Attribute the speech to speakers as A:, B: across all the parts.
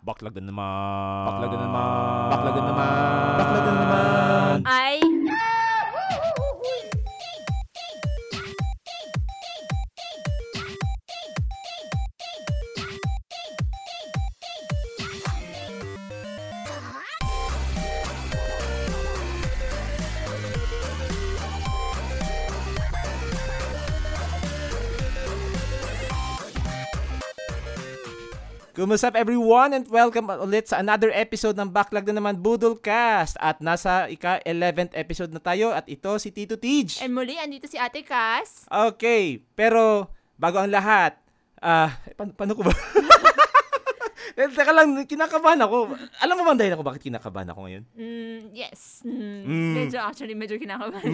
A: Baklag na naman.
B: Baklag na naman.
A: Baklag na naman.
B: Baklag na naman.
C: Ay,
A: Kumusta up everyone and welcome ulit sa another episode ng Backlog na naman Budolcast at nasa ika-11th episode na tayo at ito si Tito Tej.
C: and muli, andito si Ate Cass.
A: Okay, pero bago ang lahat, ah, pa- paano ko ba? Eh, Teka lang, kinakabahan ako. Alam mo ba ang dahilan ko bakit kinakabahan ako ngayon?
C: Mm, yes. Mm,
A: Mm.
C: Medyo actually, medyo kinakabahan.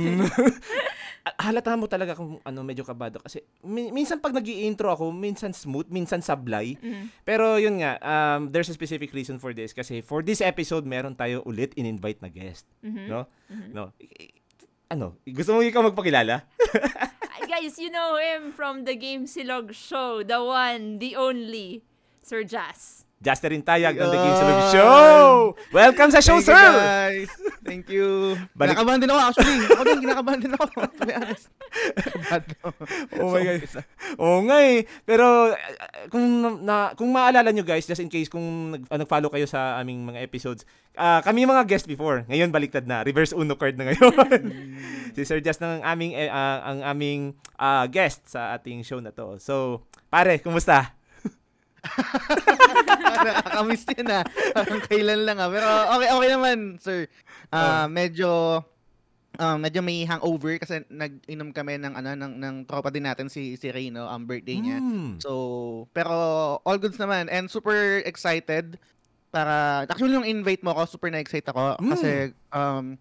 A: Ah, Halata mo talaga kung ano medyo kabado kasi min- minsan pag nag intro ako, minsan smooth, minsan sablay.
C: Mm.
A: Pero yun nga, um, there's a specific reason for this kasi for this episode meron tayo ulit in-invite na guest,
C: Mhm.
A: no?
C: Mhm.
A: No. Ano? Gusto mo ikaw magpakilala?
C: Guys, you know him from the Game Silog Show. The one, the only, Sir Jazz.
A: Justerin Tayag ng The Game. Salog Show! Welcome sa show,
B: Thank you,
A: sir!
B: guys. Thank you.
A: Balik-
B: Kinakabahan din ako actually. Ako din, kinakabahan din ako. To be honest.
A: Oh my
B: So,
A: God. Oo nga eh. Pero uh, kung na, kung maalala nyo guys, just in case kung nag, uh, nag-follow kayo sa aming mga episodes, ah, kami yung mga guest before. Ngayon baliktad na. Reverse Uno card na ngayon. si Sir Just ng aming ah, ang aming ah, guest sa ating show na to. So, pare, kumusta?
B: Nakakamiss din ah. Parang kailan lang ah. Pero okay, okay naman, sir. Ah, medyo ah, medyo may hangover kasi nag-inom kami ng ano ng ng tropa din natin si si Reno ang birthday niya.
A: Hmm.
B: So, pero all goods naman and super excited para actually yung invite mo ako super na excited ako
A: Mm.
B: kasi um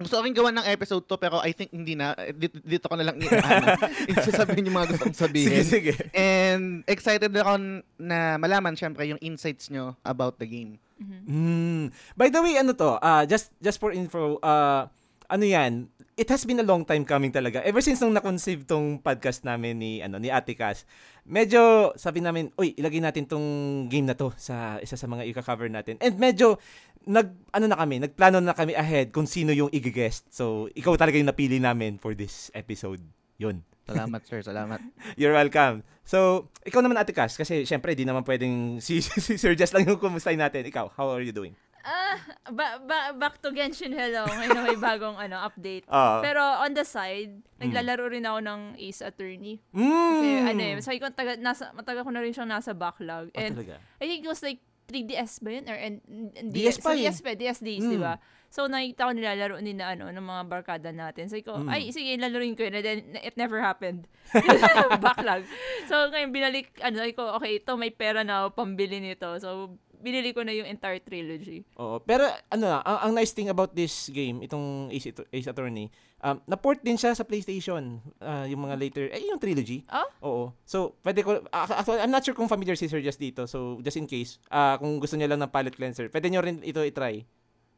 B: gusto ko rin gawa ng episode to pero I think hindi na Eh, dito, dito ko na lang i-ano, isasabihin yung mga gusto kong sabihin.
A: Sige, sige.
B: And excited ako na malaman syempre yung insights nyo about the game.
C: Mhm.
A: Mm. By the way, ano to? Ah, just just for info, ah, ano 'yan? It has been a long time coming talaga. Ever since nung na-conceive tong podcast namin ni ano ni Ate Cass, medyo sabi namin, "Uy, ilagay natin tong game na to sa isa sa mga i-cover natin." And medyo nag ano na kami, nagplano na kami ahead kung sino yung i-guest. So, ikaw talaga yung napili namin for this episode. 'Yun.
B: Salamat sir, salamat.
A: You're welcome. So, ikaw naman Ate Cass, kasi syempre di naman pwedeng si, si Sir Just lang yung kumustahin natin. Ikaw, how are you doing?
C: Ah, ba- ba- back to Genshin Hello. Ngayon may bagong ano, update.
A: Ah.
C: Pero on the side, naglalaro rin ako ng Ace Attorney.
A: Mm.
C: Kasi ano eh, sabi ko, taga, nasa, matagal ko na rin siyang nasa backlog.
A: Ah,
C: And
A: talaga?
C: I think it was like 3DS ba yun? Or and, and
A: DS pa
C: so,
A: eh.
C: DS pa, DS days,
A: Mm.
C: di ba? So, nakikita ko nilalaro ni na ano, ng mga barkada natin. So, ko,
A: Mm.
C: ay, sige, lalaroin ko yun. And then, it never happened. Backlog. So, ngayon, binalik, ano, ko, okay, ito, may pera na ako pambili nito. So, binili ko na yung entire trilogy.
A: Oo. Pero ano na, ang, ang nice thing about this game, itong Ace, Ace Attorney, um, na-port din siya sa PlayStation. Ah, yung mga later, eh yung trilogy.
C: Oh?
A: Oo. So, pwede ko, ah, actually, I'm not sure kung familiar si Sir Just dito. So, just in case, ah, kung gusto niya lang ng palette cleanser, pwede nyo rin ito i-try.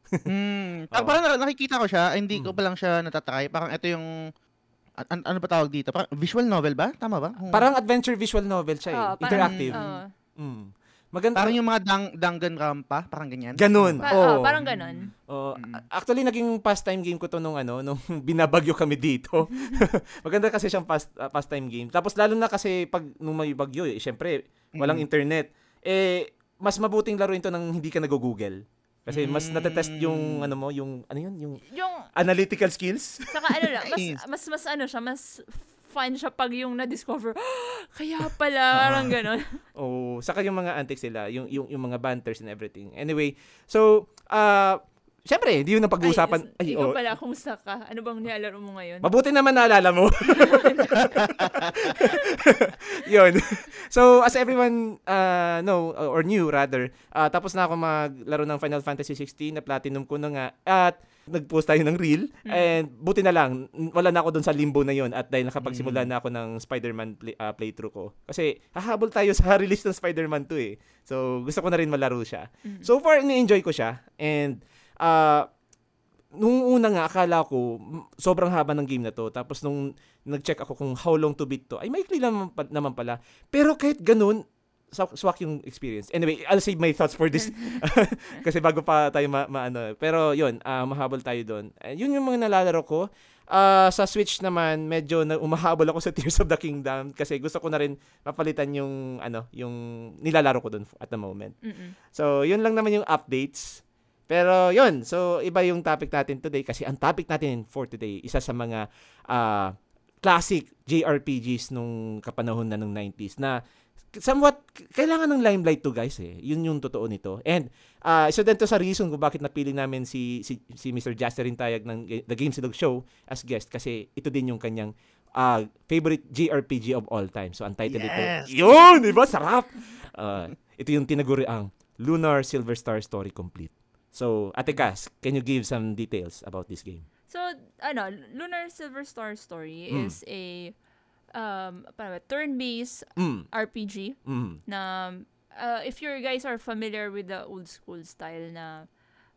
B: Mm,
A: Oo.
B: parang na- nakikita ko siya, hindi ko
A: Mm.
B: pa lang siya natatry. Parang ito yung an- an- ano pa tawag dito? Parang visual novel ba? Tama ba? Kung-
A: Parang adventure visual novel siya eh.
C: Oo, parang-
A: Interactive.
C: oo.
A: Mm. Maganda.
B: parang yung mga dang Danganronpa, parang ganyan.
A: Ganun.
C: Pa-
A: Oo.
C: oh, parang ganon.
A: Oh,
B: Mm.
A: actually naging pastime game ko to nung ano, nung binabagyo kami dito. Maganda kasi siyang past, uh, pastime game. Tapos lalo na kasi pag nung may bagyo, eh, syempre walang
B: Mm.
A: internet. Eh mas mabuting laruin to nang hindi ka nag-google. Kasi mas
B: Mm.
A: natetest yung ano mo, yung ano yun, yung
C: Yung,
A: analytical skills.
C: saka ano lang, mas, mas, mas ano siya, mas fun siya pag yung na-discover, kaya pala, parang ganon.
A: oh, saka yung mga antics nila, yung yung yung mga banters and everything. Anyway, so uh syempre, hindi yun ang pag-uusapan.
C: Ay,
A: Ay,
C: ikaw
A: oh,
C: pala, kumusta ka? Ano bang nilalaro mo ngayon?
A: Mabuti naman naalala mo. Yun. So, as everyone uh, know, or knew rather, uh, tapos na ako maglaro ng Final Fantasy 16 na platinum ko na nga. At nag-post tayo ng reel.
C: Mm.
A: And buti na lang, wala na ako doon sa limbo na yon At dahil nakapagsimula
B: Mm.
A: na ako ng Spider-Man play, uh, playthrough ko. Kasi hahabol tayo sa release ng Spider-Man 2 eh. So, gusto ko na rin malaro siya.
C: Mm.
A: So far, ni-enjoy ko siya. And, uh, nung una nga, akala ko, sobrang haba ng game na to. Tapos nung nag-check ako kung how long to beat to, ay maikli naman, naman pala. Pero kahit ganun, swak yung experience. Anyway, I'll save my thoughts for this kasi bago pa tayo ma, maano. Pero yun, ah, mahabol tayo doon. Eh, yun yung mga nalalaro ko. Ah, sa Switch naman, medyo na umahabol ako sa Tears of the Kingdom kasi gusto ko na rin mapalitan yung ano, yung nilalaro ko doon at the moment.
C: Mm-mm.
A: So, yun lang naman yung updates. Pero yun, so iba yung topic natin today kasi ang topic natin for today, isa sa mga ah, classic JRPGs nung kapanahon na ng 90s na somewhat kailangan ng limelight to guys eh. Yun yung totoo nito. And ah, isa din to sa reason kung bakit napili namin si si, si Mr. Jasterin Tayag ng The Game Silog Show as guest kasi ito din yung kanyang ah, favorite JRPG of all time. So ang title
B: Yes!
A: ito, yun, di ba? Sarap! Ah, ito yung tinaguri ang Lunar Silver Star Story Complete. So, Ate Cass, can you give some details about this game?
C: So, ano, Lunar Silver Star Story
A: Mm.
C: is a um, ba, turn-based
A: Mm,
C: RPG
A: mm,
C: na uh, if you guys are familiar with the old school style na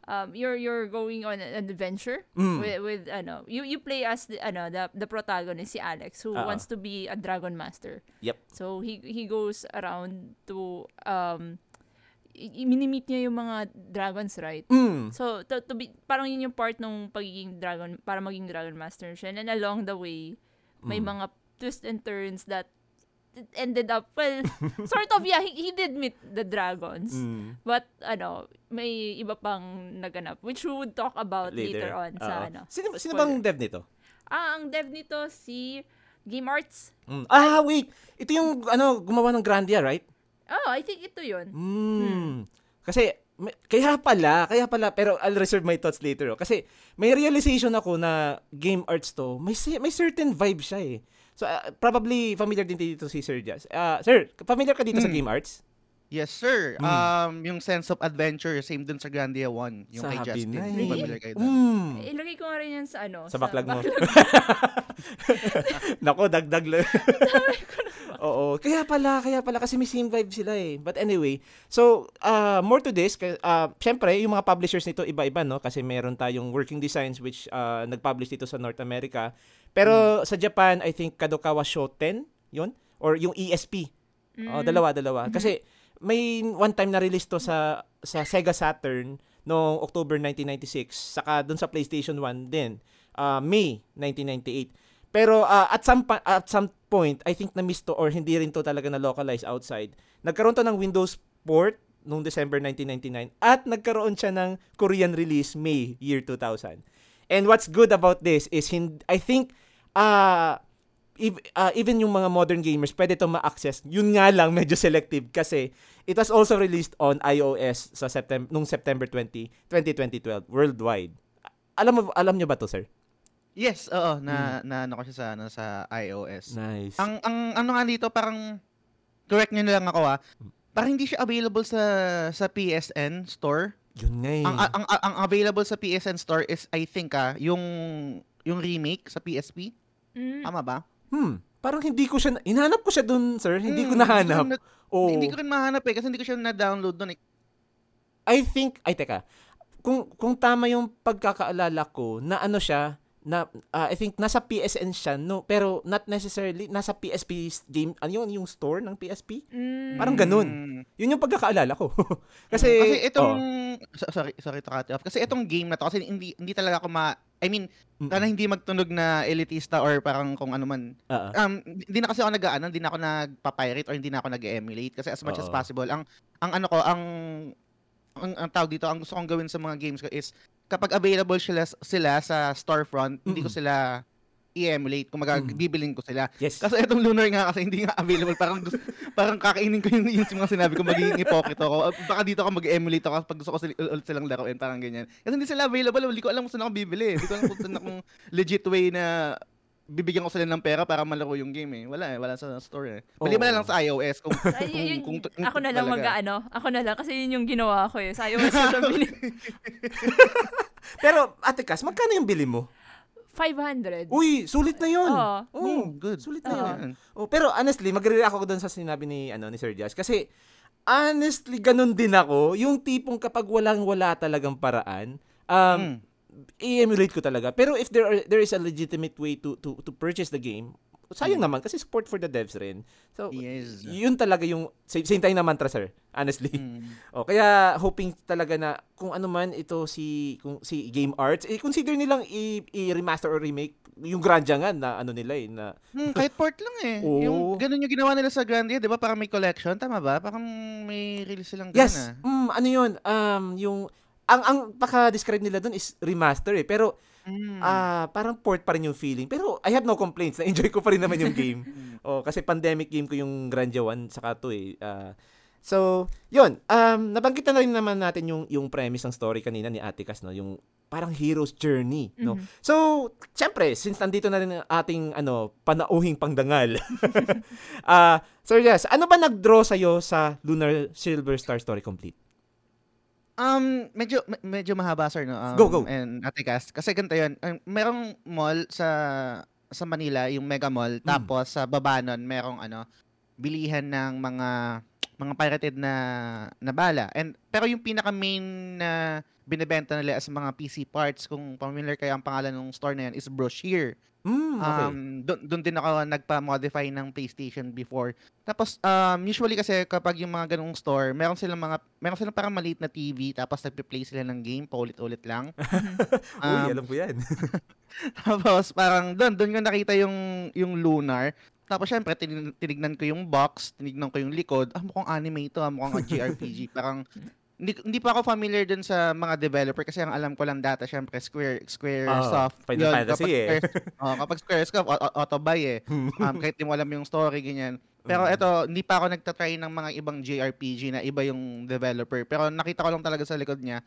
C: um, you're you're going on an adventure
A: mm.
C: with, with ano you you play as the ano the, the protagonist si Alex who
A: Oo.
C: wants to be a dragon master.
A: Yep.
C: So he he goes around to um minimit niya yung mga dragons, right?
A: Mm.
C: So, to, to be, parang yun yung part nung pagiging dragon, para maging dragon master siya. And then along the way, may
A: Mm.
C: mga twists and turns that it ended up, well, sort of, yeah, he, he did meet the dragons.
A: Mm.
C: But, ano, may iba pang naganap, which we would talk about later, on sa,
A: Oo.
C: ano.
A: Sino, sino bang dev nito?
C: Ah, ang dev nito, si Game Arts.
A: Mm. Ah, wait. Ito yung ano gumawa ng Grandia, right?
C: Oh, I think ito yun.
A: Mm. Kasi may- kaya pala, kaya pala pero I'll reserve my thoughts later. Oh. Kasi may realization ako na game arts to, may may certain vibe siya eh. So uh, probably familiar din dito si Sir Jazz. Ah, sir, familiar ka dito sa
B: Mm.
A: game arts?
B: Yes, sir.
A: Mm.
B: Um, yung sense of adventure, same dun sa Grandia 1. Yung kay
A: Sabi
B: Justin. familiar kayo dun.
A: Mm.
C: Ilagay ko nga rin yan sa, ano,
A: Sa backlog mo.
C: backlog.
A: Nako, dagdag lang. Oo. Kaya pala, kaya pala kasi may same vibe sila eh. But anyway, so uh, more to this, uh, syempre yung mga publishers nito iba-iba no kasi meron tayong Working Designs which uh, nag-publish dito sa North America. Pero sa Japan, I think Kadokawa Shoten, yun? Or yung ESP. Oh,
C: Mm.
A: dalawa, dalawa. Kasi may one time na release to sa sa Sega Saturn noong October 1996, saka doon sa PlayStation 1 din, uh, May 1998. Pero uh, at some pa- at some point, I think na miss to or hindi rin to talaga na localize outside. Nagkaroon to ng Windows port noong December 1999 at nagkaroon siya ng Korean release May year 2000. And what's good about this is hin- I think uh, ev- uh, even yung mga modern gamers pwede to ma-access. Yun nga lang medyo selective kasi it was also released on iOS sa September nung September 20, 2012 worldwide. Alam mo alam niyo ba to, sir?
B: Yes, oo. Na, na ano ko siya sa, ano, sa iOS.
A: Nice.
B: Ang, ang ano nga dito, parang, correct nyo na lang ako ah, parang hindi siya available sa sa PSN store.
A: Yun nga eh.
B: Ang, ang, ang, ang available sa PSN store is, I think ah, yung, yung remake sa PSP.
C: Mm.
B: Tama ba?
A: hmm, parang hindi ko siya, na- hinanap ko siya dun, sir. Hindi ko
B: Hmm,
A: nahanap.
B: Hindi ko, na-
A: Oo.
B: hindi ko rin mahanap eh, kasi hindi ko siya na-download doon eh.
A: I think, ay teka, kung, kung tama yung pagkakaalala ko, na ano siya, na, ah, I think nasa PSN siya, no, pero not necessarily, nasa PSP game, ano yun, yung store ng PSP?
C: Mm.
A: Parang ganun.
B: Mm.
A: Yun yung pagkakaalala ko. kasi,
B: Kasi itong
A: oh,
B: so- sorry sorry to cut off. Kasi itong game na to kasi hindi hindi talaga ako ma I mean,
A: mm,
B: sana hindi magtunog na elitista or parang kung ano man.
A: ah.
B: Um hindi na kasi ako nag-ano, hindi na ako nagpa-pirate or hindi na ako nag-emulate kasi as much as
A: Oo.
B: possible ang ang ano ko, ang ang, ang tawag dito, ang gusto kong gawin sa mga games ko is kapag available sila sila sa storefront, hindi ko sila i-emulate, kung
A: Mm.
B: bibilin ko sila.
A: yes.
B: Kasi itong Lunar nga kasi hindi nga available. Parang gusto, parang kakainin ko yung, yung mga sinabi ko, magiging hypocrite ako. Baka dito ako mag-emulate ako pag gusto ko sila, ulit silang laruin. Parang ganyan. Kasi hindi sila available. Hindi ko alam kung saan ako bibili. Hindi ko alam kung saan akong legit way na bibigyan ko sila ng pera para malaro yung game eh. Wala eh. Wala sa store eh. Bali
A: Oo.
B: na lang sa iOS. Kung,
C: Ay, yun,
B: kung- kung-
C: ako na lang
B: talaga.
C: mag ano, ako na lang kasi yun yung ginawa ko eh. Sa iOS ko to binili.
A: Pero, Ate Cass, magkano yung bili mo?
C: 500.
A: Uy, sulit na yun.
C: Oo.
A: Oo,
B: Mm, good.
A: Sulit na
C: Oo.
A: yun. Oh, pero honestly, magre-react ako doon sa sinabi ni ano ni Sir Josh kasi honestly ganun din ako, yung tipong kapag walang wala talagang paraan, um
B: Mm.
A: I-emulate ko talaga. Pero if there are, there is a legitimate way to to to purchase the game, sayang
B: Mm.
A: naman kasi support for the devs rin. So,
B: Yes.
A: yun talaga yung same, same tayo na mantra, sir. Honestly.
B: Mm.
A: O, kaya hoping talaga na kung ano man ito si kung si Game Arts, eh, consider nilang i- i-remaster or remake yung Grandia nga na ano nila eh na
B: Hmm, kahit port lang eh.
A: Oo.
B: Yung ganun yung ginawa nila sa Grandia, 'di ba? Parang may collection, tama ba? Parang may release silang ganun
A: Yes.
B: ah.
A: Mm, ano 'yun? Um yung ang ang paka-describe nila doon is remaster eh. Pero
B: Mm.
A: ah parang port pa rin yung feeling. Pero I have no complaints. Na-enjoy ko pa rin naman yung game. oh, kasi pandemic game ko yung Grandia 1 saka 2 eh. Ah, so, 'yun. Um nabanggit na rin naman natin yung yung premise ng story kanina ni Atikas no, yung parang hero's journey, no.
C: Mhm.
A: So, syempre, since nandito na rin ang ating ano, panauhing pangdangal. Ah, Sir Jess, ano ba nag-draw sa sa Lunar Silver Star Story Complete?
B: Um, medyo me- medyo mahaba sir no. Um,
A: Go, go.
B: And Atikas kasi ganito 'yun. Um, merong mall sa sa Manila, yung Mega Mall,
A: Mm.
B: tapos sa baba nun merong ano, bilihan ng mga mga pirated na na bala. And pero yung pinaka main na binebenta nila as mga PC parts kung familiar kayo ang pangalan ng store na yan is Brochure.
A: Mm, okay.
B: Um, doon din ako nagpa-modify ng PlayStation before. Tapos um usually kasi kapag yung mga ganung store, meron silang mga meron silang parang maliit na TV tapos nagpe-play sila ng game paulit-ulit lang.
A: Uy,
B: um,
A: alam ko 'yan.
B: tapos parang doon doon ko nakita yung yung Lunar. Tapos syempre tinig- tinignan ko yung box, tinignan ko yung likod. Ah, mukhang anime ito, ah, mukhang JRPG. parang hindi, hindi pa ako familiar dun sa mga developer kasi ang alam ko lang data syempre Square Square
A: Oo,
B: Soft.
A: Final Fantasy
B: kapag
A: eh.
B: Square, oh, kapag Square Soft auto, auto buy eh. Um, kahit di mo alam yung story ganyan. Pero
A: Mm.
B: ito, hindi pa ako nagtatry ng mga ibang JRPG na iba yung developer. Pero nakita ko lang talaga sa likod niya,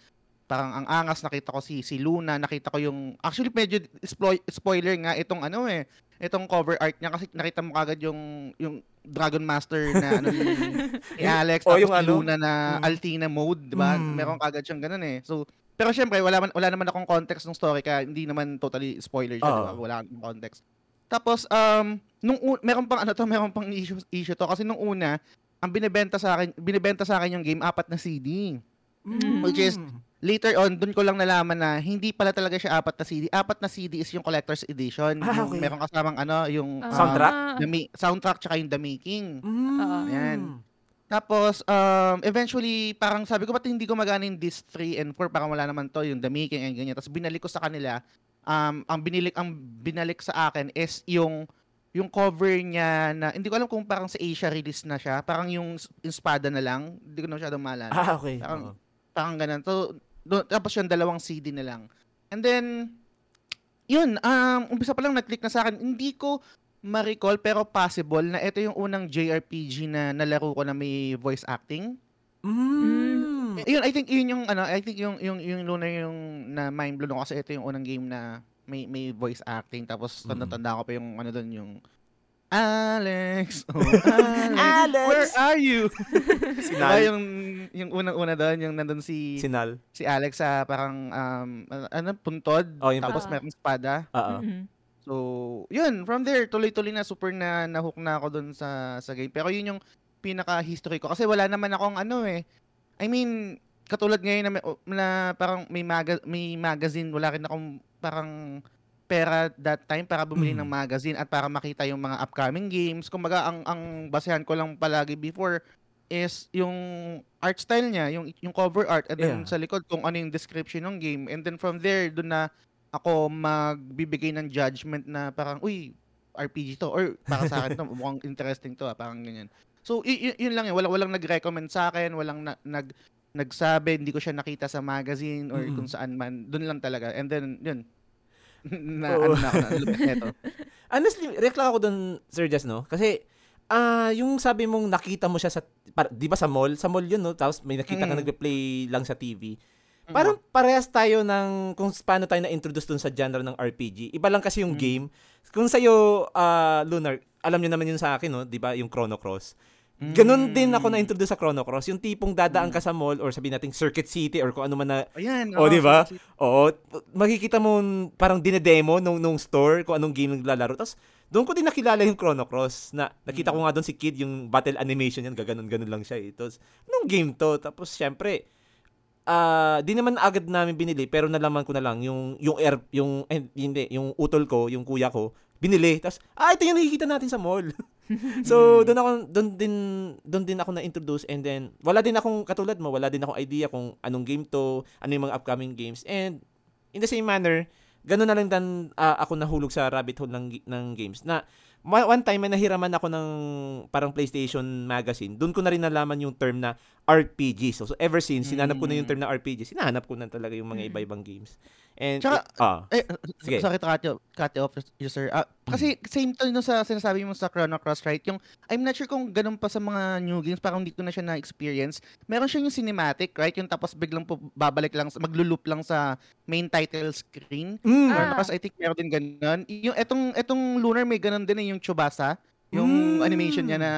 B: parang ang angas, nakita ko si si Luna, nakita ko yung actually medyo splo- spoiler nga itong ano eh, itong cover art niya kasi nakita mo kagad yung yung Dragon Master na ano ni, ni Alex
A: Oh,
B: tapos
A: yung
B: si
A: ano?
B: Luna na
A: Mm.
B: Altina mode, 'di ba?
A: Mm.
B: Meron kagad siyang ganun eh. So pero syempre wala man wala naman akong context ng story kaya hindi naman totally spoiler siya,
A: Oo.
B: 'di ba? Wala akong context. Tapos um nung un- meron pang ano to, meron pang issue issue to kasi nung una ang binebenta sa akin, binebenta sa akin yung game apat na CD.
A: Mm.
B: Which is- Later on, dun ko lang nalaman na hindi pala talaga siya apat na CD. Apat na CD is yung collector's edition.
A: Ah,
B: yung
A: okay.
B: meron kasamang ano, yung um,
A: Soundtrack?
B: the ma- soundtrack tsaka yung the making.
A: Mm.
C: Oo.
B: Yan. Tapos, um, eventually, parang sabi ko, ba't hindi ko magana yung disc 3 and 4? Parang wala naman to, yung the making and ganyan. Tapos binalik ko sa kanila, um, ang binalik, ang binalik sa akin is yung yung cover niya na, hindi ko alam kung parang sa Asia release na siya. Parang yung, yung espada na lang. Hindi ko na masyadong maalala
A: Ah, okay.
B: Parang-
A: Oo.
B: parang ganun. So, do, tapos yung dalawang CD na lang. And then, yun, um, umpisa pa lang nag-click na sa akin. Hindi ko ma-recall pero possible na ito yung unang JRPG na nalaro ko na may voice acting.
A: Mm.
B: Yun, I think yun yung ano, I think yung yung yung Luna yung na mind blown ako kasi ito yung unang game na may may voice acting tapos
A: Mm.
B: tanda-tanda ko pa yung ano doon yung Alex, oh, Alex,
A: Alex!
B: where are you?
A: Sinal.
B: Diba yung yung unang-una doon, yung nandun si
A: Sinal.
B: si Alex sa parang um ano- puntod
A: Oh, yung
B: tapos
C: puntod.
B: merong espada.
A: Oo.
C: Mhm.
B: So, yun, from there tuloy-tuloy na super na nahook na ako dun sa sa game. Pero yun yung pinaka history ko kasi wala naman akong ano eh. I mean, katulad ngayon na, may, na parang may maga, may magazine, wala rin akong parang pera that time para bumili
A: Mm.
B: ng magazine at para makita yung mga upcoming games. Kumbaga ang ang basehan ko lang palagi before is yung art style niya, yung yung cover art and then
A: Yeah.
B: sa likod kung ano yung description ng game and then from there doon na ako magbibigay ng judgment na parang uy RPG to or para sa akin to mukhang interesting to ah, parang ganyan. So y- y- yun lang yun, walang walang nag-recommend sa akin, walang na- nag nagsabi, hindi ko siya nakita sa magazine or
A: Mm-mm.
B: kung saan man, doon lang talaga. And then yun. Na
A: Oo.
B: ano na ako nito.
A: Honestly, react lang ako dun, Sir Jess, no? Kasi, ah yung sabi mong nakita mo siya sa, par, di ba sa mall? Sa mall yun, no? Tapos may nakita ka
B: Mm.
A: nagpe-play lang sa TV. Parang parehas tayo ng kung paano tayo na-introduce dun sa genre ng RPG. Iba lang kasi yung
B: Mm.
A: game. Kung sa'yo, ah Lunar, alam nyo naman yun sa akin, no? Di ba? Yung Chrono Cross. Ganon din ako
B: Mm.
A: na-introduce sa Chrono Cross. Yung tipong dadaan ka sa mall or sabihin nating Circuit City or kung ano man na
B: Ayan.
A: O,
B: oo,
A: di ba? Oo, makikita mo parang dinedemo nung, nung store kung anong game naglalaro. Tapos, doon ko din nakilala yung Chrono Cross na nakita ko nga doon si Kid yung battle animation yan, gaganon-ganon lang siya eh. Tapos, anong game to? Tapos, syempre, ah di naman agad namin binili pero nalaman ko na lang yung yung air yung eh, hindi yung utol ko yung kuya ko binili. Tapos, ah, ito yung nakikita natin sa mall. so, doon ako, doon din, doon din ako na-introduce and then, wala din akong, katulad mo, wala din akong idea kung anong game to, ano yung mga upcoming games. And, in the same manner, ganun na lang dan uh, ako nahulog sa rabbit hole ng, ng games na one time may nahiraman ako ng parang PlayStation magazine. Doon ko na rin nalaman yung term na RPG. So, so ever since, sinanap ko na yung term na RPG, sinahanap ko na talaga yung mga iba-ibang games. And,
B: Tsaka,
A: it, ah,
B: eh,
A: Sige.
B: sorry to cut you, cut you off, you, sir. Ah, kasi same to no sa sinasabi mo sa Chrono Cross, right? Yung, I'm not sure kung ganun pa sa mga new games, parang hindi ko na siya na-experience. Meron siya yung cinematic, right? Yung tapos biglang po babalik lang, maglulup lang sa main title screen.
A: mm,
C: Ah.
B: Chrono Cross, I think meron din ganun. Yung etong, etong Lunar may ganun din eh, yung Chubasa. Yung
A: Mm.
B: animation niya na,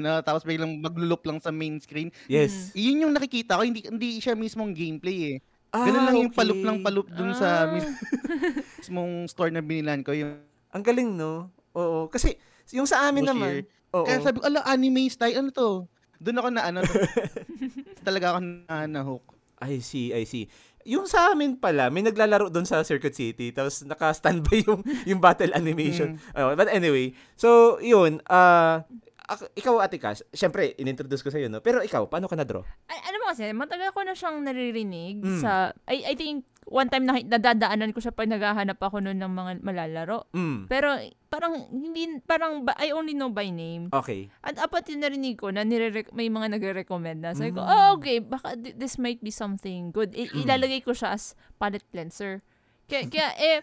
B: ano, tapos biglang maglulup lang sa main screen.
A: yes.
B: Yun yung nakikita ko, hindi hindi siya mismong gameplay eh.
A: Ah,
B: Ganun lang yung
A: okay.
B: palup lang palup dun sa
C: Ah.
B: mis- mismong store na binilan ko. Yung
A: Ang galing, no? Oo. Kasi, yung sa amin naman,
B: Bushir.
A: oo.
B: Kaya sabi ko, ala, anime style, ano to? Doon ako na, ano, talaga ako na, na hook.
A: I see, I see. Yung sa amin pala, may naglalaro doon sa Circuit City, tapos naka-standby yung, yung battle animation. Oh, but anyway, so, yun, ah, ak- ikaw, Ate Cash, syempre, inintroduce ko sa'yo, no? Pero ikaw, paano ka na-draw?
C: Ay, alam mo kasi, matagal ko na siyang naririnig
A: Mm.
C: sa, I, I think, one time na, nadadaanan ko siya pag naghahanap ako noon ng mga malalaro.
A: Mm,
C: Pero, parang, hindi, parang, I only know by name.
A: okay.
C: At apat yung narinig ko na nire may mga nagre-recommend na. Ko,
A: Mm.
C: oh, okay, baka thi- this might be something good. I-
A: Mm.
C: ilalagay ko siya as palette cleanser. Kaya, kaya eh,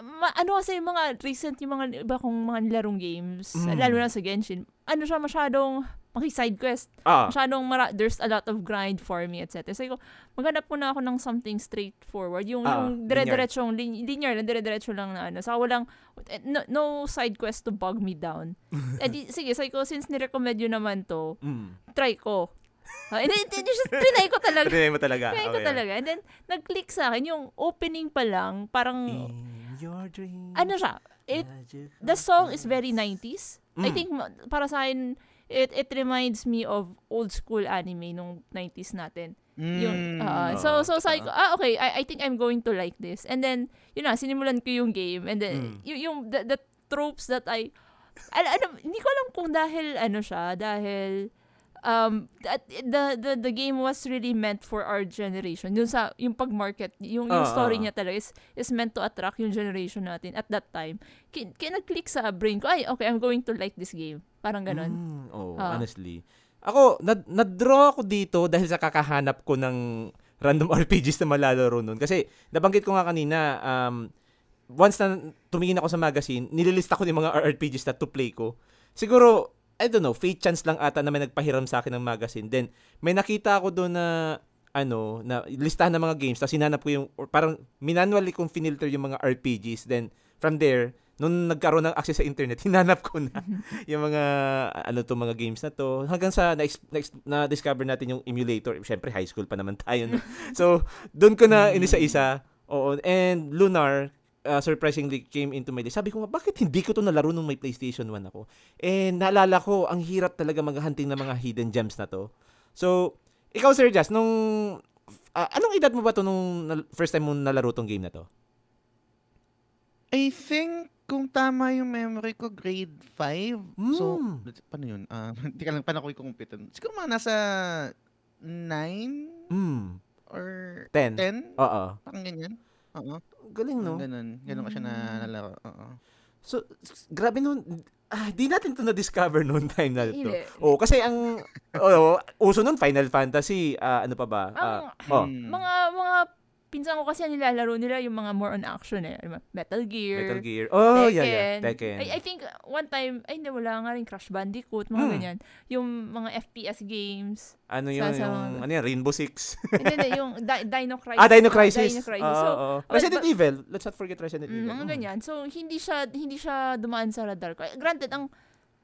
C: ma- ano kasi yung mga recent, yung mga iba kong mga nilarong games,
A: Mm.
C: lalo na sa Genshin, ano siya masyadong paki-side quest.
A: Ah,
C: Masyadong mara- there's a lot of grind for me, etc. Ko, maghanap muna ako ng something straightforward. Yung,
A: Ah,
C: yung dire-diretsong, lin- linear na dire-diretso lang na ano. Saka walang, no, no side quest to bog me down. eh di, sige, sabi ko, since nirecommend yun naman to,
A: mm.
C: try ko. Ah, Hindi, hindi, hindi, just trinay ko talaga.
A: Trinay mo talaga.
C: Trinay ko
A: Okay.
C: talaga. And then, nag-click sa akin, yung opening pa lang, parang,
A: In your dream,
C: ano siya, it, the song is very 90s. I
A: Mm.
C: think ma- para sa akin it it reminds me of old school anime nung 90s natin. Yung
B: Mm.
C: ah, so so sabi ko, ah okay, I, I think I'm going to like this. And then yun na sinimulan ko yung game and then
A: Mm.
C: y- yung the, the tropes that I al- ano, hindi ko alam kung dahil ano siya, dahil um that, the the the game was really meant for our generation. Yung sa yung pag-market, yung yung
A: Ah,
C: story
A: ah.
C: niya talaga is, is meant to attract yung generation natin at that time. Kaya, kaya nag-click sa brain ko, ay, okay, I'm going to like this game. Parang ganon.
A: Mm, oh,
C: Ah.
A: honestly. Ako, nad- nad-draw ako dito dahil sa kakahanap ko ng random RPGs na malalaro nun. Kasi, nabanggit ko nga kanina, um, once na tumingin ako sa magazine, nililista ko yung mga RPGs na to play ko. Siguro, I don't know, fate chance lang ata na may nagpahiram sa akin ng magazine. Then, may nakita ako doon na, ano, na listahan ng mga games, tapos sinanap ko yung, or parang minanually kong finilter yung mga RPGs. Then, from there, nung nagkaroon ng access sa internet, hinanap ko na yung mga, ano to, mga games na to. Hanggang sa na, na, discover natin yung emulator. Siyempre, high school pa naman tayo. No? so, doon ko na inisa-isa. Oo. And Lunar, uh, surprisingly came into my list. Sabi ko nga, bakit hindi ko to nalaro nung may PlayStation 1 ako? And naalala ko, ang hirap talaga maghunting ng mga hidden gems na to. So, ikaw Sir Jazz, nung, ah, anong edad mo ba to nung first time mo nalaro tong game na to?
B: I think, kung tama yung memory ko, grade 5. So,
A: Hmm.
B: paano yun? Ah, Hindi ka lang, paano ko i-compute? Siguro mga nasa 9
A: Hmm.
B: or
A: 10.
B: 10?
A: Oo.
B: Parang ganyan. Oo.
A: Galing, no?
B: Ganun. Ganun ko siya na nalaro. Oo.
A: So, grabe nun. Ah, di natin to na-discover noon time na to.
C: Hindi.
A: Oh, kasi ang oh, uso nun Final Fantasy, ah, ano pa ba?
C: Ang-
A: oh,
B: Hmm.
C: Mga, mga, pinsan ko kasi nilalaro nila yung mga more on action eh. Metal Gear.
A: Metal Gear. Oh, yeah, yeah.
C: Tekken.
A: Tekken.
C: I, I think one time, ay hindi, wala nga rin Crash Bandicoot, mga
A: Hmm.
C: ganyan. Yung mga FPS games.
A: ano
C: sa-
A: yun,
C: sa
A: yung,
C: mga-
A: ano yan, Rainbow Six.
C: hindi, hindi, yung Di- Dino Crisis.
A: ah, Dino Crisis.
C: Dino Crisis.
A: Oo,
C: so,
A: oo.
C: but-
A: Resident
C: but-
A: Evil. Let's not forget Resident
C: Mm,
A: Evil.
C: mga
A: Mm.
C: ganyan. So, hindi siya, hindi siya dumaan sa radar ko. Granted, ang,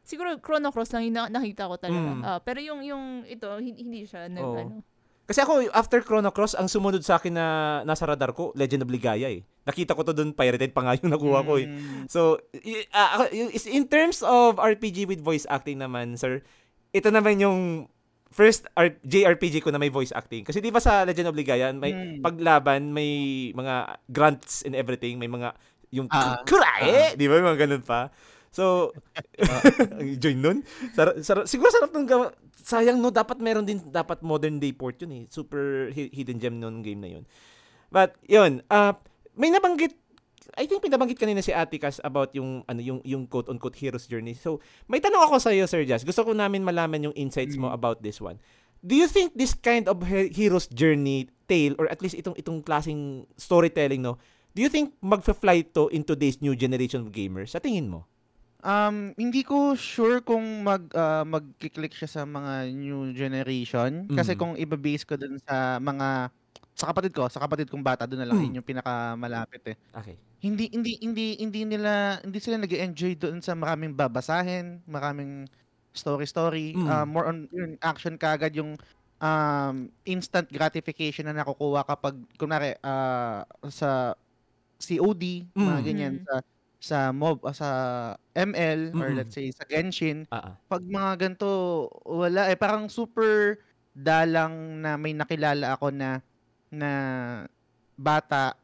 C: siguro Chrono Cross lang yung na- nakita ko talaga.
A: Mm.
C: Ah, pero yung, yung, ito, hindi, hindi siya, nag,
A: Oo.
C: ano.
A: Kasi ako, after Chrono Cross, ang sumunod sa akin na nasa radar ko, Legend of Ligaya eh. Nakita ko to doon, pirated pa nga yung nakuha ko eh.
B: Mm.
A: So, is- in terms of RPG with voice acting naman, sir, ito naman yung first R- JRPG ko na may voice acting. Kasi di ba sa Legend of Ligaya, may
B: Mm.
A: paglaban, may mga grunts and everything, may mga yung
B: Ah.
A: kurae, di ba? Yung mga ganun pa. So, ang join nun. Sar- sar- siguro sarap nung gawa. Sayang no, dapat meron din, dapat modern day port yun eh. Super hi- hidden gem nung game na yun. But, yun, uh, may nabanggit, I think pinabanggit kanina si Atticus about yung, ano, yung, yung quote-unquote hero's journey. So, may tanong ako sa iyo, Sir Jazz. Gusto ko namin malaman yung insights mo
B: Mm.
A: about this one. Do you think this kind of he- hero's journey tale, or at least itong, itong klaseng storytelling, no, do you think magfa-fly to in today's new generation of gamers? Sa tingin mo?
B: Um, hindi ko sure kung mag ah, magki-click siya sa mga new generation kasi
A: Mm.
B: kung iba-base ko dun sa mga sa kapatid ko, sa kapatid kong bata doon na lang
A: Mm.
B: yun yung pinakamalapit eh.
A: Okay.
B: Hindi hindi hindi hindi nila hindi sila nag-enjoy doon sa maraming babasahin, maraming story story,
A: Mm.
B: Ah, more on yun, action kagad yung um, instant gratification na nakukuha kapag kunwari ah, sa COD, mga
A: Mm.
B: ganyan
C: Mm.
B: sa sa mob ah, sa ML or
A: Mm-mm.
B: let's say sa Genshin,
A: ah.
B: pag mga ganito wala eh parang super dalang na may nakilala ako na na bata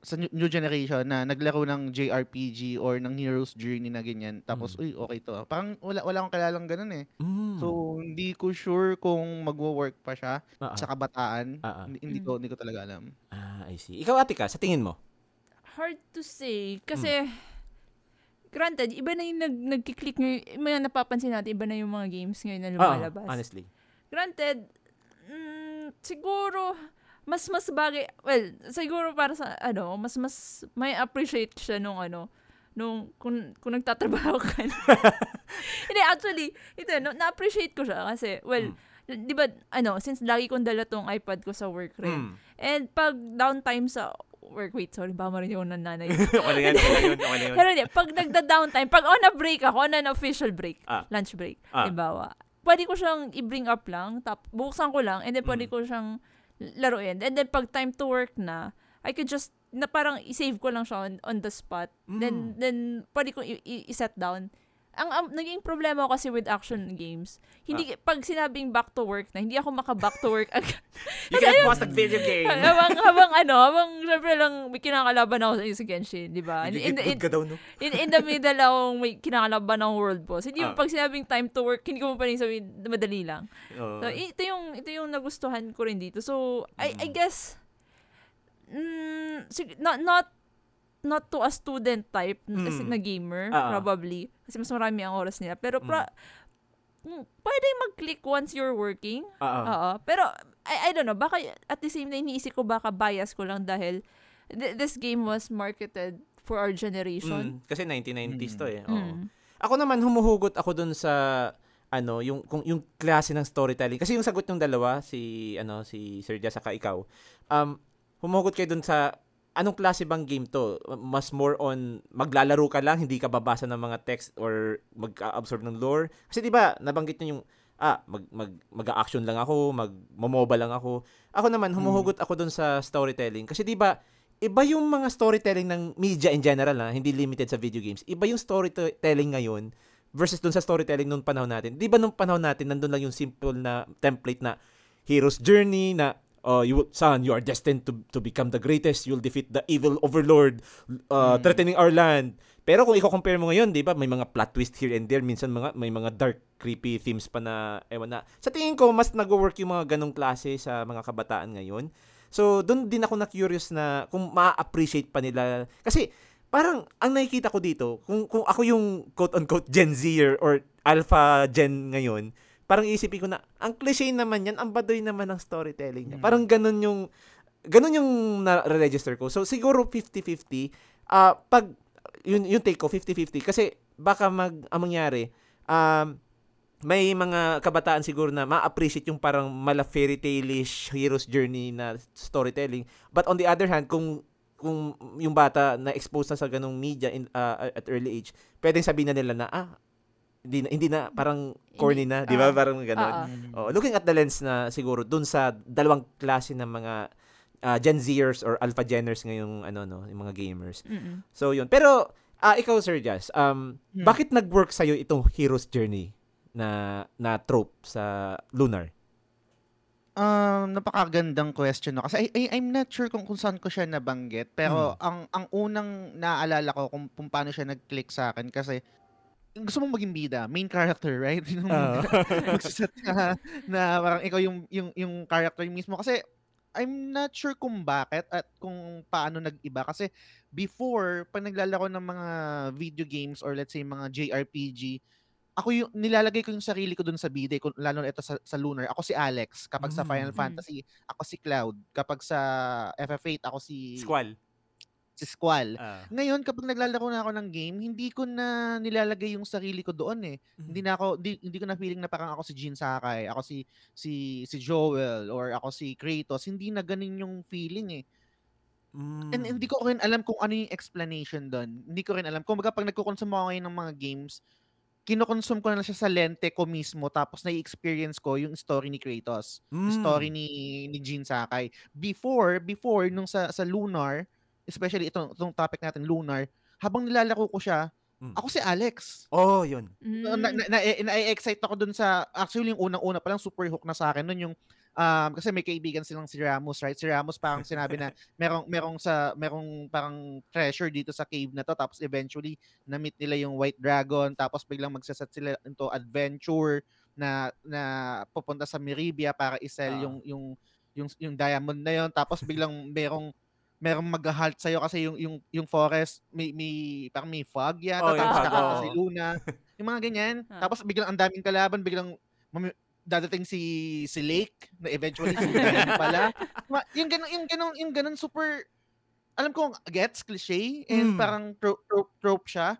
B: sa new, generation na naglaro ng JRPG or ng Hero's Journey na ganyan. Tapos,
A: Mm.
B: uy, okay to. ah." Parang wala, wala akong kilalang ganun eh.
A: Mm.
B: So, hindi ko sure kung magwo-work pa siya
A: ah.
B: sa kabataan.
A: Ah.
B: Hindi, hindi
C: Mm.
B: ko, hindi ko talaga alam.
A: Ah, I see. Ikaw, Atika, sa tingin mo?
C: Hard to say. Kasi, granted, iba na yung nag, nagkiklik ngayon. May napapansin natin, iba na yung mga games ngayon na
A: Ah,
C: lumalabas.
A: honestly.
C: Granted, mm, siguro, mas mas bagay, well, siguro para sa, ano, mas mas may appreciate siya nung ano, nung, kung, kung nagtatrabaho ka. Hindi, actually, ito, no, na-appreciate ko siya kasi, well, di ba, ano, since lagi kong dala tong iPad ko sa work rin.
A: Mm.
C: And pag downtime sa work, wait, sorry, ba marinig ako ng nanay.
A: okay na yan, okay na yun, okay na yun.
C: Pero hindi, pag nagda-downtime, pag on a break ako, on an official break,
A: Ah.
C: lunch break,
A: Ah.
C: halimbawa, pwede ko siyang i-bring up lang, tap, buksan ko lang, and then pwede
A: Mm.
C: ko siyang laruin. And then pag time to work na, I could just, na parang i-save ko lang siya on, on the spot. Then,
A: Mm.
C: then pwede ko i-set down. Ang, ang naging problema ko kasi with action games, hindi,
A: Ah.
C: pag sinabing back to work na, hindi ako maka-back to work agad.
A: You can pause the video game.
C: habang, habang ano, habang syempre lang may kinakalaban ako sa, sa Genshin, di ba? In, in, in,
A: Good ka daw, no?
C: in, in the middle akong may kinakalaban ng world boss. Hindi
A: Ah.
C: pag sinabing time to work, hindi ko mo pa rin sabihin, madali lang.
A: Oo.
C: So, ito yung, ito yung nagustuhan ko rin dito. So, I, I
A: Mm.
C: guess, mm, not, not, not to a student type
A: Mm.
C: na gamer,
A: ah.
C: probably. Kasi mas marami ang oras nila. Pero, pra, mm, pwede mag-click once you're working.
A: Oo.
C: Oo. Pero, I, I don't know, baka at the same time, iniisip ko baka bias ko lang dahil th- this game was marketed for our generation.
A: Mm, kasi 1990s to eh. Oo.
C: Mm.
A: Ako naman humuhugot ako dun sa ano, yung kung yung klase ng storytelling. Kasi yung sagot ng dalawa si ano si Sir Jazz saka ikaw. Um humuhugot kayo dun sa anong klase bang game to? Mas more on maglalaro ka lang, hindi ka babasa ng mga text or mag-absorb ng lore. Kasi 'di ba, nabanggit niyo yung ah, mag mag mag-action lang ako, mag momoba lang ako. Ako naman humuhugot ako dun sa storytelling kasi 'di ba iba yung mga storytelling ng media in general na hindi limited sa video games. Iba yung storytelling ngayon versus dun sa storytelling nung panahon natin. 'Di ba nung panahon natin nandun lang yung simple na template na hero's journey na uh, you will, son, you are destined to to become the greatest. You'll defeat the evil overlord uh,
B: Mm.
A: threatening our land. Pero kung i-compare mo ngayon, 'di ba, may mga plot twist here and there, minsan mga may mga dark creepy themes pa na ewan na. Sa tingin ko mas nagwo-work yung mga ganong klase sa mga kabataan ngayon. So, doon din ako na curious na kung ma-appreciate pa nila kasi parang ang nakikita ko dito, kung kung ako yung quote-unquote Gen Zer or Alpha Gen ngayon, parang isipin ko na, ang cliche naman yan, ang badoy naman ng storytelling niya.
B: Mm.
A: Parang ganun yung, ganun yung na-register ko. So, siguro 50-50. Ah, pag, yun, yung take ko, 50-50. Kasi, baka mag, ang mangyari, um, may mga kabataan siguro na ma-appreciate yung parang mala fairy tale-ish hero's journey na storytelling. But on the other hand, kung kung yung bata na expose na sa ganung media in, uh, at early age, pwedeng sabihin na nila na ah hindi na, hindi na parang corny na, di ba?
C: ah,
A: parang gano'n.
C: ah,
A: Oh, looking at the lens na siguro dun sa dalawang klase ng mga uh, Gen Zers or Alpha Geners ngayong ano no, yung mga gamers.
C: Mm-mm.
A: So yun. Pero ah ikaw Sir Jazz, um
B: Hmm.
A: bakit nag-work sa itong hero's journey na na trope sa Lunar?
B: Um, napakagandang question no. Kasi I, I, I'm not sure kung, kung saan ko siya nabanggit. Pero
A: Hmm.
B: ang ang unang naaalala ko kung, kung paano siya nag-click sa akin kasi gusto mong maging bida, main character, right? Yung
A: Oo.
B: magsaset ka na parang ikaw yung yung yung character mismo kasi I'm not sure kung bakit at kung paano nag-iba kasi before pag naglalaro ng mga video games or let's say mga JRPG ako yung nilalagay ko yung sarili ko dun sa bida kung lalo na ito sa, sa Lunar ako si Alex kapag sa
A: Mm.
B: Final
C: Mm.
B: Fantasy ako si Cloud kapag sa FF8 ako si
A: Squall.
B: Si Squall
A: Ah.
B: ngayon kapag naglalaro na ako ng game hindi ko na nilalagay yung sarili ko doon eh hindi na ako hindi, hindi ko na feeling na parang ako si Jin Sakai, ako si si si Joel or ako si Kratos. Hindi na ganun yung feeling eh.
A: Mm.
B: And hindi ko rin alam kung ano yung explanation doon. Hindi ko rin alam. Kung baga pag nagko-consume ako ngayon ng mga games, kinokonsume ko na siya sa lente ko mismo tapos na-experience ko yung story ni Kratos,
A: Mm.
B: story ni ni Jin Sakai. Before, before nung sa sa Lunar, especially itong, itong topic natin Lunar, habang nilalaro ko siya,
A: Mm.
B: ako si Alex.
A: Oh, yun.
B: No, na, na, na, na-excite ako dun sa, actually yung unang-una pa lang super hook na sa akin nun yung, um, kasi may kaibigan silang si Ramos, right? Si Ramos parang sinabi na merong, merong sa, merong parang treasure dito sa cave na to, tapos eventually, na-meet nila yung White Dragon, tapos biglang magsaset sila into adventure na, na pupunta sa Meribia para isell
A: Ah.
B: yung, yung, yung, yung diamond na yon tapos biglang merong, merong mag-halt sa'yo kasi yung yung yung forest may may parang may fog
A: Oh,
B: yata
A: yung
B: tapos
C: fog,
B: si Luna. Yung mga ganyan.
C: Ah.
B: tapos biglang ang daming kalaban biglang mami- dadating si si Lake na eventually si pala. Ma- yung ganun yung ganun yung ganun super alam ko gets cliche and
A: Mm.
B: parang trope, trope, trope siya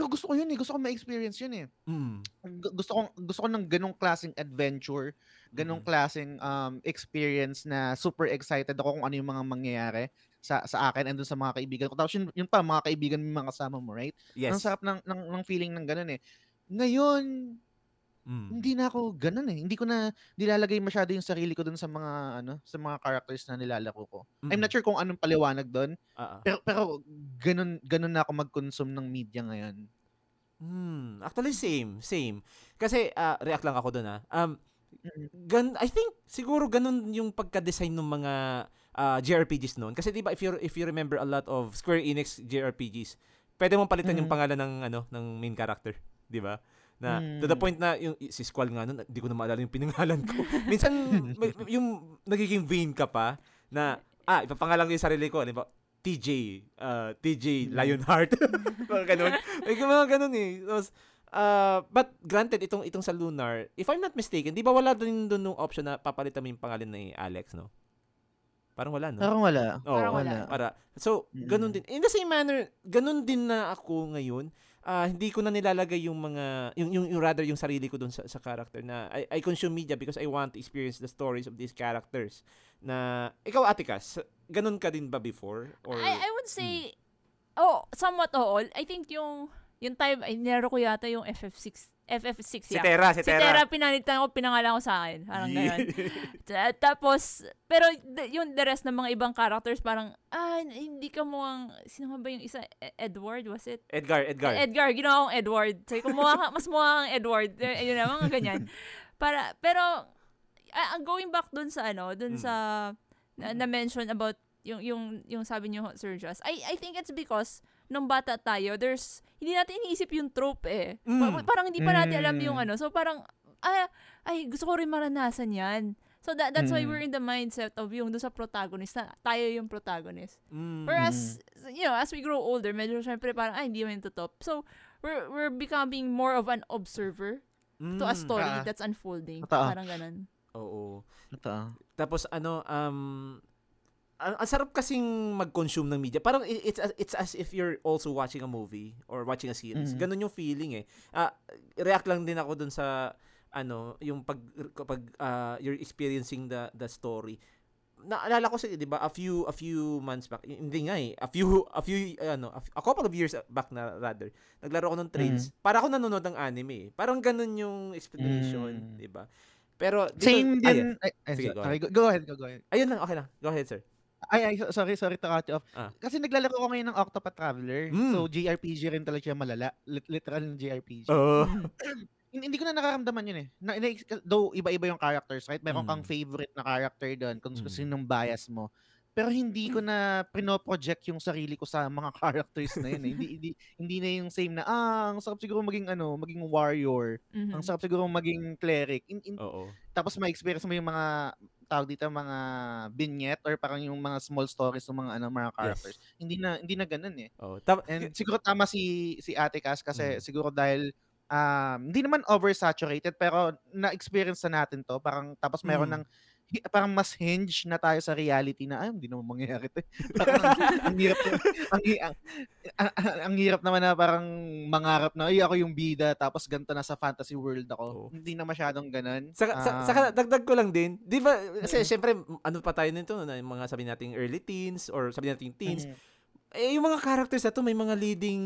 B: pero gusto ko yun eh gusto ko ma-experience yun eh
A: Mm.
B: gu- gusto ko gusto ko ng ganong klaseng adventure, ganong
A: Mhm.
B: klaseng um experience na super excited ako kung ano yung mga mangyayari sa sa akin and dun sa mga kaibigan ko. Tapos yun, yun pa mga kaibigan mo mga kasama mo, right?
A: Yes.
B: Ang sarap ng, ng ng feeling ng ganun eh. Ngayon,
A: Mm.
B: hindi na ako ganun eh. Hindi ko na nilalagay masyado yung sarili ko dun sa mga ano, sa mga characters na nilalaro ko. I'm not
A: Mm.
B: sure kung anong paliwanag doon,
A: Ah, ah.
B: pero pero ganun ganun na ako mag-consume ng media ngayon.
A: Hmm, actually same, same. Kasi ah, react lang ako doon ah. Um
B: Mm.
A: gan I think siguro ganun yung pagka-design ng mga ah, JRPGs noon. Kasi 'di ba if you if you remember a lot of Square Enix JRPGs, pwede mong palitan yung
B: Mhm.
A: pangalan ng ano ng main character, 'di ba? Na to the
B: Mm.
A: point na yung si Squall nga noon, hindi ko na maalala yung pinangalan ko. Minsan may- yung nagiging vain ka pa na ah, ipapangalan ko yung sarili ko, 'di ba? TJ, uh, TJ
B: Mm.
A: Lionheart. mga ganun. May mga ganun eh. Tapos, uh, but granted, itong, itong sa Lunar, if I'm not mistaken, di ba wala din doon nung option na papalitan mo yung pangalan ni Alex, no? Parang wala, no?
B: Parang wala.
A: Oo,
C: Parang wala.
A: Para. So, ganun
B: Mm.
A: din. In the same manner, ganun din na ako ngayon. Ah, hindi ko na nilalagay yung mga yung, yung, yung rather yung sarili ko dun sa sa character na I, I consume media because I want to experience the stories of these characters. Na ikaw Atikas, ganun ka din ba before or
C: I, I would say, oh, somewhat oo. I think yung, yung time, ay, ko yata yung FF6, FF6
A: si
C: yeah.
A: Terra, si
C: Si
A: Terra.
C: Terra, pinalitan ko, pinangalan ko sa akin. Parang ganyan. Ta- Tapos, pero yung the rest ng mga ibang characters, parang, ah, hindi ka mukhang, sino ba yung isa? E- Edward, was it?
A: Edgar, Edgar.
C: Edgar, ginawa kong Edward. Sabi ko, mukha ka, mas mukha kang Edward. Eh, Yun na, mga ganyan. Para, pero, ah, going back dun sa ano, dun
A: Mm.
C: sa, na, na-mention about yung, yung, yung sabi niyo, Sir Joss, I, I think it's because, nung bata tayo, there's, hindi natin iniisip yung trope eh. Pa-
A: Mm.
C: parang hindi pa natin alam
B: Mm.
C: yung ano. So, parang, ah, ay, gusto ko rin maranasan yan. So, that, that's why
B: Mm.
C: we're in the mindset of yung doon sa protagonist na tayo yung protagonist.
A: Mm.
C: Whereas, you know, as we grow older, medyo syempre parang, ay, hindi man ito top. So, we're, we're becoming more of an observer to a
A: Mm.
C: story
B: Ah.
C: that's unfolding.
B: Totoo.
C: Parang ganun.
A: Oo.
B: Totoo.
A: Tapos ano, um, ang, ang sarap kasing mag-consume ng media. Parang it's as, it's as if you're also watching a movie or watching a series.
B: Mhm.
A: Ganun yung feeling eh. Ah, react lang din ako dun sa ano, yung pag kapag ah, you're experiencing the the story. Naalala ko sa 'di ba a few a few months back hindi nga eh a few a few ano a, a couple of years back na rather naglaro ako ng trades para ako nanonood ng anime eh. parang ganun yung explanation
B: Mm.
A: 'di ba pero dito-
B: Same
A: Ayan.
B: din. Ay, ay,
A: Sige, go
B: okay, go, ahead, go, go ahead.
A: ayun lang okay lang go ahead sir
B: Ay, ay, so- sorry, sorry to cut you off.
A: Ah.
B: Kasi naglalaro ko ngayon ng Octopath Traveler.
A: Mm.
B: So, JRPG rin talaga siya malala. Lit- literal ng JRPG.
A: Oo.
B: Hindi, hindi ko na nakaramdaman yun eh. Na, na, though iba-iba yung characters, right? Meron kang
A: Mm.
B: favorite na character doon kung
A: Mm.
B: mm. sinong bias mo. Pero hindi ko na pino-project yung sarili ko sa mga characters na yun. Eh. hindi, hindi, hindi na yung same na, ah, ang sarap siguro maging ano, maging warrior.
C: Mhm.
B: Ang sarap siguro maging cleric. In, in,
A: Oo.
B: tapos ma-experience mo yung mga tawag dito mga vignette or parang yung mga small stories ng mga ano mga characters. Hindi na hindi na ganoon eh.
A: Oo. Tap-
B: And siguro tama si si Ate Cass kasi
A: Mm.
B: siguro dahil um, hindi naman oversaturated pero na-experience na natin to. Parang tapos meron
A: Mm.
B: ng parang mas hinge na tayo sa reality na ay hindi naman mangyayari to. Parang ang, hirap ang, ang, ang, ang hirap naman na parang mangarap na ay ako yung bida tapos ganito na sa fantasy world ako.
A: Oo.
B: Hindi na masyadong ganun.
A: Saka, sa,
B: Um,
A: saka dagdag ko lang din, di ba, kasi syempre, ano pa tayo nito, na yung mga sabi nating early teens or sabi nating teens,
B: mm,
A: eh, yung mga characters na to, may mga leading,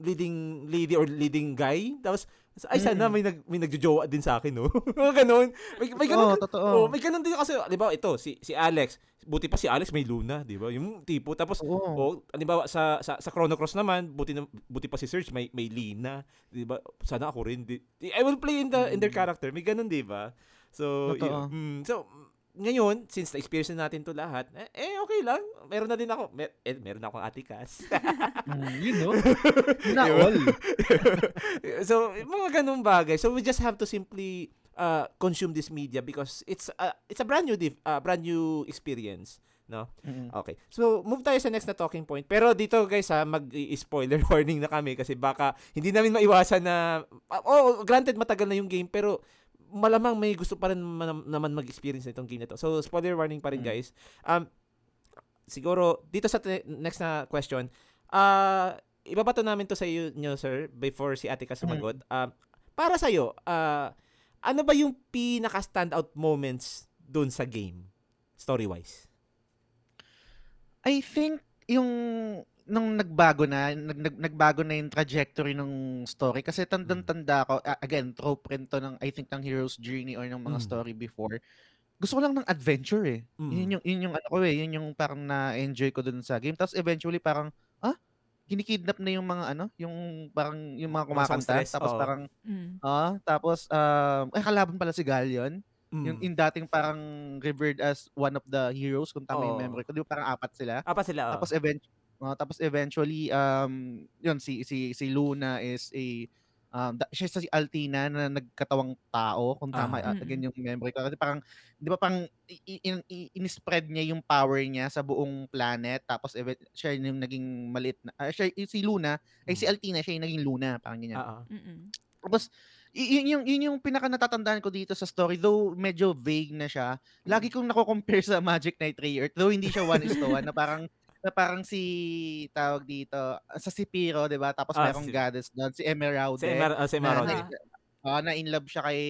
A: leading lady or leading guy, tapos, ay sana
B: Mm.
A: may, nag, may nagjojowa din sa akin, no? Mga ganun. May, may ganun,
B: Oo, totoo.
A: oh, may ganun din kasi, di ba, ito, si, si Alex, buti pa si Alex may Luna, di ba? Yung tipo, tapos,
B: Oo.
A: oh, di ba, sa, sa, sa Chrono Cross naman, buti, na, buti pa si Serge, may, may Lina, di ba? Sana ako rin, di, I will play in the in their
B: Mm.
A: character, may ganun, di ba? So,
B: Totoo.
A: yun. Mm, so, ngayon, since na-experience na natin to lahat, eh, eh, okay lang. Meron na din ako. Mer- eh, meron na akong atikas.
B: Mm, you know. Na
A: Diba?
B: all.
A: so, mga ganung bagay. So, we just have to simply uh, consume this media because it's a, it's a brand new dif- uh, brand new experience. No?
B: Mm.
A: Okay. So, move tayo sa next na talking point. Pero dito guys ha, mag-spoiler warning na kami kasi baka hindi namin maiwasan na ah, oh, granted matagal na yung game pero malamang may gusto pa rin man- naman mag-experience nitong game na to. So, spoiler warning pa rin
B: Mm.
A: guys. Um siguro dito sa te- next na question, ah ibabato namin to sa iyo nyo, sir before si Ate ka sumagot. Um, para sa iyo, ah ano ba yung pinaka standout moments doon sa game story-wise?
B: I think yung nung nagbago na, nag, nag- nagbago na yung trajectory ng story kasi tandang-tanda ako, again, trope rin to ng, I think, ng hero's journey or ng mga
A: Mm.
B: story before. Gusto ko lang ng adventure eh.
A: Mm.
B: Yun yung, yun yung ano ko eh, yun yung parang na-enjoy ko dun sa game. Tapos eventually parang, ah, kinikidnap na yung mga ano, yung parang yung mga kumakanta.
A: songstress,
B: Tapos
A: oo.
B: parang,
C: Mm.
B: ah, tapos, um, ay, kalaban pala si Galleon.
A: Mm.
B: Yung in dating parang revered as one of the heroes, kung tama yung
A: Oo.
B: memory ko. Di ba parang apat sila?
A: Apa sila? oh.
B: Tapos event uh, tapos eventually um yun si si si Luna is a um da, siya si Altina na nagkatawang tao kung tama
A: Ah.
B: uh, again yung memory ko kasi parang di ba parang i- i- i- in-spread niya yung power niya sa buong planet tapos event, siya yung naging maliit na ah, siya si Luna ay si Altina siya yung naging Luna parang ganyan.
A: Ah, ah.
C: Mm-mm.
B: Tapos yun yung yun yung pinaka natatandaan ko dito sa story though medyo vague na siya. Lagi kong nako-compare sa Magic Knight Ray though hindi siya one is to one na parang na parang si tawag dito sa Sipiro, 'di ba? Tapos
A: Ah,
B: merong
A: si-
B: goddess doon si Emerald.
A: Si Emer- ah, si Emerald.
B: Na, ah, na in love siya kay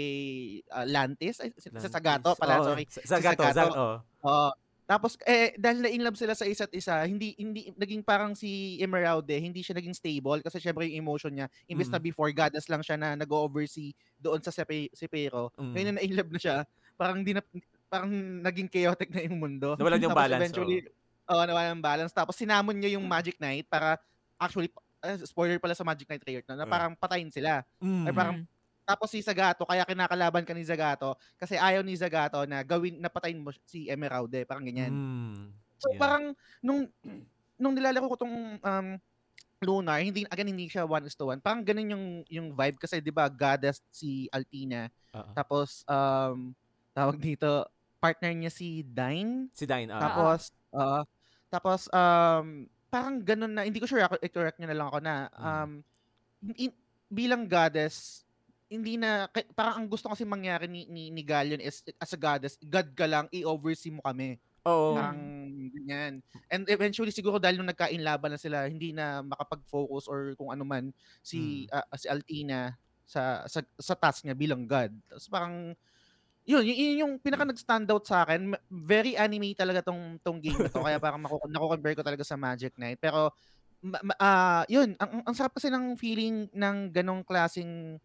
B: ah, Lantis, ay, si- sa
A: Lantis.
B: Sagato pala,
A: Oo,
B: sorry.
A: Sa, Sagato,
B: Sagato.
A: Zag- oh.
B: Oo. Tapos eh dahil na in love sila sa isa't isa, hindi hindi naging parang si Emerald eh, hindi siya naging stable kasi syempre yung emotion niya, imbes na
A: Mm.
B: before goddess lang siya na nag-oversee doon sa Sepe, Sepero.
A: Mm.
B: Ngayon na in love na siya, parang di na, parang naging chaotic na yung mundo.
A: Nawalan yung
B: Tapos
A: balance,
B: Eventually, oh. nawalan ng balance. Tapos sinamon niya yung Magic Knight para actually eh, spoiler pala sa Magic Knight Rayert na, na
A: Ah.
B: parang patayin sila.
A: Mm.
B: Ay, parang
C: Mm.
B: tapos si Zagato, kaya kinakalaban ka ni Zagato kasi ayaw ni Zagato na gawin napatayin mo si Emerald eh, parang ganyan.
A: Mm.
B: So
A: Yeah.
B: parang nung nung nilalaro ko tong um Lunar, hindi again hindi siya one is to one. Parang ganun yung yung vibe kasi 'di ba goddess si Altina.
A: Ah.
B: Tapos um tawag dito partner niya si Dine.
A: Si Dine. ah.
B: Tapos uh, tapos um parang ganun na hindi ko sure ako i-correct niyo na lang ako na um in- bilang goddess hindi na parang ang gusto kasi mangyari ni ni, ni Galleon is as a goddess, god ka lang i-oversee mo kami.
A: Oo.
B: Parang ganyan. And eventually siguro dahil nung nagkainlaban na sila, hindi na makapag-focus or kung ano man si ah, si Altina sa sa sa task niya bilang god. Tapos parang yun, yun, yun yung pinaka nag-stand out sa akin. Very anime talaga tong tong game na to. Kaya parang mako nako-compare ko talaga sa Magic Knight. Pero ah, yun, ang, ang, sarap kasi ng feeling ng ganong klasing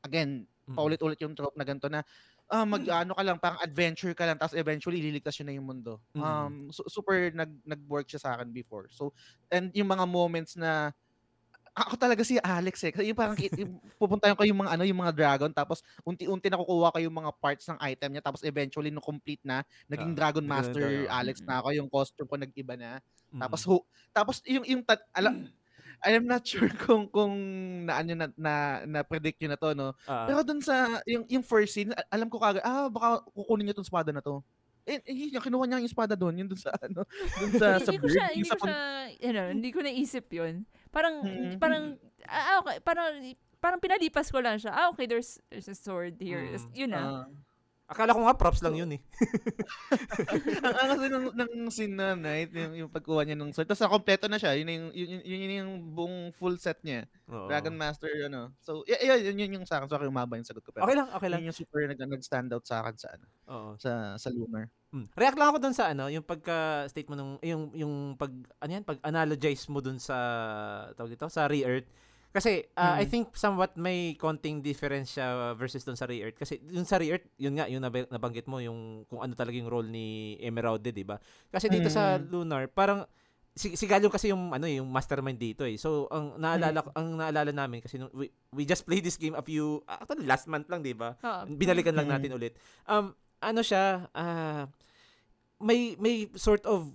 B: again,
A: Mm.
B: paulit-ulit yung trope na ganito na ah mag ano ka lang parang adventure ka lang tapos eventually liligtas yun na yung mundo.
A: Mm.
B: Um su- super nag nag-work siya sa akin before. So and yung mga moments na ako talaga si Alex eh. Kasi yung parang yung, pupuntahan ko yung mga ano, yung mga dragon tapos unti-unti nakukuha ko yung mga parts ng item niya tapos eventually no complete na, naging
A: Ah,
B: Dragon Master
A: talaga.
B: Alex na ako, yung costume ko nag-iba na.
A: Mm.
B: Tapos ho, tapos yung yung tat, alam I'm not sure kung kung na ano na na, na predict niyo na to no.
A: Ah.
B: Pero dun sa yung yung first scene, alam ko kagad, ah baka kukunin niya tong espada na to. Eh, eh kinuha niya yung espada doon, yun dun sa ano, dun sa sa
C: hindi ko
B: bird,
C: siya,
B: yung
C: hindi
B: sa
C: ko siya, ano, hindi ko naisip yun. Parang,
B: Mm.
C: parang, ah, okay, parang, parang pinalipas ko lang siya. Ah, okay, there's, there's a sword here.
A: Mm.
C: Yun na.
B: Ah.
A: Akala ko nga props lang yun eh.
B: ang ang kasi ng, ng scene na night, yung, yung pagkuha niya ng sword. Tapos kompleto na siya. Yun, yung, yun, yun, yun, yun yung buong full set niya.
A: Oo.
B: Dragon Master, ano. So, y- yun, yun, yun yung sa akin. Sorry, umaba yung sagot ko. Pero
A: Okay lang, okay lang.
B: yun yung super nag, nag-stand out sa akin sa, ano,
A: Oo.
B: sa, sa Lunar.
A: Mm. React lang ako dun sa ano, yung pagka-state mo nung, yung, yung pag, ano yan, pag-analogize mo dun sa, tawag ito, sa Re-Earth. Kasi, uh,
B: Mm.
A: I think somewhat may konting difference siya versus dun sa Re-Earth. Kasi yung sa Re-Earth, yun nga, yung nab- nabanggit mo, yung kung ano talaga yung role ni Emerald, di ba? Kasi dito sa
B: Mm.
A: Lunar, parang, si, si Galio kasi yung ano eh, yung mastermind dito eh. So ang naalala
B: Mm.
A: ang naalala namin kasi nung, we, we just played this game a few actually last month lang, 'di ba?
C: Oo.
A: binalikan lang
B: Mm.
A: natin ulit. Um, ano siya, ah, may, may sort of,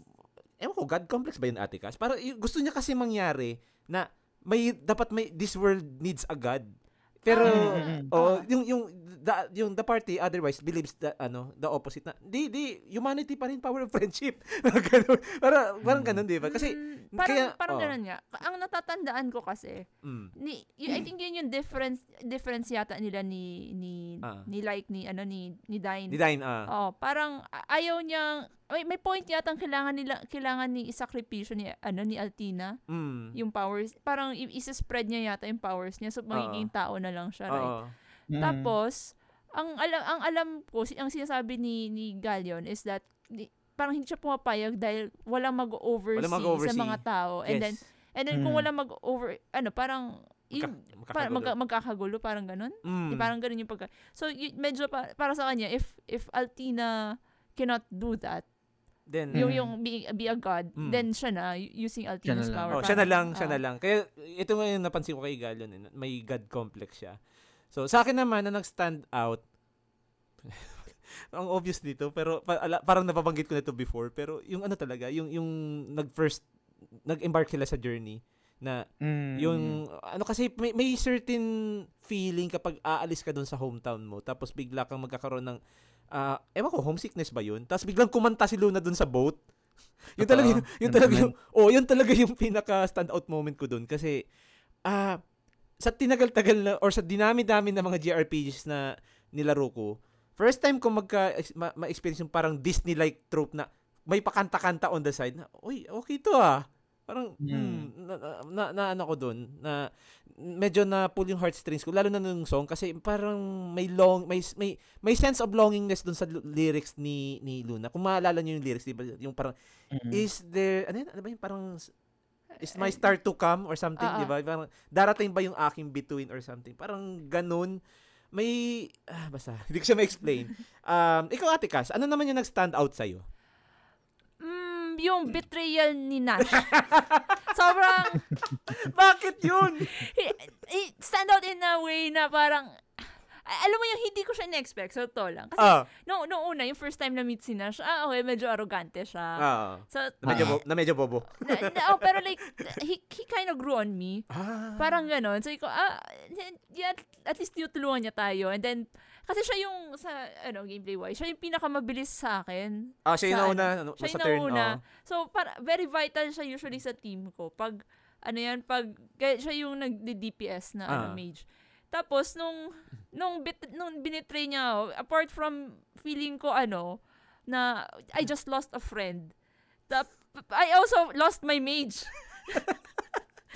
A: ewan ko, God complex ba yun, Ate Cass? Para, gusto niya kasi mangyari na may, dapat may, this world needs a God. Pero,
B: Mm, mm, mm.
A: oh,
C: Ah.
A: yung, yung, the, yung the party otherwise believes the, ano, the opposite na, di, di, humanity pa rin power of friendship. ganun. Para, parang ganun, di ba? Kasi,
C: Mm, parang,
A: kaya-
C: parang
A: oh.
C: ganun nga. Ang natatandaan ko kasi,
A: mm,
C: ni, y- I think yun yung difference, difference yata nila ni, ni,
A: Ah.
C: ni like, ni, ano, ni, ni Dine.
A: di dine, ah.
C: Oh, parang ayaw niyang may, may point yata ang kailangan nila kailangan ni isakripisyo ni ano ni Altina
A: Mm.
C: yung powers. Parang i- isa-spread niya yata yung powers niya so magiging tao na lang siya, right?
B: Mm.
C: Tapos ang alam ang alam ko si- ang sinasabi ni ni Galleon is that ni- parang hindi siya pumapayag dahil walang mag-oversee,
A: Walang mag-oversee.
C: sa mga tao. And
A: Yes.
C: then and then kung
B: Mm.
C: walang mag-over ano parang yung,
A: Magka-
C: parang
A: magkakagulo.
C: magka, magkakagulo parang ganun.
A: Mm.
C: Di, parang ganun yung pagka. So, y- medyo pa, para sa kanya, if if Altina cannot do that,
A: Then,
C: yung
B: Mm.
C: yung be, be a god,
A: Mm.
C: then siya na, using Altina's
B: Siya na lang.
C: power.
A: Oh, siya na lang, siya
C: ah.
A: na lang. Kaya ito nga yung napansin ko kay Galion, eh, may God complex siya. So sa akin naman na nag-stand out ang obvious dito pero pa, ala, parang napabanggit ko na ito before pero yung ano talaga yung yung nag first nag-embark sila sa journey na
B: Mm.
A: yung ano kasi may, may certain feeling kapag aalis ka doon sa hometown mo tapos bigla kang magkakaroon ng ah ewan ko homesickness ba yun? Tapos biglang kumanta si Luna doon sa boat. Yun
B: Totoo.
A: talaga yun
B: Yun
A: talaga yung oh yun talaga yung pinaka standout moment ko doon kasi ah sa tinagal-tagal na or sa dinami-dami na mga JRPGs na nilaro ko first time ko magka ma- ma-experience yung parang Disney-like trope na may pakanta-kanta on the side na uy okay to ah Parang,
B: Mm.
A: hmm, na, na, na, ano ko doon, na medyo na pull yung heartstrings ko, lalo na nung song, kasi parang may long, may, may, may sense of longingness doon sa l- lyrics ni, ni Luna. Kung maalala niyo yung lyrics, di ba, yung parang,
B: Mm.
A: is there, ano yun, ano ba yung parang, is my star to come or something,
C: Ah,
A: di ba? Parang, darating ba yung aking between or something? Parang ganun. May, ah, basta, hindi ko siya ma-explain. Um, ikaw, Ate Cass, ano naman yung nag-stand out sa'yo?
C: Yung betrayal ni Nash. Sobrang,
A: Bakit yun?
C: he- he- stand out in a way na parang, alam mo yung hindi ko siya na-expect, so to lang. Kasi,
A: ah,
C: no, no una, yung first time na meet si Nash, ah, okay, medyo arrogante siya.
A: ah,
C: So,
A: na medyo, bo- na medyo bobo.
C: na, na- oh, pero like, he, he kind of grew on me.
A: Ah.
C: Parang ganon. So, iko, ah, yeah, at least tinutulungan niya tayo. And then, kasi siya yung, sa, ano, gameplay-wise, siya yung pinakamabilis sa akin.
A: Ah, siya yung nauna
C: ano,
A: ano,
C: siya
A: sa
C: yung
A: turn.
C: nauna.
A: oh.
C: So, para, very vital siya usually sa team ko. Pag, ano yan, pag, kaya siya yung nag-DPS na, ano,
A: Ah.
C: mage. Tapos, nung, nung, bit, nung binitray niya ako, apart from feeling ko, ano, na, I just lost a friend. Tap, I also lost my mage.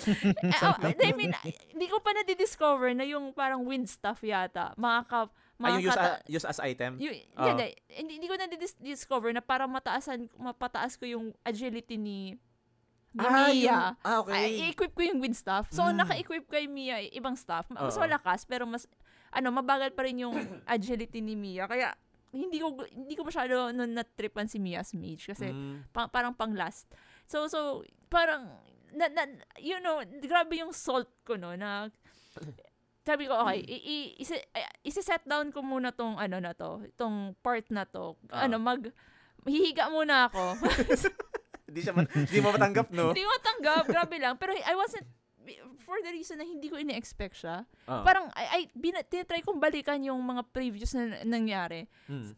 C: Eh, oh, I mean, hindi ko pa na-discover na yung parang wind stuff yata. Makaka,
A: Ah, yung use,
C: makakata-
A: a- use as item?
C: yung,
A: Oo.
C: hindi, hindi, hindi ko na-discover na para mataasan, mapataas ko yung agility ni, ni
A: ah,
C: Mia.
A: yung, ah, okay.
C: Ay, i-equip ko yung wind stuff. So,
A: Mm.
C: naka-equip kay Mia ibang stuff. Mas
A: Oo.
C: malakas, pero mas, ano, mabagal pa rin yung agility ni Mia. Kaya, hindi ko hindi ko masyado nun na-tripan si Mia's mage kasi
A: Mm.
C: pa- parang pang last. So so parang na, na, you know, grabe yung salt ko, no, na, sabi ko, okay, i, i, isi, eh, isi-set down ko muna tong, ano na to, itong part na to.
A: Ah.
C: Ano, mag, hihiga muna ako.
A: Hindi siya man, hindi mo matanggap, no?
C: Hindi ko tanggap, grabe lang. Pero I wasn't, for the reason na hindi ko ini-expect siya.
A: Ah.
C: Parang, I, I bina, tinatry kong balikan yung mga previews na nangyari.
A: Mm.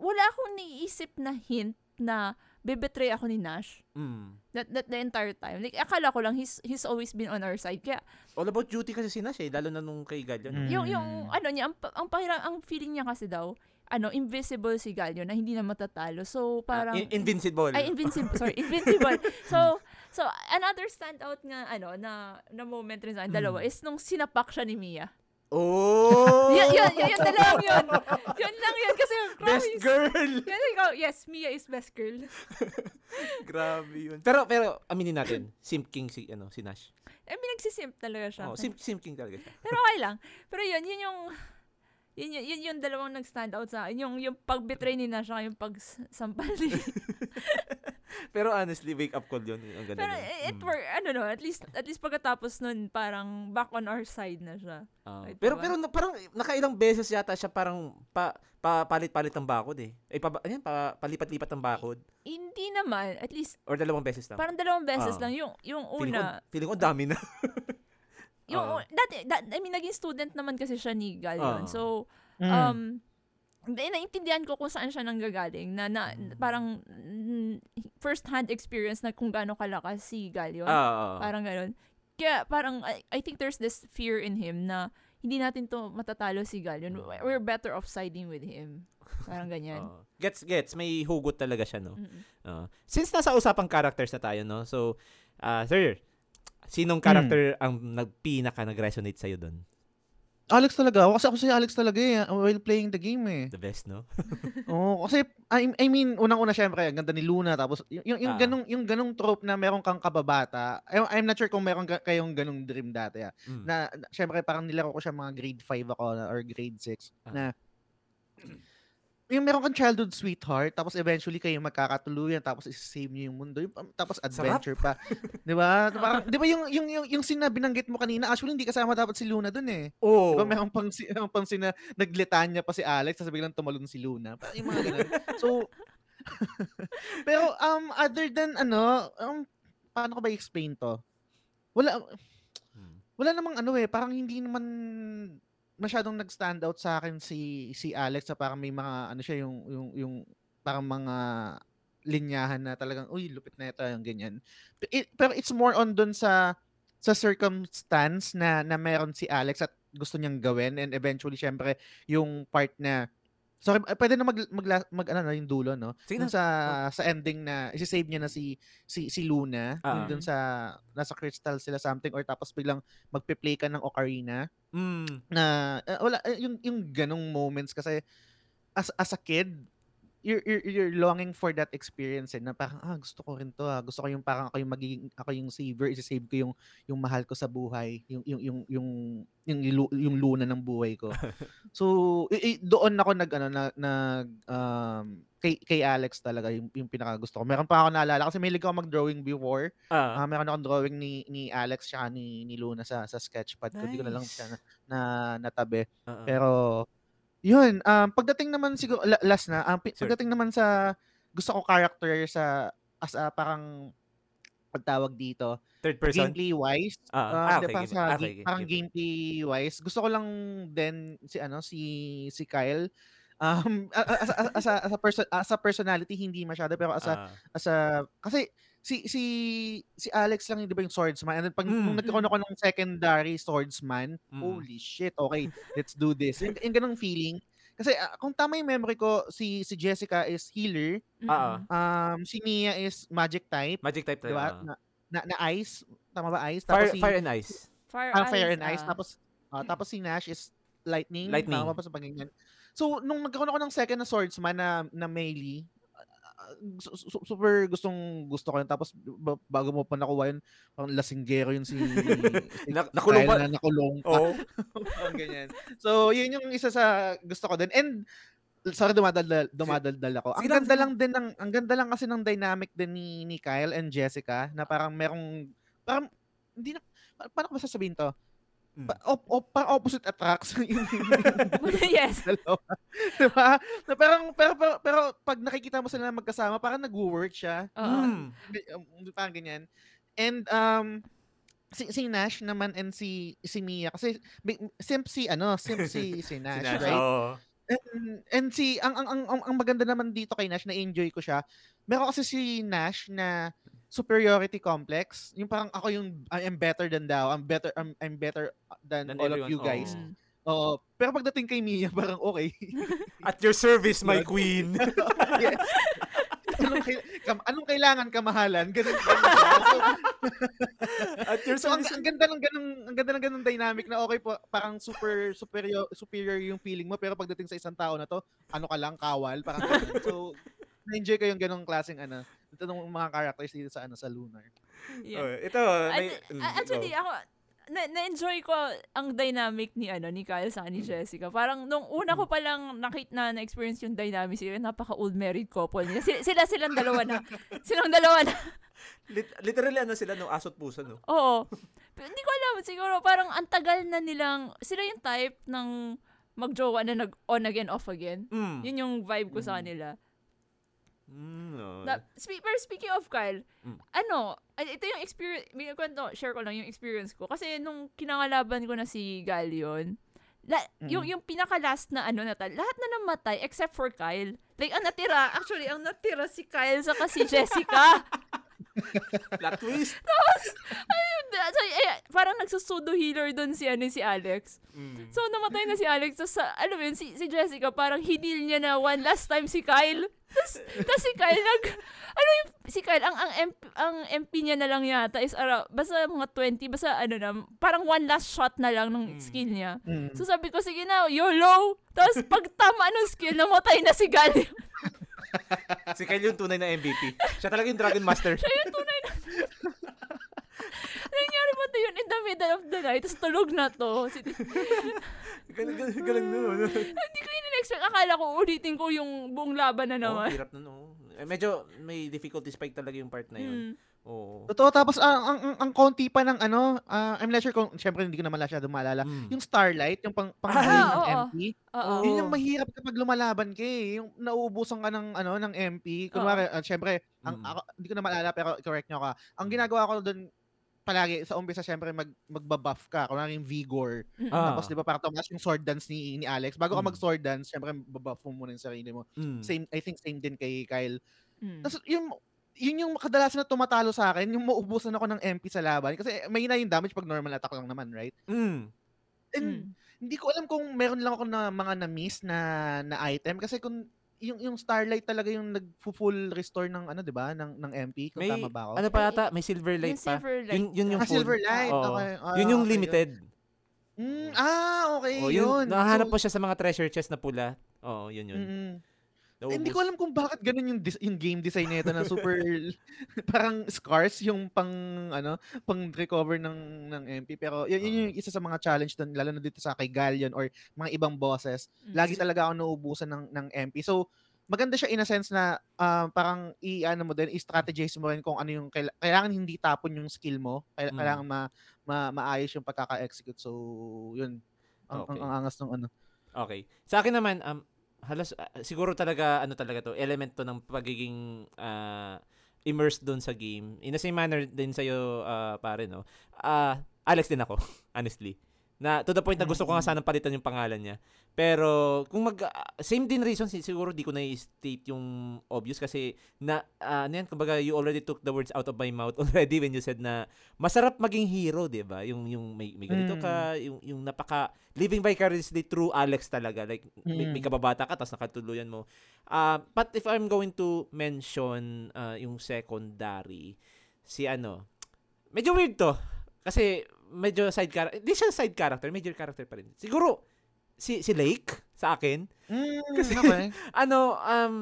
C: Wala akong niisip na hint na bebetray ako ni Nash.
A: Mm.
C: That, that the entire time. Like, akala ko lang, he's, he's always been on our side. Kaya,
A: All about duty kasi si Nash eh, lalo na nung kay Galion.
B: Mm.
C: yung, yung, ano niya, ang, ang, pahira- ang feeling niya kasi daw, ano, invisible si Galio na hindi na matatalo. So, parang,
A: Ah, in- invincible.
C: ay, invincible, sorry, invincible. So, so, another standout nga, ano, na, na moment rin sa akin, dalawa, is nung sinapak siya ni Mia.
A: Oh!
C: Yun, yun, yun, yun, dalawang yun. Yun lang yun, kasi,
A: Best
C: promise.
A: girl!
C: Yan, ikaw, yes, Mia is best girl.
A: Grabe yun. Pero, pero, aminin natin, Simp King si, ano, si Nash.
C: Eh, nagsisimp talaga siya.
A: Oh, Simp, Simp King talaga siya.
C: Pero okay lang. Pero yun, yun yung, yun, yun, yun yung dalawang nag-stand out sa akin. Yung, yung pag-betray ni Nash, yung pag-sampal ni.
A: Pero honestly, wake up call yun. Ang ganda
C: Pero
A: nun.
C: it
A: Mm.
C: worked, ano no, at least, at least pagkatapos nun, parang back on our side na siya. Right,
A: pero
C: diba?
A: pero na, parang nakailang beses yata siya parang pa, pa palit-palit ng bakod eh. Eh pa, ayan, pa, palipat-lipat ng bakod
C: Hindi naman, at least,
A: or dalawang beses lang.
C: parang dalawang beses
A: Ah.
C: lang. Yung, yung
A: feeling ko,
C: una,
A: feeling ko ang dami na.
C: yung,
A: Oo.
C: dati, da, I mean, naging student naman kasi siya ni Gal yun.
A: Ah.
C: So,
B: Mm.
C: Hindi, naintindihan ko kung saan siya nanggagaling na, na parang mm, first-hand experience na kung gaano kalakas si Gal yun.
A: Ah.
C: Parang ganun. Kaya parang I, I think there's this fear in him na hindi natin to matatalo si Gal yun. We're better off siding with him. Parang ganyan.
A: Ah. gets gets may hugot talaga siya no. Ah. since nasa usapang characters na tayo no. So, ah sir, sinong character ang nagpinaka nag-resonate sa doon?
B: Alex talaga. Kasi ako si Alex talaga eh, while playing the game eh.
A: The best, no?
B: Oo, kasi I, I mean, unang-una syempre, ang ganda ni Luna tapos yung yung, yung
A: Ah.
B: ganung yung ganung trope na meron kang kababata. I, I'm not sure kung meron ka, kayong ganung dream dati ah.
A: Mm.
B: Na, na syempre parang nilaro ko siya mga grade 5 ako na- or grade 6
A: Ah.
B: na yung meron kang childhood sweetheart tapos eventually kayo magkakatuluyan tapos i-save niyo yung mundo yung, tapos adventure pa 'di ba parang 'di ba yung yung yung yung scene na binanggit mo kanina actually hindi kasama dapat si Luna dun eh
A: Oh.
B: Diba meron pang, meron pang sina, naglitanya pa si Alex, tapos biglang tumalon si Luna. Parang yung mga ganun. So, pero um, other than ano, um, paano ko ba i-explain to? Wala,
A: Hmm.
B: wala namang ano eh, parang hindi naman masyadong nag-stand out sa akin si si Alex sa parang may mga ano siya yung yung yung parang mga linyahan na talagang uy lupit na ito yung ganyan. It- pero it's more on dun sa sa circumstance na na meron si Alex at gusto niyang gawin and eventually syempre yung part na Sorry, pwede na mag, mag, mag ano na yung dulo, no?
A: Sige
B: Dun sa sa ending na isi-save niya na si si si Luna, yung dun sa nasa crystal sila something or tapos biglang magpe-play ka ng ocarina.
A: Mm.
B: na eh, wala eh, yung yung ganong moments kasi as as a kid you're, you're, you're longing for that experience eh, na parang ah gusto ko rin to ah. gusto ko yung parang ako yung magiging ako yung saver isi-save ko yung yung mahal ko sa buhay yung yung yung yung yung, yung, yung luna ng buhay ko so i- i- doon ako nag ano nag, nag um kay kay Alex talaga yung yung pinaka gusto ko meron pa ako naalala kasi may ako mag-drawing before
A: Ah.
B: Ah, meron akong drawing ni ni Alex siya ni ni Luna sa sa sketchpad ko. Hindi ko na lang
A: Nice.
B: siya na, na natabi.
A: Ah.
B: Pero yun, um pagdating naman siguro la- last na, um, pagdating naman sa gusto ko character sa as a parang pagtawag dito,
A: Third person?
B: gameplay wise,
A: Ah, ah,
B: di
A: okay,
B: ba,
A: game-
B: sa
A: okay,
B: ga-
A: game-
B: parang
A: game.
B: gameplay wise, gusto ko lang din si ano si si Kyle um a- a- as, as, as, a, as a person as a personality hindi masyado pero as a
A: Ah.
B: as a kasi si si si Alex lang yung 'di ba yung swordsman and then pag
A: Mm.
B: nung nagkaroon ako ng secondary swordsman
A: Mm.
B: holy shit okay let's do this yung, yung ganung feeling kasi ah, kung tama yung memory ko si si Jessica is healer
C: Mm-mm.
B: um si Mia is magic type
A: Magic type
B: 'di
A: talaga.
B: ba na, na, na ice tama ba ice
A: ah. Fire,
B: tapos si
A: fire and ice.
C: Fire,
B: ah, fire and
C: ah.
B: ice tapos ah, tapos si Nash is lightning
A: Lightning.
B: tama ba sa pagganyan so nung nagkaroon ako ng second na swordsman na na melee super gustong gusto ko yun. Tapos ba- bago mo pa nakuha yun parang lasinggero yun si, si
A: Na- nakulong pa-
B: na nakulong pa.
A: Oo.
B: parang ganyan. So yun yung isa sa gusto ko din. And sorry dumadaldal dumadaldal ako. Ang ganda lang. din ng ang ganda lang kasi ng dynamic din ni ni Kyle and Jessica na parang merong parang, hindi na, pa- paano ko ba sasabihin to?
A: Mm.
B: Pa, op, op, parang opposite attracts
C: yes.
B: dalawa. diba? Na parang, pero, pero, pero, pag nakikita mo sila magkasama, parang nag-work siya.
C: Oo.
A: Mm.
B: Um, Parang ganyan. And, um, si, si Nash naman and si si Mia kasi simp si ano simp si si Nash,
A: Sinash,
B: right
A: oo.
B: and, and si ang ang ang ang maganda naman dito kay Nash na enjoy ko siya meron kasi si Nash na superiority complex yung parang ako yung I am better than thou I'm better I'm, I'm better than,
A: Than
B: all of
A: everyone,
B: you guys
C: Mm.
B: oo pero pagdating kay Mia parang okay
A: At your service, my queen.
B: yes anong, kam- anong kailangan kamahalan ganun. So,
A: At your
B: So ang,
A: service.
B: ang ganda ng ganung ang ganda ng ganung dynamic na okay po parang super superior superior yung feeling mo pero pagdating sa isang tao na to ano ka lang kawal parang ganun. so na-enjoy ko yung ganung klaseng ano ito ng mga characters dito sa ano sa Lunar.
C: Yeah.
A: Oh, ito, may,
C: At- actually, ako, na, na-enjoy ko ang dynamic ni ano ni Kyle sa ni Jessica. Parang nung una ko pa lang nakita na na-experience yung dynamic sila, napaka old married couple nila. Sila, sila silang dalawa na. Silang dalawa na.
A: lit- literally ano sila, no? Asot puso, no?
C: Oo. Pero hindi ko alam, siguro parang ang tagal na nilang, sila yung type ng magjowa na nag on again, off again.
A: Mm.
C: Yun yung vibe ko sa kanila.
A: Mm, no.
C: Na, spe- pero speaking of Kyle,
A: Mm.
C: ano, ito yung experience, may kwento, share ko lang yung experience ko. Kasi nung kinangalaban ko na si Galion, la, yung, yung pinaka-last na ano na tal, lahat na namatay except for Kyle. Like, ang natira, actually, ang natira si Kyle saka si Jessica.
A: Plot twist.
C: Ayun, so, eh, parang nagsusudo healer doon si, ano, si Alex.
A: Mm.
C: So, namatay na si Alex. Tapos, sa, alam mo yun, si, si Jessica, parang hinil niya na one last time si Kyle. Tapos, tapos si Kyle nag, ano yung, si Kyle, ang, ang, MP, ang MP niya na lang yata is, ara, basta mga 20, basta ano na, parang one last shot na lang ng skill niya. So, sabi ko, sige na, YOLO! Tapos, pag tama ng skill, namatay na si Gal.
A: Si Kyle yung tunay na MVP. Siya talaga yung Dragon Master.
C: Ayun, tunay na. Nangyari mo to yun in the middle of the night, tapos tulog na to.
A: Galing, galing, galing no.
C: hindi ko yun in-expect. Akala ko ulitin ko yung buong laban na
A: Oh,
C: naman.
A: hirap na no. Eh, medyo may difficulty spike talaga yung part na yun.
C: Mm.
A: Oo.
B: Totoo tapos ang ang, ang, ang konti pa ng ano, ah, I'm not sure kung syempre hindi ko naman masyado maalala.
A: Mm.
B: Yung Starlight, yung pang pang
A: Ah,
B: ng
C: oo.
B: MP.
C: Oo.
B: Yun yung mahirap kapag lumalaban ka eh. Yung nauubusan ka ng ano ng MP. Kunwari, ah, syempre, ang
A: Mm.
B: ako, hindi ko na maalala pero correct nyo ka. Ang ginagawa ko doon palagi sa umpisa syempre mag magbabuff ka. Kunwari yung vigor.
A: Ah.
B: Tapos 'di ba para tumaas yung sword dance ni ni Alex. Bago ka
A: Mm.
B: mag sword dance, syempre babuff mo muna yung sarili mo.
A: Mm.
B: Same I think same din kay Kyle.
C: Mm.
B: Tapos yung yun yung kadalasan na tumatalo sa akin, yung maubusan ako ng MP sa laban. Kasi may na yung damage pag normal attack lang naman, right?
A: Mm.
B: And
C: Mm.
B: hindi ko alam kung meron lang ako na mga na-miss na na item kasi kung yung yung Starlight talaga yung nag-full restore ng ano 'di ba ng ng MP kung
A: May,
B: tama ba ako?
A: ano pa ata, may silver light
C: Yung
A: pa.
C: silver light.
A: Yun, yun yung
B: ah,
A: full.
B: Silver Light.
A: Oo.
B: Okay. Ah,
A: yun yung
B: okay,
A: limited.
B: Mm, ah, okay,
A: Oh,
B: yun.
A: yun. Nahanap
B: So,
A: po siya sa mga treasure chest na pula. Oo, yun yun.
B: mm-mm.
A: Naubos.
B: Hindi ko alam kung bakit ganun yung dis- yung game design nito na super parang scars yung pang ano, pang recover ng ng MP pero yun, yun yung isa sa mga challenge doon lalo na dito sa kay Galleon or mga ibang bosses.
C: Mm.
B: Lagi talaga ako nauubusan ng ng MP. So maganda siya in a sense na ah, parang i-ano mo din, i-strategize mo rin kung ano yung kaila- kailangan hindi tapon yung skill mo.
A: Mm.
B: Kailangan ma, ma- maayos yung pagkaka-execute. So, yun. Ang,
A: Okay.
B: ang, ang angas ng ano.
A: Okay. Sa akin naman, um, halos, ah, siguro talaga, ano talaga to, element to ng pagiging ah, immersed doon sa game. In the same manner din sa'yo, ah, pare, no? Ah, Alex din ako, honestly. Na to the point na gusto ko nga sanang palitan yung pangalan niya. Pero kung mag same din reason si- siguro di ko na state yung obvious kasi na uh, ano yan, kumbaga you already took the words out of my mouth already when you said na masarap maging hero, 'di ba? Yung yung may, may ganito
B: Mm.
A: ka, yung yung napaka living vicariously through Alex talaga. Like may,
B: Mm.
A: may kababata ka tapos nakatuluyan mo. Uh, but if I'm going to mention uh, yung secondary si ano, medyo weird to. Kasi medyo side character. Hindi siya side character, major character pa rin. Siguro si si Lake sa akin.
B: Mm,
A: Kasi-
B: okay.
A: Ano um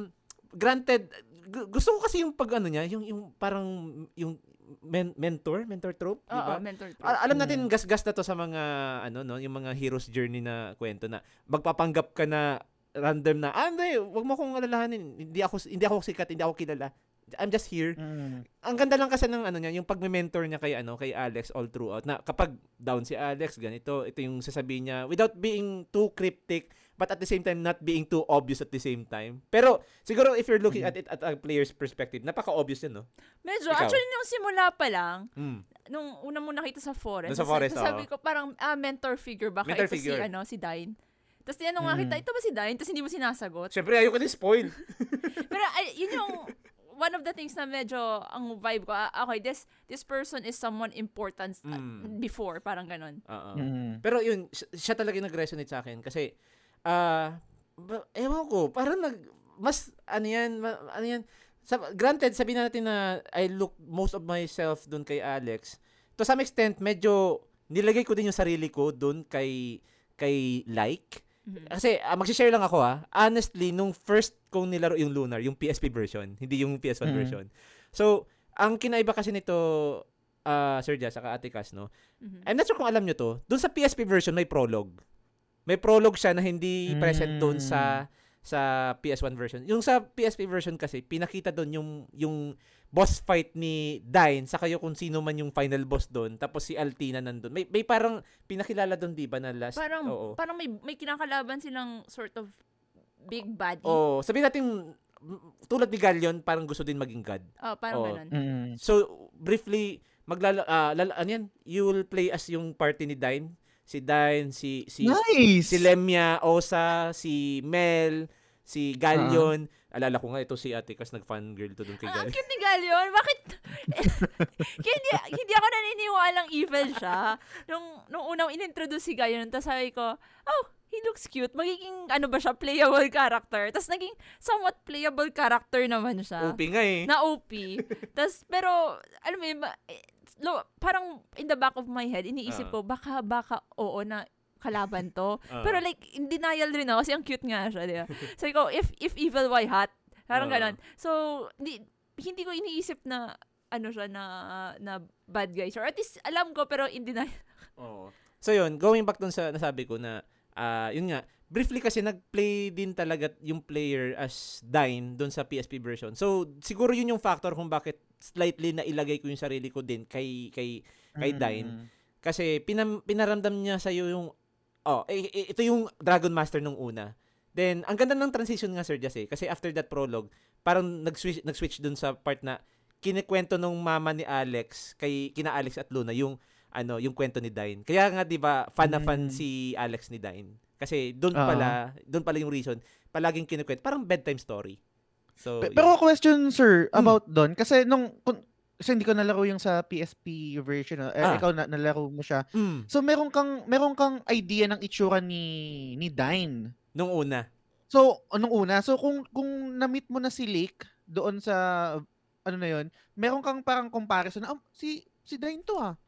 A: granted gu- gusto ko kasi yung pag ano niya, yung yung parang yung men- mentor, mentor trope, di ba?
C: mentor trope.
A: Al- alam natin
B: Mm.
A: gas-gas na to sa mga ano no, yung mga hero's journey na kwento na magpapanggap ka na random na, ah, hindi, wag mo akong alalahanin. Hindi ako hindi ako sikat, hindi ako kilala. I'm just here.
B: Mm.
A: Ang ganda lang kasi ng ano niya, yung pagme-mentor niya kay ano, kay Alex all throughout. Na kapag down si Alex, ganito, ito yung sasabihin niya without being too cryptic but at the same time not being too obvious at the same time. Pero siguro if you're looking at it at a player's perspective, napaka-obvious yun, no?
C: Medyo,
A: Ikaw?
C: actually, nung simula pa lang,
A: Mm.
C: nung una mo nakita sa forest,
A: sa forest,
C: sabi
A: oo.
C: ko, parang, ah, mentor figure, baka
A: Mentor
C: ito
A: figure.
C: si, ano, si Dine. Tapos tinanong nga
B: Mm.
C: kita, ito ba si Dine? Tapos hindi mo sinasagot.
A: Siyempre, ayoko din spoil.
C: Pero ay, yun yung one of the things na medyo ang vibe ko, ah, okay, this this person is someone important uh,
A: Mm.
C: before, parang ganon.
A: Oo.
B: Mm.
A: Pero yun, siya, siya talaga yung nag-resonate sa akin kasi ah ba- ewan ko, parang nag mas ano yan, ma- ano yan. Sa, granted, sabihin natin na I look most of myself doon kay Alex. To some extent, medyo nilagay ko din yung sarili ko doon kay kay like.
C: Mhm.
A: Kasi uh, mag-share lang ako ah. Honestly, nung first kong nilaro yung Lunar, yung PSP version, hindi yung PS1
B: Mhm.
A: version. So, ang kinaiba kasi nito ah Sir Jazz, saka Ate Cass, no?
C: Mhm.
A: I'm not sure kung alam nyo to. Doon sa PSP version may prologue. May prologue siya na hindi present doon sa sa PS1 version. Yung sa PSP version kasi pinakita doon yung yung boss fight ni Dine sa kayo kung sino man yung final boss doon tapos si Altina nandun. May may parang pinakilala doon 'di ba na last
C: Parang,
A: Oo.
C: parang may, may kinakalaban silang sort of big baddie.
A: Oh, sabihin natin tulad ni Galleon parang gusto din maging god.
C: Oh, parang
A: Oo.
C: ganon.
B: Mm.
A: So briefly maglala ah, lala, ano yan? You will play as yung party ni Dine. Si Dine, si si
B: Nice!
A: si Lemia, Osa, si Mel, si Gallion. Alala ko nga ito si Ate kasi nag-fangirl to dun kay
C: Ang, ang
A: Gallion.
C: cute ni Galion. Bakit? Hindi, hindi ako naniniwalang evil siya. Nung, nung unang inintroduce si Galion, tapos sabi ko, oh, he looks cute. Magiging, ano ba siya, playable character. Tapos naging somewhat playable character naman siya.
A: OP nga eh.
C: Na OP. Tapos, pero, alam mo yun, eh, lo, parang in the back of my head, iniisip
A: Ah.
C: ko, baka, baka, oo na, kalaban to.
A: Ah.
C: Pero like, in denial rin ako kasi ang cute nga siya, di ba? Sabi ko, if, if evil, why hot? Parang
A: Ah.
C: ganon. So, hindi, hindi ko iniisip na, ano siya, na, na bad guy siya. Or at least, alam ko, pero in denial.
A: Oo. So yun, going back dun sa nasabi ko na, ah yun nga, briefly kasi nag-play din talaga yung player as Dine dun sa PSP version. So, siguro yun yung factor kung bakit slightly na ilagay ko yung sarili ko din kay kay kay Dine.
B: Mm.
A: Kasi pinam, pinaramdam niya sa iyo yung oh, eh, eh, ito yung Dragon Master nung una. Then ang ganda ng transition nga Sir Jess eh, kasi after that prologue, parang nag-switch nag-switch dun sa part na kinikwento nung mama ni Alex kay kina Alex at Luna yung ano, yung kwento ni Dine. Kaya nga 'di ba, fan na fan
B: Mm.
A: si Alex ni Dine. Kasi doon
B: Oo.
A: pala, doon pala yung reason. Palaging kinikwento, parang bedtime story. So,
B: Pe-
A: yun.
B: Pero question, sir,
A: Mm.
B: about doon. Kasi nung, kasi hindi ko nalaro yung sa PSP version. Eh,
A: Ah.
B: Ikaw na, nalaro mo siya.
A: Mm,
B: So, meron kang, meron kang idea ng itsura ni, ni Dine.
A: nung una.
B: So, anong una? So, kung, kung na-meet mo na si Lake doon sa, ano na yun, meron kang parang comparison na, ah, si, si Dine to ah.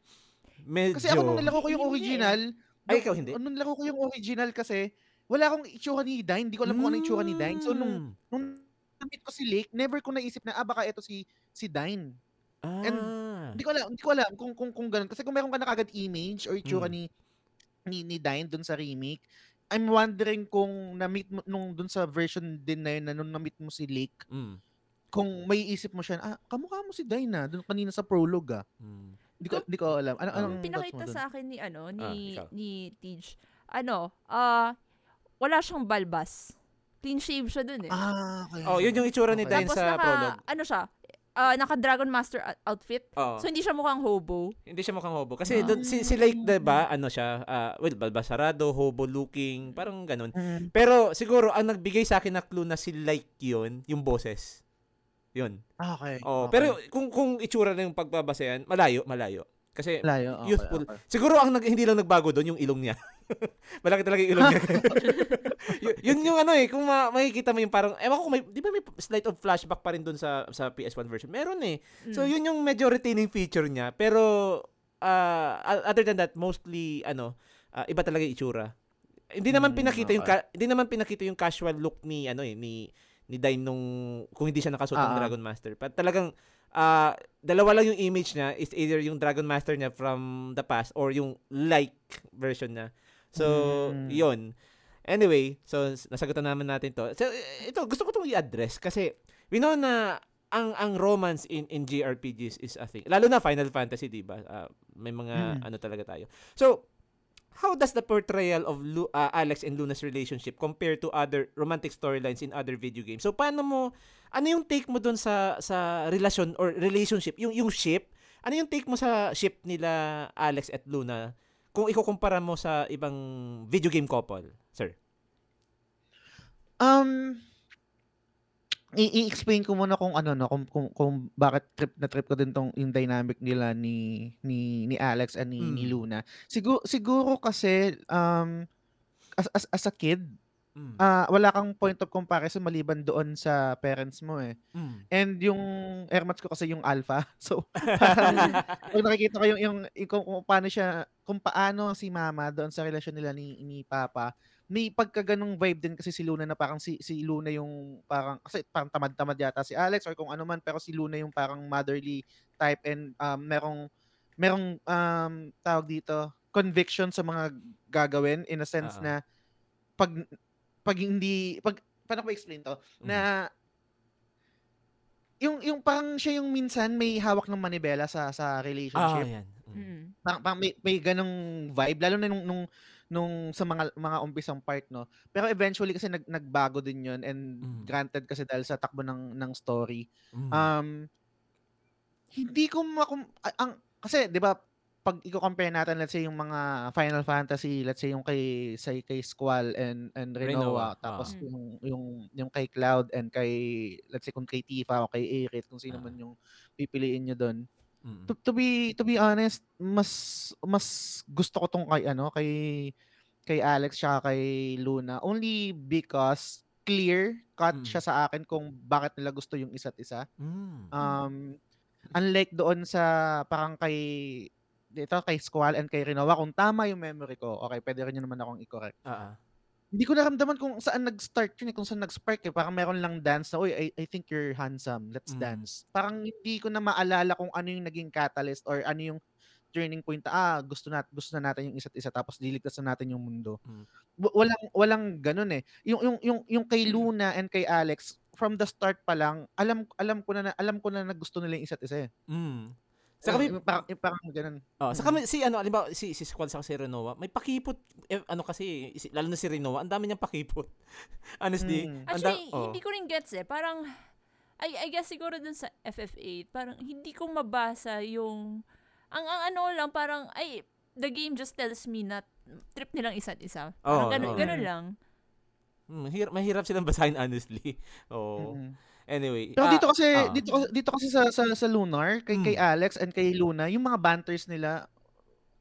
A: Medyo.
B: Kasi ako nung nalaro ko yung original,
A: Ay, ikaw hindi?
B: nung nalaro ko yung original kasi, wala akong itsura ni Dine. Hindi ko alam kung ano itsura ni Dine. So, nung,
A: Mm.
B: nung na-meet ko si Lake, never ko naisip na, ah, baka ito si, si Dine.
A: Ah.
B: Hindi ko alam, hindi ko alam kung kung kung ganun kasi kung meron ka na kagad image or itsura
A: Mm.
B: ni ni ni Dine dun sa remake, I'm wondering kung na-meet mo nung dun sa version din na yun na nung na-meet mo si Lake,
A: Mm.
B: kung may isip mo siya, ah, kamukha mo si Dine na dun kanina sa prologue ah.
A: Mm.
B: Hindi ko hindi ko alam. Ano
A: Um,
B: anong mo
C: Pinakita sa akin ni, ano,
A: Ah,
C: ni,
A: ikaw.
C: ni Tej. Ano, ah, wala siyang balbas. Clean shave siya dun eh.
B: Ah, okay.
A: Oh, yun yung itsura ni
B: Okay.
A: Dine
C: Tapos
A: sa
C: naka,
A: prologue.
C: ano siya, ah, naka Dragon Master out- outfit.
A: Oo.
C: So, hindi siya mukhang hobo.
A: Hindi siya mukhang hobo. Kasi dun, si, si Lake, diba, ano siya, ah, well, balbasarado, hobo looking, parang ganun.
B: Mm.
A: Pero siguro, ang nagbigay sa akin na clue na si Like yun, yung boses. Yun.
B: Ah, okay.
A: Oh,
B: okay.
A: Pero kung kung itsura na yung pagbabasehan, malayo, malayo. Kasi
B: layo. Okay,
A: youthful.
B: okay.
A: Siguro ang nag, hindi lang nagbago doon yung ilong niya. Malaki talaga yung ilong niya. Y- yun yung ano eh, kung ma- makikita mo yung parang, ewan ko may, di ba may slight of flashback pa rin doon sa, sa PS1 version? Meron eh. So
C: Mm.
A: yun yung medyo retaining feature niya. Pero, uh, other than that, mostly, ano, ah, iba talaga yung itsura. Hindi naman
B: Mm,
A: pinakita yung
B: okay.
A: ka- hindi naman pinakita yung casual look ni ano eh ni ni Dine nung kung hindi siya nakasuot ng
B: ah.
A: Dragon Master. But talagang ah, dalawa lang yung image niya is either yung Dragon Master niya from the past or yung like version niya. So,
B: Mm.
A: yun. Anyway, so nasagutan naman natin to. So, ito, gusto ko itong i-address kasi we know na ang ang romance in in JRPGs is a thing. Lalo na Final Fantasy, 'di ba? Ah, may mga
B: Mm.
A: ano talaga tayo. So, how does the portrayal of Lu- ah, Alex and Luna's relationship compare to other romantic storylines in other video games? So, paano mo ano yung take mo doon sa sa relasyon or relationship, yung yung ship? Ano yung take mo sa ship nila Alex at Luna kung ikukumpara mo sa ibang video game couple, sir?
B: Um, i-explain ko muna kung ano no kung, kung, kung bakit trip na trip ko din tong yung dynamic nila ni ni ni Alex and ni, ni
A: Mm.
B: Luna. Siguro siguro kasi um as, as, as a kid,
A: Mm.
B: ah wala kang point of comparison maliban doon sa parents mo eh.
A: Mm.
B: And yung airmats ko kasi yung alpha. So parang pag nakikita ko yung, yung, yung kung, kung paano siya kung paano si mama doon sa relasyon nila ni ni papa may pagkaganong vibe din kasi si Luna na parang si si Luna yung parang kasi parang tamad-tamad yata si Alex or kung ano man pero si Luna yung parang motherly type and um, merong merong um, tawag dito conviction sa mga gagawin in a sense
A: Oo.
B: na pag pag hindi pag paano ko explain to na yung yung parang siya yung minsan may hawak ng manibela sa sa
A: Ah,
B: relationship.
A: yan. Mm.
C: Mm.
B: Parang, parang may, may ganong vibe lalo na nung nung nung sa mga mga umpisang part no. Pero eventually kasi nag, nagbago din 'yon and
A: Mm.
B: granted kasi dahil sa takbo ng ng story.
A: Mm.
B: Um hindi ko makum ang kasi 'di ba pag i-compare natin let's say yung mga Final Fantasy, let's say yung kay say kay Squall and and
A: Rinoa,
B: tapos
C: ah.
B: yung yung yung kay Cloud and kay let's say kung kay Tifa o kay Aerith kung sino
A: Ah.
B: man yung pipiliin niyo doon.
A: Mm.
B: To, to be to be honest, mas mas gusto ko tong kay ano kay kay Alex siya kay Luna only because clear cut
A: Mm.
B: siya sa akin kung bakit nila gusto yung isa't isa.
A: Mm.
B: Um, unlike doon sa parang kay dito kay Squall and kay Rinoa, kung tama yung memory ko, okay, pwede rin yun naman akong i-correct.
A: Ah.
B: Hindi ko naramdaman kung saan nag-start yun, eh, kung saan nag-spark eh. Parang meron lang dance na, uy, I, I think you're handsome, let's
A: Mm.
B: dance. Parang hindi ko na maalala kung ano yung naging catalyst or ano yung turning point ah, gusto na, gusto na natin yung isa't isa tapos liligtas na natin yung mundo.
A: Mm.
B: Walang walang ganun eh. Yung yung yung yung kay Luna and kay Alex from the start pa lang, alam alam ko na, na alam ko na na gusto nila yung isa't isa eh.
A: Mm. Sa kami,
B: parang, parang ganun.
A: oh, sa kami, si ano, alimbawa, si, si Squad sa si Renoa, may pakipot, eh, ano kasi, si- lalo na si Renoa, ang dami niyang pakipot. Honestly.
B: Mm.
A: ang da-
C: Actually,
A: oh.
C: hindi ko rin gets eh. Parang, I, I guess siguro dun sa FF8, parang hindi ko mabasa yung, ang, ang ano lang, parang, ay, the game just tells me na trip nilang isa't isa. Parang
A: Oo,
C: ganun,
A: oo.
C: ganun lang.
A: Mm, mahirap, mahirap silang basahin, honestly. Oo.
B: Mm.
A: Anyway.
B: Pero
A: ah,
B: dito kasi
A: ah.
B: dito dito kasi sa sa, sa Lunar kay kay
A: Mm.
B: Alex and kay Luna, yung mga banters nila,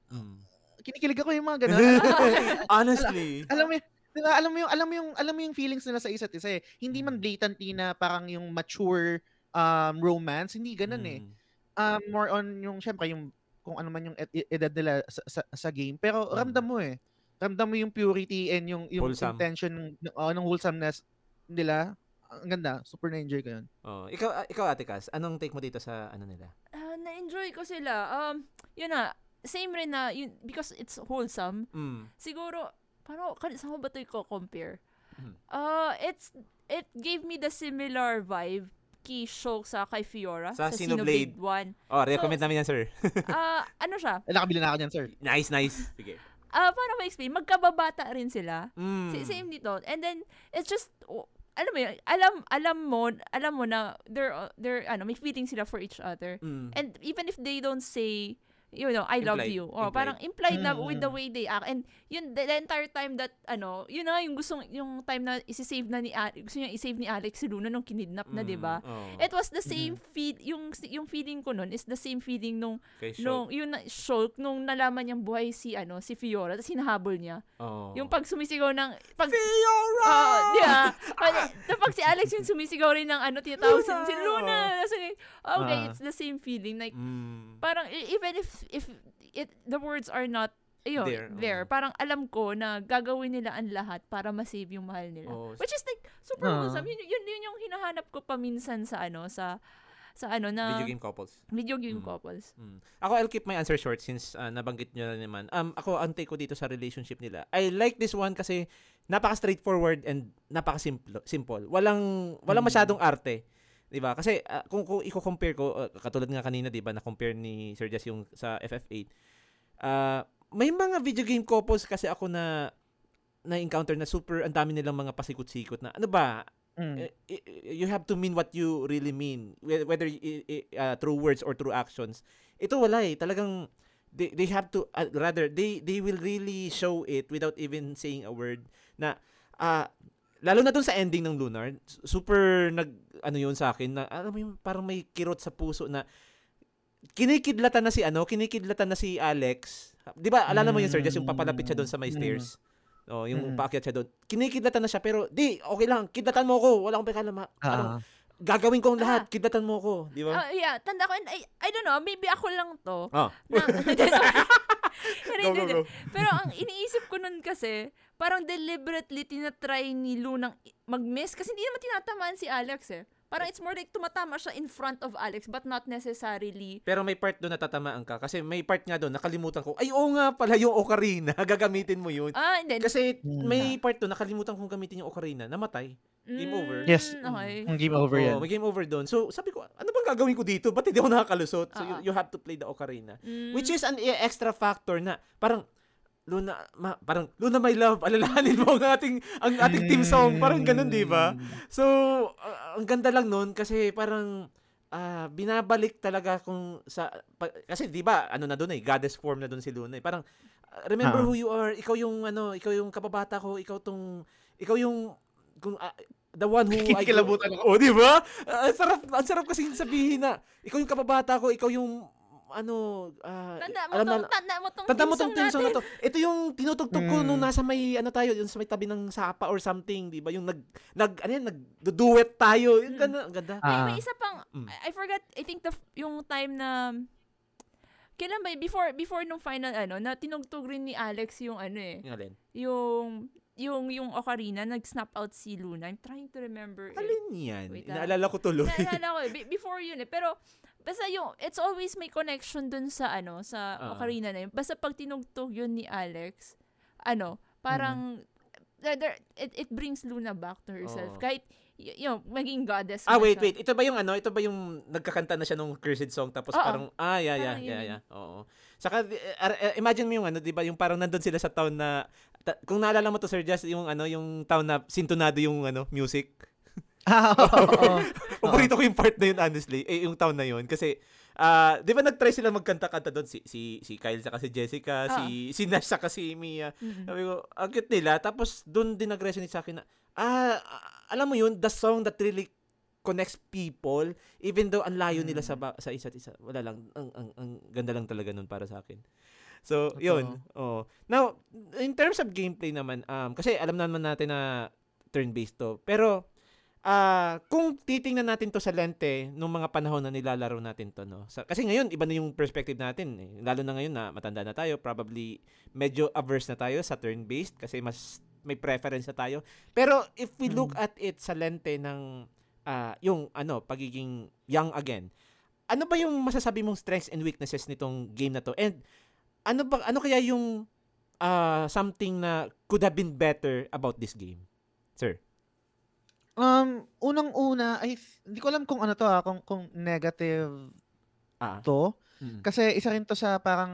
A: Mm.
B: kinikilig ako yung mga ganun.
A: honestly.
B: alam mo, y- di ba, alam mo yung alam mo yung alam mo yung feelings nila sa isa't isa eh. Hindi man
A: Mm.
B: blatantly na parang yung mature um romance, hindi ganun eh.
A: Mm.
B: Um more on yung syempre yung kung ano man yung ed- edad nila sa, sa, sa game, pero
A: Mm.
B: ramdam mo eh. Ramdam mo yung purity and yung yung
A: Wholesome.
B: intention ng uh, ng wholesomeness nila. Ang ganda, super na-enjoy ko yun.
A: Oh, ikaw ah, ikaw Ate Cas, anong take mo dito sa ano nila?
C: Ah, na-enjoy ko sila. Um, yun na, same rin na, yun, because it's wholesome,
A: Mm.
C: siguro, parang, kan- saan ko ba ito i-compare?
A: Mhm.
C: Uh, it's, it gave me the similar vibe kay Shulk sa kay Fiora
A: Sa
C: sa.
A: Xenoblade
C: 1.
A: Oh, recommend namin yan, sir.
C: Ah, ano siya?
B: Eh, nakabili na ako niyan, sir.
A: nice, nice. Sige.
C: Ah, para ma-explain, magkababata rin sila.
A: Mm.
C: Si- Same dito. And then, it's just, oh, alam mo yun, alam, alam mo, alam mo na, they're, they're, ano, may feeling sila for each other.
A: Mm.
C: And even if they don't say, you know, I love
A: Implied.
C: you. Oh,
A: Implied.
C: parang implied na
B: Mm,
C: with
B: mm.
C: the way they act. And yun, the, the entire time that, ano, yun na yung gustong, yung time na isi-save na ni, A- gusto niya i-save ni Alex si Luna nung kinidnap na,
A: Mm,
C: di ba?
A: oh.
C: It was the same feel, yung, yung feeling ko nun is the same feeling nung,
A: Kay Shulk.
C: nung, yun na, Shulk, nung nalaman niyang buhay si, ano, si Fiora, tapos hinahabol niya.
A: Oh.
C: Yung pag sumisigaw ng, pag,
A: Fiora!
C: Oo, di ba? Pag- Tapos si Alex yung sumisigaw rin ng ano, tinatawag si,
A: Luna!
C: si Luna. Kasi, okay,
B: Ah.
C: it's the same feeling. Like,
A: Mm.
C: parang e- even if if it the words are not ayun,
A: There,
C: there,
A: oo.
C: parang alam ko na gagawin nila ang lahat para ma-save yung mahal nila.
A: Oo.
C: Which is like super
B: Ah.
C: wholesome. Yun, yun, yun yung hinahanap ko paminsan sa ano sa sa ano na
A: Video game couples.
C: video game
A: Mm.
C: couples.
A: Mm. Ako, I'll keep my answer short since uh, nabanggit nyo na naman. Um, ako, ang take ko dito sa relationship nila. I like this one kasi napaka-straightforward and napaka-simple. Simple. Walang, walang
B: Mm.
A: masyadong arte. 'Di ba? Kasi ah, kung kung i-compare ko ah, katulad nga kanina 'di ba na compare ni Sir Jess yung sa FF8. Ah, may mga video game couples kasi ako na na-encounter na super ang dami nilang mga pasikot-sikot na ano ba
B: Mm.
A: eh, eh, you have to mean what you really mean Whe- whether uh, through words or through actions ito wala eh talagang they, they have to uh, rather they they will really show it without even saying a word na ah lalo na dun sa ending ng Lunar su- super nag ano yun sa akin na alam mo yung parang may kirot sa puso na kinikidlatan na si ano kinikidlatan na si Alex 'di ba alala mo yun Sir Jess yung papalapit siya doon sa may
B: Mm.
A: stairs Oh, yung
B: Mm.
A: paakyat siya doon. Kinikidlatan na siya pero di, okay lang. Kidlatan mo ako. Wala akong pakialam. Ano,
B: Ah.
A: Gagawin ko ang lahat. Kidlatan mo ako, di ba?
C: Ah, yeah, tanda ko, and I, I don't know, maybe ako lang to.
A: Ah.
C: Na, Pero,
A: Go, go, go.
C: Pero ang iniisip ko nun kasi, parang deliberately tinatry ni Lunang i- mag-miss kasi hindi naman tinatamaan si Alex eh. Parang it's more like tumatama siya in front of Alex but not necessarily
A: Pero may part doon natatamaan ka kasi may part nga doon nakalimutan ko. Ay, oo nga pala yung ocarina. Gagamitin mo yun.
C: Ah, hindi.
A: Kasi
B: Mm.
A: may part doon nakalimutan kong gamitin yung ocarina. Namatay. Game over.
B: Yes.
C: Mm, Okay.
B: Yung game over
A: Oo,
B: yan.
A: may game over doon. So, sabi ko, ano bang gagawin ko dito? Ba't hindi ako nakakalusot? So, you,
C: Ah.
A: you have to play the ocarina.
C: Mm.
A: Which is an e- extra factor na parang Luna, ma, parang Luna my love, alalahanin mo ang ating ang ating team song, parang ganun, 'di ba? So, uh, ang ganda lang nun kasi parang ah, binabalik talaga kung sa pa- kasi 'di ba, ano na doon eh, goddess form na doon si Luna eh. Parang ah, remember
B: Ah.
A: who you are, ikaw yung ano, ikaw yung kababata ko, ikaw tong ikaw yung kung ah, the one who I
B: Kinikilabutan ako.
A: Oh, 'di ba? Ah, ang sarap, ang sarap kasi sabihin na ikaw yung kababata ko, ikaw yung ano, ah,
C: Tanda mo
A: alam
C: tong,
A: na,
C: tanda mo tong
A: Tanda mo tong
C: song
A: na
C: natin.
A: to. Ito yung tinutugtog ko
B: Mm.
A: nung nasa may ano tayo, yung sa may tabi ng sapa or something, 'di ba? Yung nag nag ano yan, nagduduet tayo. Yung
C: Mm.
A: ganda, ang ganda.
C: May,
B: Ah.
C: may isa pang,
A: Mm.
C: I, forgot, I think the, f- yung time na, kailan ba, before, before nung final, ano, na tinugtog rin ni Alex yung, ano eh,
A: Yung alin?
C: yung, yung, yung ocarina, nag-snap out si Luna. I'm trying to remember. it.
A: Alin yan?
C: Wait.
A: Naalala ko tuloy.
C: Naalala ko eh, be- before yun eh. Pero, basta yung, it's always may connection dun sa, ano, sa
A: Ah.
C: ocarina na yun. Basta pag tinugtog yun ni Alex, ano, parang, there, there- it, it brings Luna back to herself.
A: Oo.
C: Kahit, you know, maging goddess
A: ah, wait,
C: siya.
A: wait. Ito ba yung ano? Ito ba yung nagkakanta na siya nung cursed song tapos
C: Oo.
A: parang ah, yeah, yeah,
C: Parang
A: yeah,
C: yun.
A: yeah. Oo. Saka uh, uh, imagine mo yung ano, 'di ba, yung parang nandun sila sa town na ta- kung naalala mo to Sir Just, yung ano, yung town na sintonado yung ano, music.
B: Ah, oo, oo.
A: Paborito ko yung part na yun honestly, eh, yung town na yun kasi ah, 'di ba nag-try sila magkanta-kanta doon si si si Kyle saka si Jessica, si si Nash saka si Mia.
C: Mm-mm.
A: Sabi ko, ang cute nila. Tapos doon din nag-resonate sa akin na ah, alam mo yun, the song that really connects people even though ang layo nila sa sa isa't isa. Wala lang ang ang, ang ganda lang talaga nun para sa akin. So,
B: Totoo.
A: yun. Oh. Now, in terms of gameplay naman, um, kasi alam naman natin na turn-based to. Pero, ah kung titingnan natin to sa lente nung mga panahon na nilalaro natin to, no? Sa, kasi ngayon, iba na yung perspective natin. Eh. Lalo na ngayon na matanda na tayo, probably medyo averse na tayo sa turn-based kasi mas may preference na tayo. Pero if we look at it sa lente ng ah, yung ano, pagiging young again, ano ba yung masasabi mong strengths and weaknesses nitong game na to? And ano ba ano kaya yung ah, something na could have been better about this game? Sir.
B: Um, unang-una, ay hindi ko alam kung ano to ah, kung kung negative
A: Ah.
B: to.
A: Mm.
B: Kasi isa rin to sa parang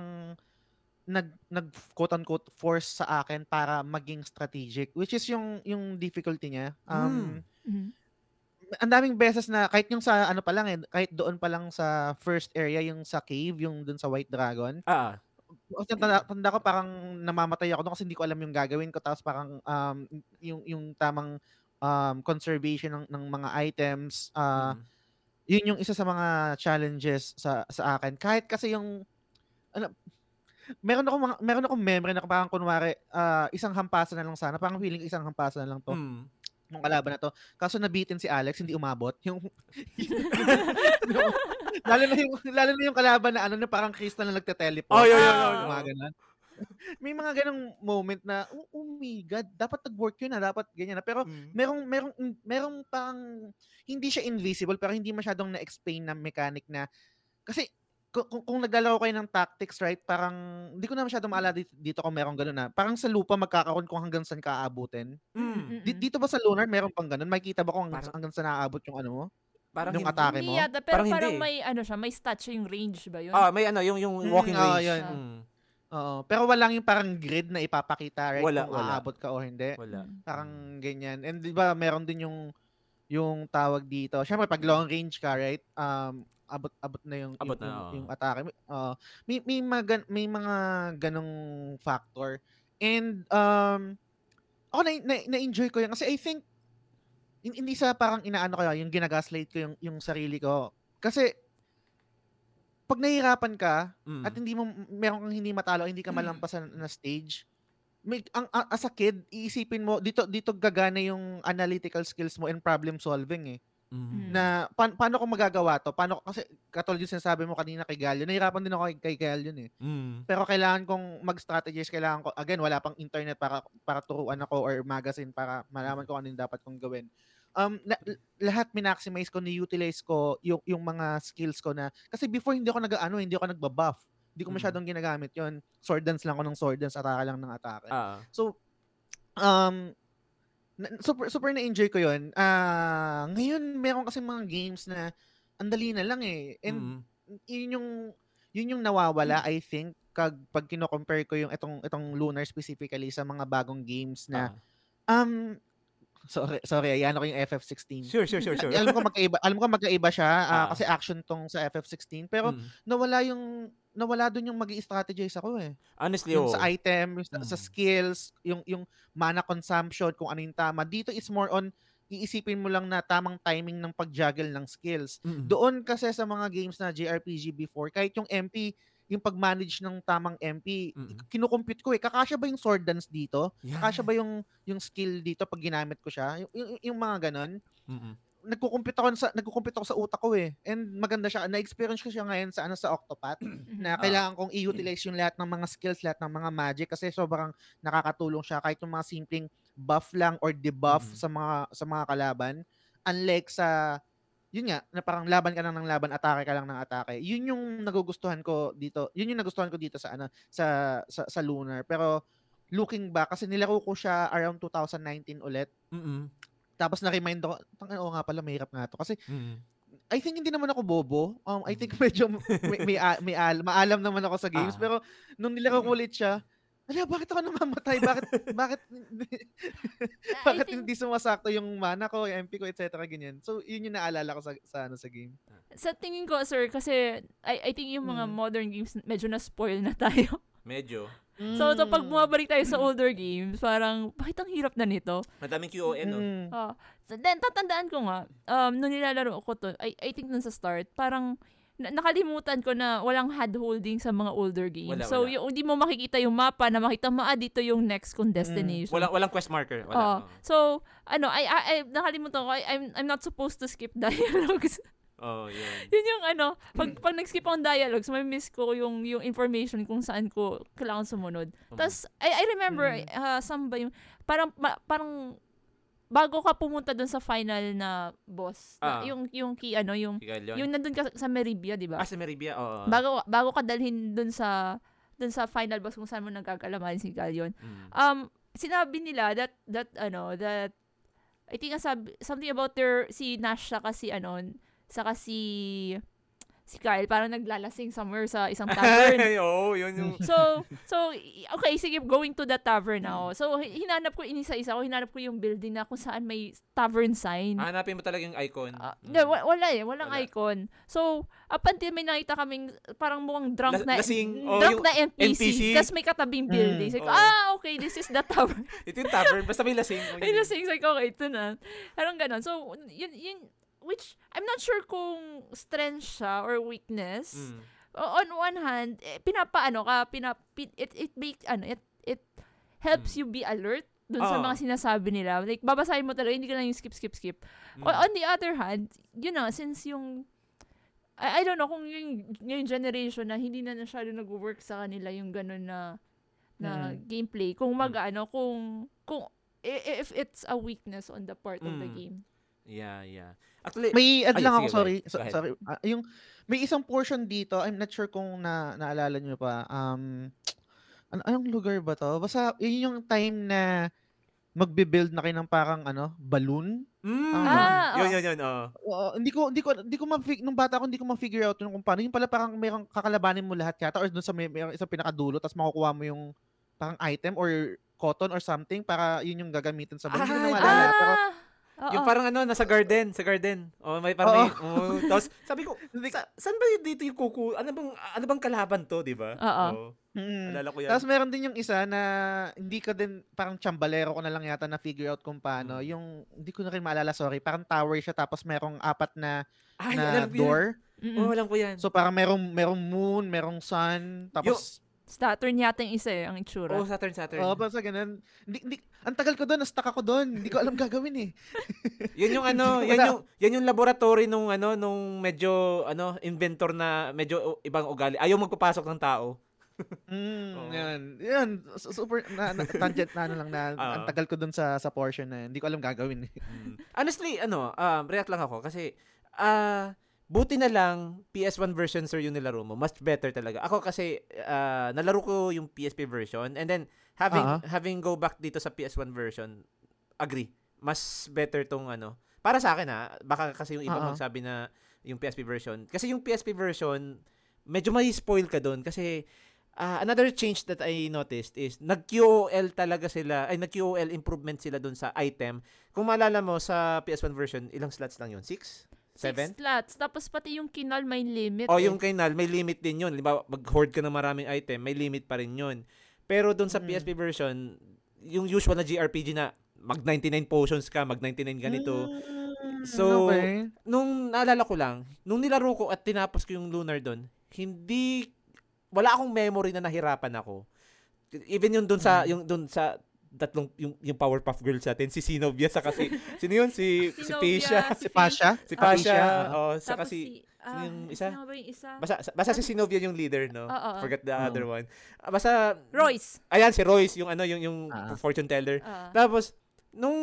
B: nag nag quote unquote force sa akin para maging strategic which is yung yung difficulty niya. Um
C: Mhm.
B: ang daming beses na kahit yung sa ano pa lang eh, kahit doon pa lang sa first area yung sa cave, yung doon sa White Dragon.
A: Ah.
B: O, Tanda, tanda ko parang namamatay ako doon kasi hindi ko alam yung gagawin ko tapos parang um yung yung tamang um conservation ng, ng mga items ah
A: Mm.
B: yun yung isa sa mga challenges sa sa akin. Kahit kasi yung ano, meron ako mga, meron akong memory na parang kunwari ah, isang hampasan na lang sana, parang feeling isang hampasan na lang to
A: Mm.
B: Nung kalaban na to. Kaso nabitin si Alex, hindi umabot. Yung, yung lalo na yung lalo na yung kalaban na ano na parang crystal na nagte-teleport.
A: Oh, yun, yun,
C: yun,
B: mga ganun. May mga ganong moment na, oh, oh my God, dapat nag-work yun na, dapat ganyan na. Pero
A: Mm.
B: merong merong merong pang hindi siya invisible pero hindi masyadong na-explain na mechanic na kasi kung, kung, naglalaro kayo ng tactics right parang hindi ko na masyadong maalala dito, dito kung merong ganun na parang sa lupa magkakaroon kung hanggang saan ka aabutin
A: Mm.
B: Di- dito ba sa lunar meron pang ganun makikita ba kung hanggang,
A: Parang-
B: hanggang saan naaabot yung ano mo
A: Parang
B: Yung
A: hindi.
B: atake
C: Hindi
B: mo?
C: yata, pero
A: Parang
C: parang,
A: hindi.
C: may ano siya, may stat siya yung range ba yun?
A: Ah, may ano, yung yung
B: Mm,
A: walking
B: oo,
A: range.
B: yun.
A: Mm.
B: Oo. Pero walang yung parang grid na ipapakita, right?
A: Wala,
B: kung
A: wala.
B: aabot ka o hindi.
A: Wala.
C: Mm.
B: Parang ganyan. And di ba meron din yung yung tawag dito. Syempre pag long range ka, right? Um abot abot na yung
A: Abot
B: yung,
A: na,
B: yung, yung atake. Oo. may may mga may mga ganong factor. And um ako na, na, na-enjoy ko yan kasi I think hin- hindi sa parang inaano ko yung ginagaslight ko yung yung sarili ko. Kasi pag nahihirapan ka,
A: Mm.
B: at hindi mo meron kang hindi matalo, hindi ka malampasan na stage. May, ang, as a kid, iisipin mo dito dito gagana yung analytical skills mo and problem solving eh.
A: Mm.
B: Na pa- paano ko magagawa to? Paano kasi katulad yung sinasabi mo kanina kay Galio. Nahirapan din ako kay, kay Galio eh.
A: Mm.
B: Pero kailangan kong mag-strategize, kailangan ko again wala pang internet para para turuan ako or magazine para malaman ko ano yung dapat kong gawin. Um na, lahat minaximize ko, ni-utilize ko yung yung mga skills ko na kasi before hindi ako nag-ano, hindi ako nagba-buff. Hindi ko
A: Mm.
B: masyadong ginagamit 'yon. Sword dance lang ako ng sword dance, atake lang ng atake.
A: Ah.
B: So, um, na- super, super na-enjoy ko yun. Ah, ngayon, meron kasi mga games na ang dali na lang eh. And
A: Mm.
B: yun yung, yun yung nawawala, I think, kag, pag kino-compare ko yung itong, itong Lunar specifically sa mga bagong games na,
A: Ah.
B: um, sorry, sorry, ayan ako yung FF16.
A: Sure, sure, sure, sure.
B: alam ko magkaiba, alam ko magkaiba siya ah,
A: Ah.
B: kasi action tong sa FF16 pero
A: Mm.
B: nawala yung nawala doon yung magi-strategize ako eh
A: Honestly,
B: yung
A: oh.
B: sa item, yung sa, sa
A: Mm.
B: skills, yung yung mana consumption, kung ano yung tama. Dito is more on iisipin mo lang na tamang timing ng pag-juggle ng skills.
A: Mm.
B: Doon kasi sa mga games na JRPG before, kahit yung MP, yung pag-manage ng tamang MP,
A: Mm.
B: kinukompute ko eh. Kakasya ba yung sword dance dito?
A: Yeah.
B: Kakasya ba yung yung skill dito pag ginamit ko siya? Yung, yung, yung mga ganon.
A: Mm-mm.
B: Nagkukumpute ako sa nagkukumpute ako sa utak ko eh. And maganda siya. Na-experience ko siya ngayon sa ano sa Octopath na
A: Ah.
B: kailangan kong i-utilize yung lahat ng mga skills, lahat ng mga magic kasi sobrang nakakatulong siya kahit yung mga simpleng buff lang or debuff
A: Mhm.
B: sa mga sa mga kalaban. Unlike sa yun nga, na parang laban ka lang ng laban, atake ka lang ng atake. Yun yung nagugustuhan ko dito. Yun yung nagustuhan ko dito sa ano sa sa, sa Lunar. Pero looking back kasi nilaro ko siya around 2019 ulit.
A: Mm-mm.
B: Tapos na-remind ako, tangin oo nga pala, mahirap nga to. Kasi
A: Mm.
B: I think hindi naman ako bobo. Um, I think medyo may, may, a- may al- maalam naman ako sa games.
A: Ah.
B: Pero nung nilaro ko ulit siya, ala, bakit ako namamatay? Bakit, bakit, bakit
C: think-
B: hindi sumasakto yung mana ko, yung MP ko, etc. Ganyan. So, yun yung naalala ko sa, sa, ano, sa game.
C: Sa tingin ko, sir, kasi I, I think yung mga
B: Mm.
C: modern games, medyo na-spoil na tayo.
A: Medyo.
C: So, so pag
B: Mm.
C: bumabalik tayo sa older games, parang, bakit ang hirap na nito?
A: Madaming QON, no?
B: Mm.
C: Ah, so then, tatandaan ko nga, um, nung nilalaro ko to, I, I think nung sa start, parang, na- nakalimutan ko na walang hand-holding sa mga older games.
A: Wala,
C: so,
A: wala.
C: yung hindi mo makikita yung mapa na makita mo, ah, dito yung next kong destination.
A: Walang, walang quest marker. Wala. Oo.
C: so, ano, I, I, I nakalimutan ko, I, I'm, I'm not supposed to skip dialogues.
A: Oh, yun.
C: Yun yung ano, pag, pag nag-skip akong dialogues, may miss ko yung, yung information kung saan ko kailangan sumunod.
A: Mm.
C: Tapos, I, I remember,
B: Mm.
C: uh, saan ba yung, parang, ma- parang, bago ka pumunta dun sa final na boss, na-
A: Ah.
C: yung, yung key, ano, yung,
A: Ikaw yun.
C: yung nandun ka sa Meribia, di ba?
A: Ah, sa Meribia, oo.
C: bago, bago ka dalhin dun sa, dun sa final boss kung saan mo nagkakalamahan si Galion.
A: Mm.
C: Um, sinabi nila that, that, ano, that, I think, sabi, something about their, si Nash, saka si, ano, saka si, si Kyle, parang naglalasing somewhere sa isang tavern.
A: Oo, yun yung...
C: So, so, okay, sige, going to the tavern now. So, hi- hinanap ko, inisa-isa ko, hinanap ko yung building na kung saan may tavern sign.
A: Hanapin mo talaga yung icon.
C: Ah,
A: Mm.
C: wa- wala eh, walang
A: Wala.
C: icon. So, up until may nakita kaming parang mukhang drunk na
A: La- lasing, oh,
C: drunk na NPC,
A: NPC.
C: tapos may katabing building.
B: Mm.
C: Ko,
A: Oo.
C: ah, okay, this is the tavern.
A: Ito yung tavern. Basta may lasing.
C: May lasing, ko, okay, ito na. Parang ganon. So, yun, yun, which, I'm not sure kung strength siya or weakness.
A: Mm.
C: On one hand, eh, pinapaano ka, pinap, pin- it, it make, ano, it, it helps you be alert dun sa
A: Oo.
C: mga sinasabi nila. Like, babasahin mo talaga, hindi ka lang yung skip, skip, skip.
A: Mm.
C: On the other hand, yun na, since yung, I, I don't know, kung yung, yung generation na hindi na masyado nag-work sa kanila yung ganun na, na
B: Mm.
C: gameplay. Kung mag, ano, kung, kung, if it's a weakness on the part of the
A: Mm.
C: game.
A: Yeah, yeah. Actually,
B: May add lang
A: sige,
B: ako, sorry. So- sorry. Ah, yung, may isang portion dito, I'm not sure kung na, naalala nyo pa. Um, ano, anong lugar ba to? Basta, yun yung time na magbe-build na kayo ng parang ano, balloon.
A: Mm.
C: Ah,
A: yun,
C: oo.
A: yun, yun. Oh.
B: Oo, hindi ko hindi ko hindi ko ma nung bata ko hindi ko ma-figure out yun kung paano. Yung pala parang mayroong kakalabanin mo lahat yata or doon sa may, mayroong isang pinakadulo tapos makukuha mo yung parang item or cotton or something para yun yung gagamitin sa buhay. Hindi ko na
A: Ah,
B: pero
C: Ah, oo.
A: Yung parang ano, nasa garden, sa garden. Oh, may parang may, oh, tapos sabi ko, sa, saan ba dito yung kuku? Ano bang ano bang kalaban to, 'di ba?
C: Oo.
A: Oh,
B: Mm.
A: alala ko 'yan.
B: Tapos meron din yung isa na hindi ko din, parang chambalero ko na lang yata na figure out kung paano.
A: Mm.
B: Yung, hindi ko na rin maalala, sorry. Parang tower siya tapos merong apat na,
A: Ay,
B: na
A: yan.
B: door.
C: Mm-mm.
A: Oh, alam ko 'yan.
B: So parang merong, merong moon, merong sun. Tapos,
C: Saturn yata yung isa eh, ang itsura.
A: oh, Saturn, Saturn.
B: oh, basta ganun. Hindi, hindi, ang tagal ko doon, na-stuck ako doon. Hindi ko alam gagawin eh.
A: Yun yung ano, yan yung yan yung laboratory nung ano nung medyo ano inventor na medyo ibang ugali. Ayaw magpapasok ng tao.
B: Mm,
A: Oo.
B: yan. Yan. Su- Super, na, na, tangent na ano lang na,
A: Oo.
B: ang tagal ko doon sa, sa portion na yun. Hindi ko alam gagawin eh.
A: Mm. Honestly, ano, um, react lang ako kasi ah buti na lang PS1 version sir yung nilaro mo. Much better talaga. Ako kasi ah, nalaro ko yung PSP version and then having
B: Ah.
A: having go back dito sa PS1 version, agree. Mas better tong ano. Para sa akin ha, baka kasi yung iba
B: ah.
A: magsabi na yung PSP version. Kasi yung PSP version, medyo may spoil ka doon kasi ah, another change that I noticed is nag-QOL talaga sila, ay nag-QOL improvement sila doon sa item. Kung maalala mo sa PS1 version, ilang slots lang yun? Six? Seven?
C: Six slots. Tapos pati yung kinal may limit.
A: O
C: eh.
A: yung kay Nal, may limit din yun. Diba, mag-hoard ka ng maraming item, may limit pa rin yun. Pero doon sa
B: Mm.
A: PSP version, yung usual na JRPG na mag 99 potions ka, mag 99 ganito.
B: Mm,
A: So,
B: okay.
A: Nung naalala ko lang, nung nilaro ko at tinapos ko yung Lunar doon, hindi wala akong memory na nahirapan ako. Even yung doon sa
C: Hmm.
A: yung doon sa tatlong yung, yung Powerpuff Girls natin, si Sinovia sa kasi sino yun si si Pasha,
B: Si Pasha?
A: si Pasha, oh, sa kasi
C: si, ah,
A: yung isa?
C: Sino ba yung isa?
A: basta basta si Sinovia yung leader, no?
C: Oo.
A: Forget the
B: Oo.
A: other one. Ah, Basta
C: Royce.
A: Ayan si Royce, yung ano yung yung
B: Ah.
A: fortune teller.
C: Ah.
A: Tapos, nung,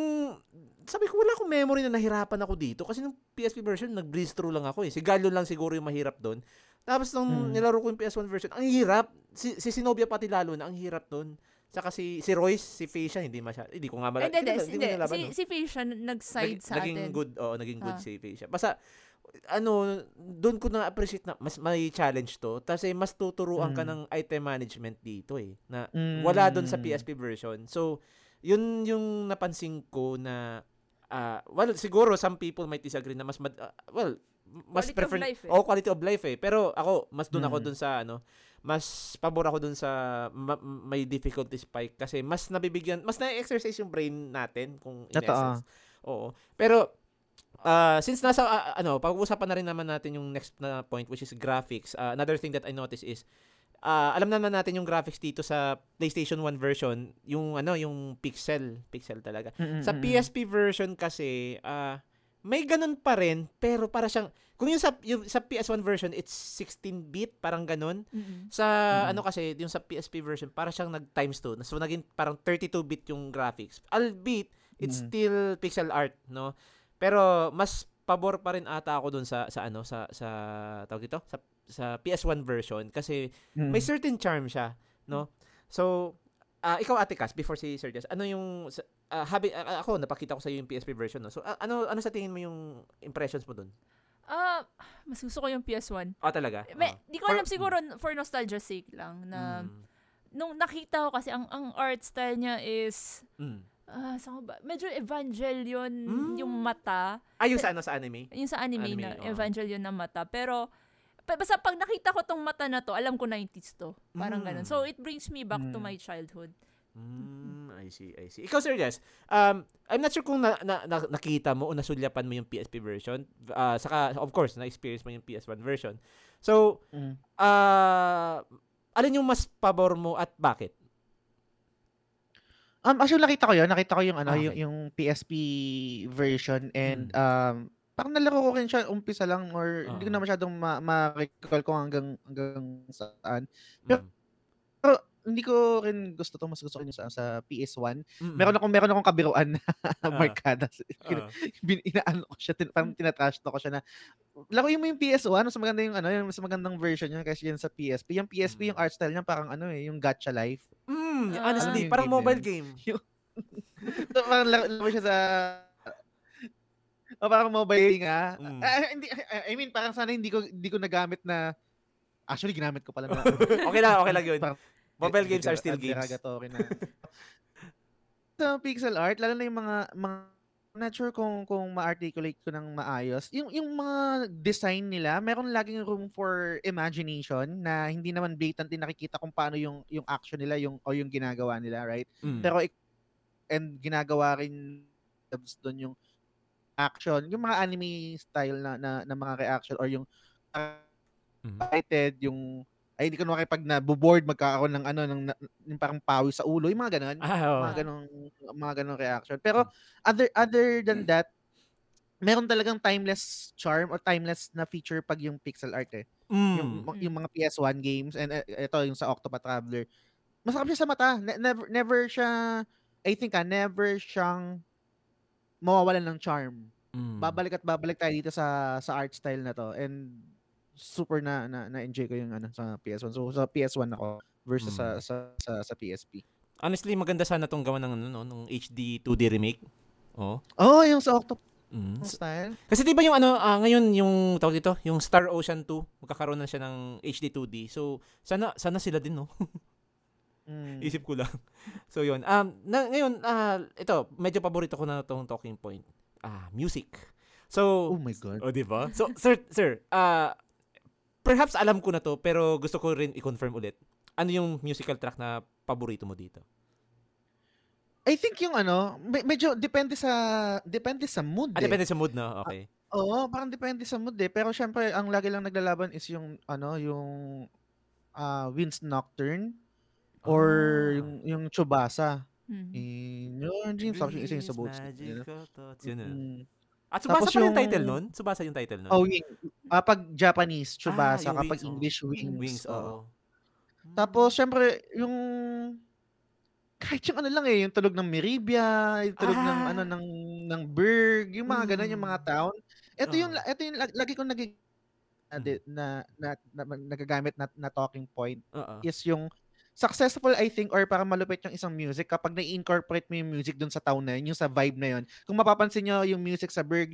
A: sabi ko, wala akong memory na nahirapan ako dito. Kasi nung PSP version, nag-breeze through lang ako eh. Si Galio lang siguro yung mahirap doon. Tapos nung
B: Hmm.
A: nilaro ko yung PS1 version, ang hirap. Si, si Sinobia pati lalo na, ang hirap doon. Saka si, si Royce, si Fasha, hindi masyado. Hindi ko nga mala.
C: Hindi, hindi, hindi.
A: nalaban,
C: Si,
A: no?
C: si Fasha nag-side
A: Nag-
C: sa
A: naging
C: atin.
A: good, oo, naging good
C: Ah.
A: si Fasha. Basta, ano, doon ko na-appreciate na mas may challenge to. Kasi mas tuturuan ka
B: Mm.
A: ng item management dito eh. Na
B: Mm.
A: wala doon sa PSP version. So, yun yung napansin ko na ah, well, siguro some people might disagree na mas mad- ah, well, mas
C: Quality of
A: prefer
C: life eh.
A: oh, quality of life eh. Pero ako, mas doon ako
B: Mm.
A: doon sa ano, mas pabor ako doon sa ma- may difficulty spike kasi mas nabibigyan, mas na-exercise yung brain natin kung in
B: Totoo.
A: essence. Oo. Pero uh, since nasa ah, ano, pag-uusapan na rin naman natin yung next na point which is graphics. ah, another thing that I noticed is ah, alam naman natin yung graphics dito sa PlayStation 1 version, yung ano, yung pixel, pixel talaga.
B: Mm,
A: Sa. PSP version kasi ah, may ganun pa rin pero para siyang kung yung sa yung sa PS1 version it's 16-bit parang ganun.
C: Mm-mm.
A: Sa
B: Mm.
A: ano kasi yung sa PSP version para siyang nag times 2. So naging parang 32-bit yung graphics. Albeit it's
B: Mm.
A: still pixel art, no? Pero mas pabor pa rin ata ako dun sa sa ano sa sa tawag ito sa sa PS1 version kasi
B: Mm.
A: may certain charm siya, no? So ah, ikaw Ate Cass, before si Sir Jess, ano yung ah, habi, ah, ako napakita ko sa iyo yung PSP version, no? So ah, ano ano sa tingin mo yung impressions mo dun?
C: Ah, mas gusto ko yung PS1.
A: Ah, talaga?
C: May,
A: Ah.
C: di ko
A: For-
C: alam siguro for nostalgia sake lang na
A: Mm.
C: nung nakita ko kasi ang ang art style niya is
A: Mm.
C: ah ba? Medyo Evangelion
A: Mm.
C: yung mata.
A: Ah, yung sa ano sa anime?
C: Yung sa anime,
A: Anime,
C: na
A: oo.
C: Evangelion na mata. Pero basta pag nakita ko tong mata na to, alam ko 90s to. Parang
A: Mm.
C: ganun. So it brings me back to
B: Mm.
C: my childhood.
A: Mm, I see, I see. Ikaw, Sir Jess, um, I'm not sure kung na, na, na- nakita mo o nasulyapan mo yung PSP version. Ah, saka, of course, na-experience mo yung PS1 version. So,
B: Mm.
A: ah, alin yung mas pabor mo at bakit?
B: Um, actually, nakita ko yun. Nakita ko yung, ano,
A: Ah,
B: yung,
A: okay.
B: yung PSP version and
A: Mm.
B: um, parang nalaro ko rin siya umpisa lang or hindi ko na masyadong ma- ma-recall kung hanggang, hanggang saan. Pero-
A: Mm.
B: Pero hindi ko rin gusto to mas gusto ko yun sa, sa PS1.
A: Mm.
B: Meron akong meron akong kabiruan na
A: Ah.
B: markada.
A: Ah.
B: Bin, inaano ko siya, tin, parang tinatrash talk ko siya na laruin mo yung PS1, mas maganda yung ano, yung mas magandang version niya kasi yun sa PSP. Yung PSP, yung
A: Mm.
B: art style niya parang ano eh, yung gacha life.
A: Mm,
C: Ah.
A: honestly,
B: Ano yung
A: parang
B: game
A: mobile
B: yun?
A: game.
B: So, parang laro, laro siya sa o parang mobile nga.
A: Mm.
B: Ah, ah, hindi, ah, I mean, parang sana hindi ko hindi ko nagamit na Actually, ginamit ko pala na.
A: okay lang, okay lang yun.
B: Parang-
A: Mobile games are still games.
B: derogatory na. Sa pixel art, lalo na yung mga, mga I'm not sure kung kung ma-articulate ko ng maayos. Yung yung mga design nila, meron laging room for imagination na hindi naman blatantly nakikita kung paano yung yung action nila yung o yung ginagawa nila, right?
A: Mm.
B: Pero ik- and ginagawa rin doon yung action, yung mga anime style na na, na mga reaction or yung
A: Mhm.
B: excited, yung ay hindi ka naman pag naboboard magkakaroon ng ano ng, yung parang pawi sa ulo, yung mga ganun.
A: Ah, oo.
B: Mga ganong mga ganong reaction. Pero other other than that, meron talagang timeless charm or timeless na feature pag yung pixel art eh.
A: Mm.
B: Yung yung mga PS1 games and uh, ito yung sa Octopath Traveler. Masarap siya sa mata. Ne- never never siya I think ah, never siyang mawawalan ng charm.
A: Mm.
B: Babalik at babalik tayo dito sa sa art style na to and super na na, na enjoy ko yung ano sa PS1. So sa PS1 ako versus sa,
A: Mm.
B: sa sa sa PSP.
A: Honestly, maganda sana tong gawa ng ano no, ng HD 2D remake. Oh.
B: Oh, yung sa Octopath
A: Mm.
B: style.
A: Kasi 'di ba yung ano ah, ngayon yung tawag dito, yung Star Ocean 2, magkakaroon na siya ng HD 2D. So sana sana sila din no.
B: Mm.
A: Isip ko lang. so yun. Um na, ngayon ah ito, medyo paborito ko na tong talking point. Ah, music. So
B: Oh my god.
A: Oh, di ba? So, sir, sir, ah perhaps alam ko na to, pero gusto ko rin i-confirm ulit. Ano yung musical track na paborito mo dito?
B: I think yung ano, me- medyo depende sa depende sa mood.
A: Ah,
B: eh.
A: depende sa mood na. Okay.
B: Oo, parang depende sa mood eh. Pero syempre, ang lagi lang naglalaban is yung ano, yung ah Winds Nocturne or
A: Ah.
B: yung yung Chubasa.
C: Mhm.
B: In your dreams, tapos yung isa yung sa boats. you know?
A: Thoughts. Yun, ah.
B: Mm.
A: At Subasa
B: Tapos
A: pa yung
B: yung-
A: title nun? Subasa yung title nun?
B: Oh, wing. Ah, pag Japanese, Chubasa.
A: yung
B: kapag
A: Wings, oh.
B: English, Wings.
A: Wings,
B: oo.
A: oo.
B: Tapos, syempre, yung kahit yung ano lang eh, yung tulog ng Meribia, yung tulog ng
A: Ah.
B: ano ng ng Berg, yung mga ganun yung mga
A: Mm.
B: town. Ito yung
A: Oo.
B: ito yung lag- lagi kong nagig na,
A: Mm.
B: di- na, na, na, nagagamit na, na talking point
A: Oo.
B: is yung successful I think or parang malupit yung isang music kapag na-incorporate mo yung music dun sa town na yun, yung sa vibe na yun. Kung mapapansin nyo yung music sa Berg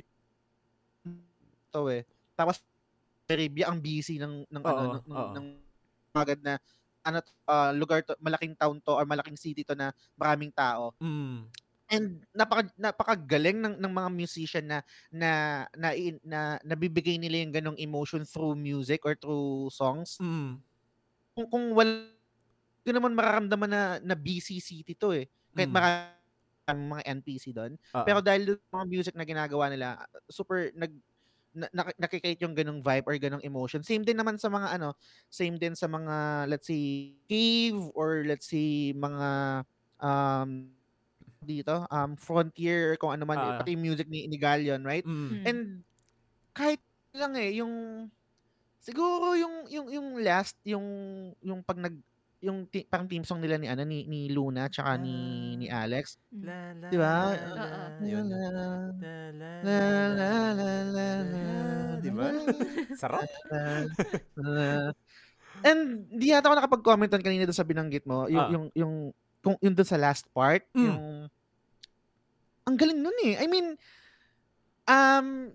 B: to eh. Tapos Meribia ang busy ng ng ano
A: Oo,
B: ng, ng,
A: oo.
B: ng agad na ano ah, lugar to, malaking town to or malaking city to na maraming tao.
A: Mm.
B: And napaka napakagaling ng ng mga musician na na na, na, na nabibigay nila yung ganong emotion through music or through songs.
A: Mm.
B: Kung kung wala ko naman mararamdaman na na busy city to eh. Kahit
A: Mm.
B: maraming mga NPC doon.
A: Oo.
B: Pero dahil doon sa mga music na ginagawa nila, super nag na, nak- nakikita yung ganong vibe or ganong emotion. Same din naman sa mga ano, same din sa mga let's say cave or let's say mga um dito um frontier kung ano man eh,
A: Ah.
B: pati yung music ni, ni Gallion, right?
A: Mm.
C: Mm.
B: And kahit lang eh yung siguro yung yung yung last yung yung pag nag yung ti- parang team song nila ni ano ni, ni Luna tsaka ni ni Alex.
C: Mm.
B: Di ba?
A: Di ba? Sarap.
B: And di yata ako nakapag-comment doon kanina doon sa binanggit mo, yung
A: Ah.
B: yung yung kung yung doon sa last part,
A: Mm.
B: yung ang galing nun eh. I mean um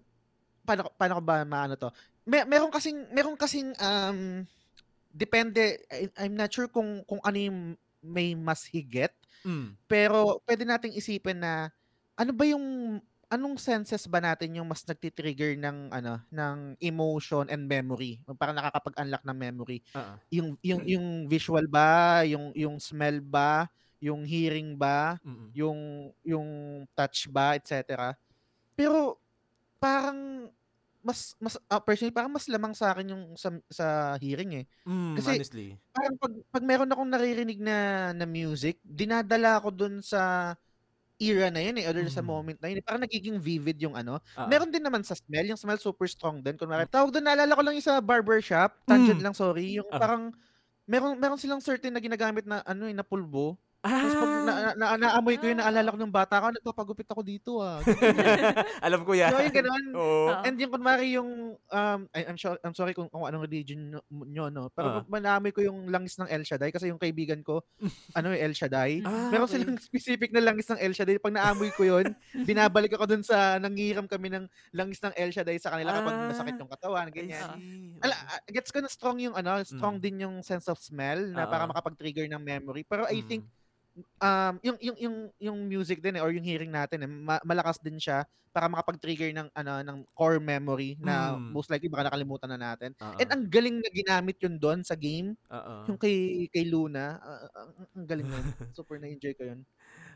B: paano paano ko ba maano to? Mer meron kasing meron kasing um depende I- I'm not sure kung kung ano yung may mas higit
A: Mm.
B: pero pwede nating isipin na ano ba yung anong senses ba natin yung mas nagti-trigger ng ano ng emotion and memory? Parang nakakapag-unlock ng memory.
A: Oo.
B: Yung yung yung visual ba, yung yung smell ba, yung hearing ba,
A: Mm.
B: yung yung touch ba, etc. Pero parang mas mas ah, personally parang mas lamang sa akin yung sa, sa hearing eh.
A: Mm,
B: Kasi-
A: honestly.
B: Parang pag, pag meron akong naririnig na na music, dinadala ko dun sa era na yun eh, or sa
A: Mm.
B: moment na yun. eh. Parang nagiging vivid yung ano.
A: Oo.
B: Meron din naman sa smell, yung smell super strong din. Kung tawag doon, naalala ko lang yung sa barbershop, tangent
A: Mm.
B: lang, sorry, yung
A: Ah.
B: parang meron meron silang certain na ginagamit na ano eh, na pulbo. Tapos pag na,
A: Ah,
B: na, na, naamoy ko yun,
C: Ah.
B: naalala ko ng bata ko, nagpapagupit ako dito ah.
A: alam ko yan.
B: so, yung ganun.
A: Oo.
C: Ah.
B: And yung kunwari yung, um, I, I'm, sure, I'm sorry kung, kung anong religion nyo, no?
A: Ah.
B: Pero manaamoy ko yung langis ng El Shaddai kasi yung kaibigan ko, ano yung El Shaddai.
A: Ah,
B: Meron
A: okay.
B: silang specific na langis ng El Shaddai. Pag naamoy ko yun, binabalik ako dun sa, nangiram kami ng langis ng El Shaddai sa kanila kapag
A: Ah.
B: masakit yung katawan,
A: I
B: ganyan. Ala, ah, gets ko na strong yung ano, strong
A: Mm.
B: din yung sense of smell na
A: Oo.
B: para makapag-trigger ng memory. Pero I
A: Mm.
B: think um yung yung yung yung music din eh, or yung hearing natin eh, ma- malakas din siya para makapag-trigger ng ano ng core memory na
A: Mm.
B: most likely baka nakalimutan na natin.
A: Oo.
B: And ang galing na ginamit yun doon sa game,
A: Oo.
B: yung kay kay Luna, ah, ang, ang galing nun. Super na-enjoy ko yun.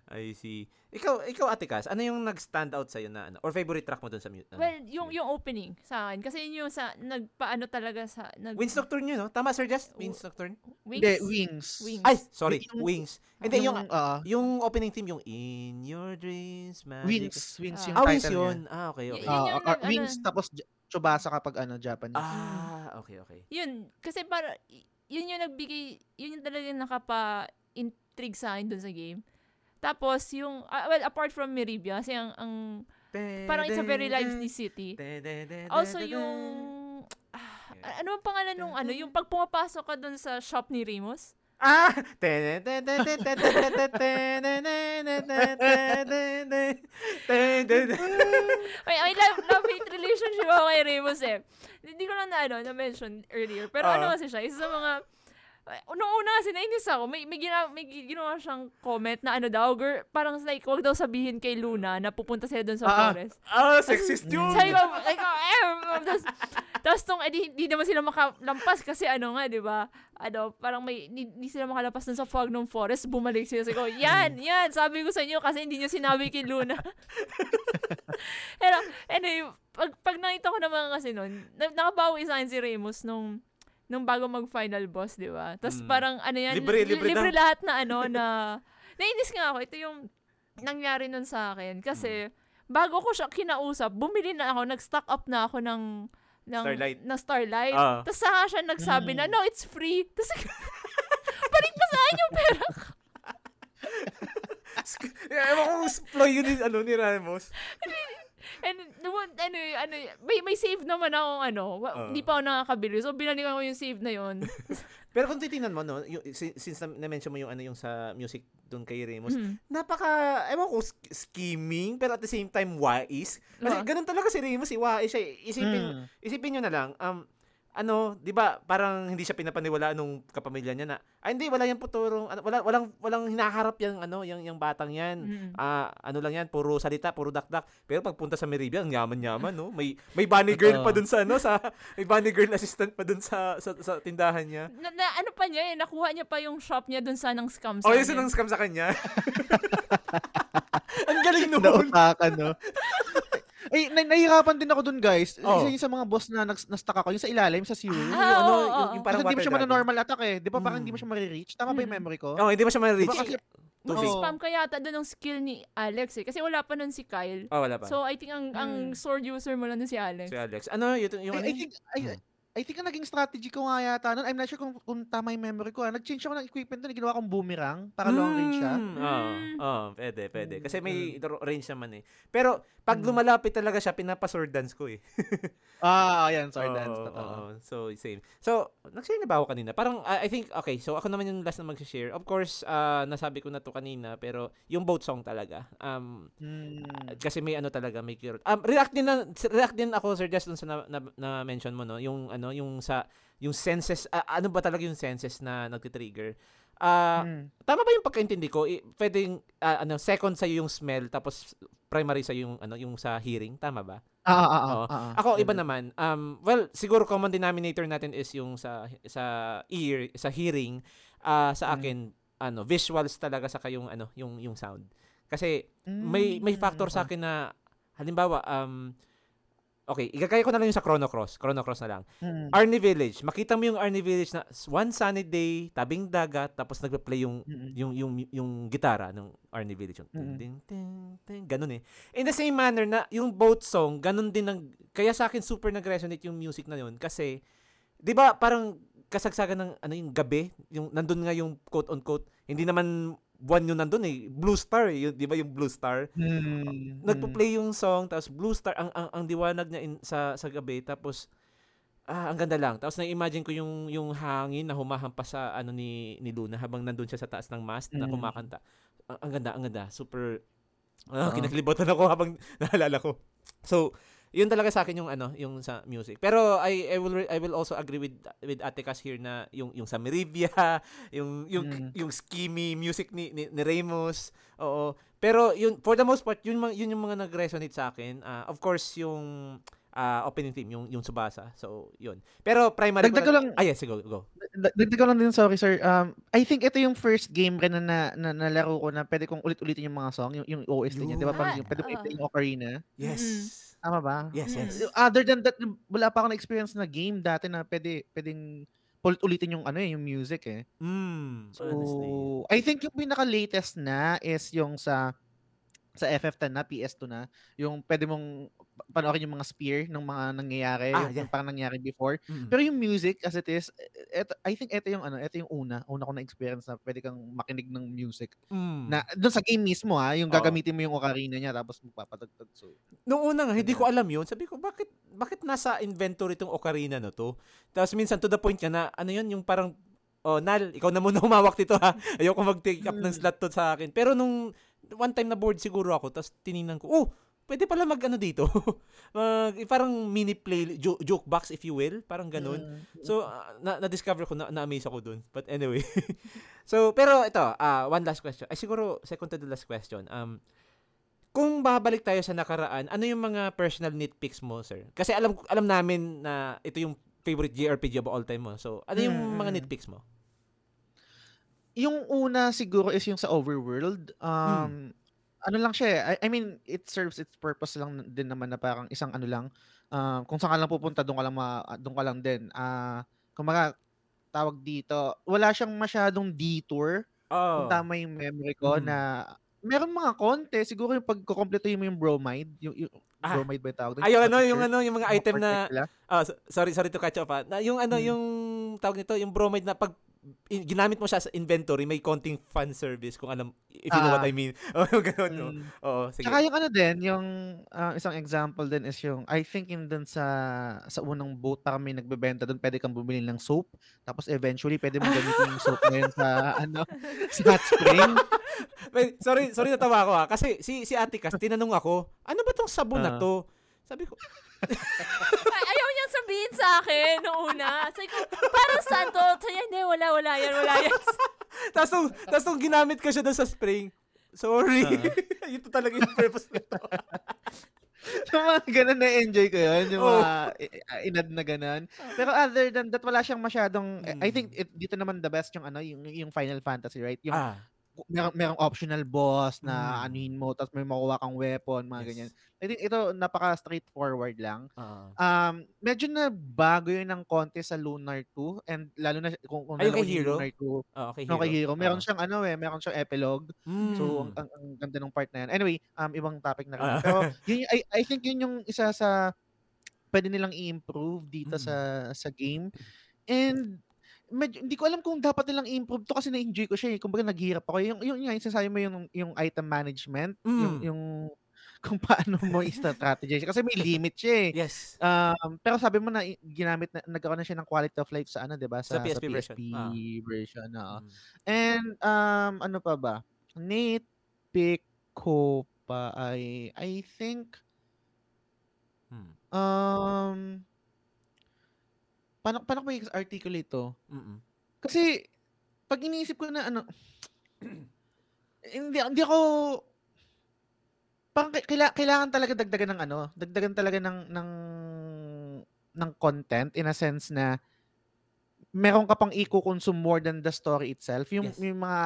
A: I see. Ikaw, ikaw Ate Cass, ano yung nag-stand out sa'yo na ano? Or favorite track mo dun sa mute?
C: Well, yung yung opening sa akin kasi yun yung sa nagpaano talaga sa nag
A: Wings Nocturne yun, no? Tama, Sir Just? Wings Nocturne?
C: Wings.
B: Hindi, Wings.
C: Wings.
A: Ay, sorry.
B: Yung-
A: Wings. Hindi, yung,
B: ah,
A: yung opening theme, yung In Your Dreams, Magic.
B: Wings, Wings
C: Ah.
B: yung
A: Ah, Wings
B: title
A: yun.
B: niya.
A: Ah, okay, okay.
C: Yun
B: Ah,
C: yung
B: or
C: nag- ano-
B: Wings tapos Tsubasa kapag ano Japanese.
A: Ah, okay, okay.
C: Yun, kasi para, y- yun yung nagbigay, yun yung talaga nakapa-intrigue sa akin dun sa game. Tapos, yung, ah, well, apart from Meribia, kasi ang, ang parang it's a very lively city. Also, yung, ah, ano ang pangalan nung, ano, yung pag pumapasok ka dun sa shop ni Remus?
A: Ah!
C: Ay, I love, love-hate relationship ako kay Remus eh. Hindi ko lang na, ano, na-mention earlier. Pero
A: Ah.
C: ano kasi siya, isa sa mga, Noong una kasi nainis ako, may, may, gina, may gi- ginawa siyang comment na ano daw, girl, parang like, wag daw sabihin kay Luna na pupunta sila doon sa
B: Ah, ah.
C: forest.
A: Ah, sexist yun!
C: Sabi ko, like, oh, eh, tapos, tapos tong, edi, hindi naman sila makalampas kasi ano nga, di ba? Ano, parang may, hindi, hindi sila makalampas dun sa fog ng forest, bumalik sila. Sabi ko, yan, yan, sabi ko sa inyo kasi hindi nyo sinabi kay Luna. Pero, anyway, pag, pag nakita ko naman kasi nun, na, nakabawi sa akin si Remus nung, nung bago mag-final boss, di ba? Tapos
A: Mm.
C: parang, ano yan,
A: Libre,
C: li-
A: libre
C: libre
A: na.
C: lahat na ano, na, nainis nga ako. Ito yung nangyari nun sa akin. Kasi, bago ko siya kinausap, bumili na ako, nag-stock up na ako ng, ng
A: Starlight.
C: ng Starlight.
A: Ah.
C: Tapos saka siya nagsabi na,
B: Mm.
C: no, it's free. Tapos, balik pa sa akin yung pera ko.
A: Ewan ko kung ploy yun ni, ano, ni Ramos.
C: And, naman, ano, ano, may, may save naman ako, ano, wa-
A: Ah.
C: hindi pa ako nakakabili. So, binalikan ko yung save na yun.
A: Pero kung titingnan mo, no, yung, si- since na- na-mention mo yung ano yung sa music doon kay Remus,
C: Mhm.
A: napaka, ewan ko, scheming, pero at the same time, wise. Kasi
C: Ah.
A: ganun talaga si Remus, eh, wise siya. eh. Isipin,
B: Mm.
A: isipin nyo na lang, um, ano, 'di ba, parang hindi siya pinapaniwalaan nung kapamilya niya na, ay hindi wala yang puturong, ano, wala walang walang hinaharap yang ano, yang yang batang 'yan.
C: Mm.
A: Ah, ano lang 'yan, puro salita, puro dakdak. Pero pagpunta sa Meribia, ang yaman-yaman, no? May may bunny girl pa dun sa ano, sa may bunny girl assistant pa dun sa sa, sa tindahan niya.
C: Na, na, ano pa niya eh, nakuha niya pa yung shop niya dun sa ng scam
A: Oh,
C: sa
A: yun
C: akin.
A: nang scam sa kanya. ang galing noon.
B: Nautakan, no? Ay, na- nahihirapan din ako dun, guys.
A: Oh.
B: Isa yun sa mga boss na nags- na-stuck ako. Yung sa ilalim, sa sewer.
A: Yung,
C: Ah,
A: ano,
C: oo,
A: yung,
C: oo.
A: yung
B: Parang hindi mo siya normal attack eh. Di ba parang hindi mo
A: Mm.
B: siya ma-reach? Tama ba yung
C: Mm.
B: memory ko?
A: Oh, hindi mo siya ma-reach.
B: Diba kasi-
A: Tubig.
B: Oo.
C: Spam ka yata doon ng skill ni Alex eh. Kasi wala pa nun si Kyle.
A: Oh, wala pa.
C: So, I think ang ang
B: Hmm.
C: sword user mo lang si Alex.
A: si Alex. Ano, yung, yung
B: I,
A: ano?
B: I think, I, I think ang naging strategy ko nga yata nun, I'm not sure kung, kung tama yung memory ko. ah. Nag-change ako ng equipment nun, ginawa kong boomerang para long range siya.
A: Mm, Oo,
C: Mm.
A: oo, pwede, pwede.
B: Mm,
A: Kasi may ro- range naman eh. Pero, pag
B: Mm.
A: lumalapit talaga siya, pinapa-sword dance ko eh.
B: Ah, ayan, sorry,
A: Oo,
B: dance.
A: oo,
B: totoo.
A: oo. So, same. So, nag-share na ba ako kanina? Parang, uh, I think, okay, so ako naman yung last na mag-share. Of course, uh, nasabi ko na to kanina, pero yung boat song talaga. Um,
B: Hmm.
A: kasi may ano talaga, may cure. Um, react din na, react din ako, Sir Justin, sa na, na, na mention mo, no? Yung, ano, yung sa, yung senses, ah, ano ba talaga yung senses na nagtitrigger? Ah,
B: Hmm.
A: Tama ba yung pagkaintindi ko? I, pwedeng ah, ano second sa yung smell tapos primary sa yung ano yung sa hearing, tama ba?
B: Ah, ah, ah,
A: Oo.
B: ah, ah.
A: Ako iba naman. Um well, siguro common denominator natin is yung sa sa ear, sa hearing. Ah sa
B: Mm.
A: akin ano, visuals talaga sa kayong ano, yung yung sound. Kasi may may
B: Hmm,
A: factor sa akin na halimbawa um Okay, igagaya ko na lang yung sa Chrono Cross. Chrono Cross na lang.
B: Hmm.
A: Arnie Village. Makita mo yung Arnie Village na one sunny day, tabing dagat, tapos nagpe-play yung
B: Mm-mm.
A: yung yung yung gitara ng Arnie Village yung
B: Mm-mm.
A: ting, ting, ting, ganun eh. In the same manner na yung boat song, ganun din ang kaya sa akin super nag-resonate yung music na yun kasi 'di ba parang kasagsagan ng ano yung gabi, yung nandun nga yung quote on quote, hindi naman buwan yun nandun eh. Blue Star eh. Yun, di ba yung Blue Star?
B: Hmm.
A: Nagpo-play yung song, tapos Blue Star, ang, ang, ang diwanag niya in, sa, sa gabi, tapos ah, ang ganda lang. Tapos na-imagine ko yung yung hangin na humahampas sa ano ni ni Luna habang nandun siya sa taas ng mast na
B: Mm.
A: kumakanta. Ang, ang ganda, ang ganda. Super ah,
B: Oo.
A: kinaklibutan ako habang naalala ko. So, yun talaga sa akin yung ano, yung sa music. Pero I I will re- I will also agree with with Ate Cass here na yung yung sa Merivia, yung yung
B: Mm.
A: yung skimmy music ni, ni ni Ramos. Oo. Pero yun for the most part yun yun yung mga nag-resonate sa akin. Ah, of course yung ah, opening theme yung yung Subasa. So, yun. Pero primary
B: Dagdag ko lang-
A: Ah, yes, go go.
B: Da- Dagdag ko lang din, sorry sir. Um, I think ito yung first game rin na, na, na nalaro ko na pwede kong ulit-ulitin yung mga song, yung, yung OST niya. Di ba? Parang yung, pwede mo i-play yung Ocarina.
A: Yes.
B: Tama ba?
A: Yes,
C: Mm.
A: yes.
B: Other than that, wala pa ako na-experience na game dati na pwede, pwedeng ulit-ulitin yung ano eh, yung music eh.
A: Mm,
B: So,
A: honestly.
B: I think yung pinaka-latest na is yung sa sa FF10 na, PS2 na, yung pwede mong panoorin yung mga spear ng mga nangyayari,
A: Ah,
B: yung,
A: yeah.
B: yung parang nangyari before.
A: Mm.
B: Pero yung music as it is, eto, I think ito yung ano, ito yung una, una ko na experience na pwede kang makinig ng music.
A: Mm.
B: Na doon sa game mismo ha, yung
A: Oo.
B: gagamitin mo yung ocarina niya tapos magpapatagtag. So,
A: Noong una nga, hindi ko alam yun. Sabi ko, bakit bakit nasa inventory itong ocarina no to? Tapos minsan to the point ka na, ano yun, yung parang, oh, Nal, ikaw na muna humawak dito ha. Ayoko mag-take up ng slot to sa akin. Pero nung one time na board siguro ako, tapos tiningnan ko, oh, pwede pala mag ano dito. mag, parang mini play, jo- joke box if you will. Parang ganun. So, ah, na, na-discover ko, na, na-amaze ako dun. But anyway. so, pero ito, ah one last question. Ay, siguro, second to the last question. Um, kung babalik tayo sa nakaraan, ano yung mga personal nitpicks mo, sir? Kasi alam alam namin na ito yung favorite JRPG of all time mo. So, ano yung
B: Mm,
A: mga nitpicks mo?
B: Yung una siguro is yung sa overworld. Um, ano lang siya eh. I, I mean, it serves its purpose lang din naman na parang isang ano lang. Um, kung saan ka lang pupunta, doon ka lang, ma, doon ka lang din. Ah, kumaga, tawag dito, wala siyang masyadong detour.
A: Oh.
B: Kung tama yung memory ko
A: Mm.
B: na meron mga konti. Siguro yung pagkukompleto mo yung bromide. Yung, yung
A: Ah.
B: bromide ba yung tawag?
A: Ay, yung ano, yung ano, yung mga item na, so- sorry, sorry to catch up ha. Na, yung ano,
B: Hmm.
A: yung tawag nito, yung bromide na pag ginamit mo siya sa inventory, may konting fan service kung alam, if you know what
B: Ah.
A: I mean. Oh, ganun?
B: Mm.
A: Oo, sige.
B: Tsaka yung ano din, yung ah, isang example din is yung, I think yung dun sa, sa unang boat, parang may nagbebenta dun, pwede kang bumili ng soap. Tapos eventually, pwede mong gamitin yung soap na yun sa, ano, sa hot spring.
A: Wait, sorry, sorry natawa ako ha. Kasi si si Ate Cas, tinanong ako, ano ba tong sabon na
B: Ah.
A: to? Sabi ko,
C: Ay, ayaw niya sabihin sa akin noong una. Sabi ko, parang saan to? Sabi niya, hindi, wala, wala yan, wala yan.
A: tapos nung, tapos nung ginamit ko siya doon sa spring, sorry. Ito talaga yung purpose nito.
B: yung mga ganun na-enjoy ko yun, yung
A: Oh.
B: mga inad na ganun. Pero other than that, wala siyang masyadong, I
A: Mm.
B: think it, dito naman the best yung ano, yung, yung Final Fantasy, right? Yung
A: ah,
B: merong, merong optional boss na
A: Mm.
B: anuhin mo, tapos may makuha kang weapon, mga
A: Yes.
B: ganyan. I think ito, napaka straightforward lang.
A: ah.
B: Um, medyo na bago yun ng konti sa Lunar 2 and lalo na kung, kung
A: Ay, Hero?
B: Lunar 2,
A: Ah, okay,
B: no, kay Hero. Meron
A: Ah.
B: siyang ano eh, meron siyang epilogue.
A: Mm.
B: So, ang, ang, ang ganda ng part na yan. Anyway, um, ibang topic na rin.
A: Ah.
B: Pero, yun, I, I think yun yung isa sa pwede nilang i-improve dito
A: Mm.
B: sa sa game. And, medyo, hindi ko alam kung dapat nilang i-improve to kasi na-enjoy ko siya eh. Kumbaga, naghihirap ako. Yung, yung, yung, yung sinasabi mo yung, yung item management, yung,
A: Mm.
B: yung, kung paano mo i-strategize. Kasi may limit siya eh.
A: yes.
B: Um, pero sabi mo na ginamit na nagkaroon na siya ng quality of life sa ano, 'di ba?
A: Sa PSP version. Ah.
B: version, oo.
A: Mm.
B: And um ano pa ba? Nitpick ko pa ay I think
A: Mm.
B: um paano paano ko i-articulate to?
A: Mm-mm.
B: Kasi pag iniisip ko na ano hindi hindi ako parang kai- kaila, kailangan talaga dagdagan ng ano, dagdagan talaga ng ng ng content in a sense na meron ka pang i-consume more than the story itself. Yung,
A: Yes.
B: yung mga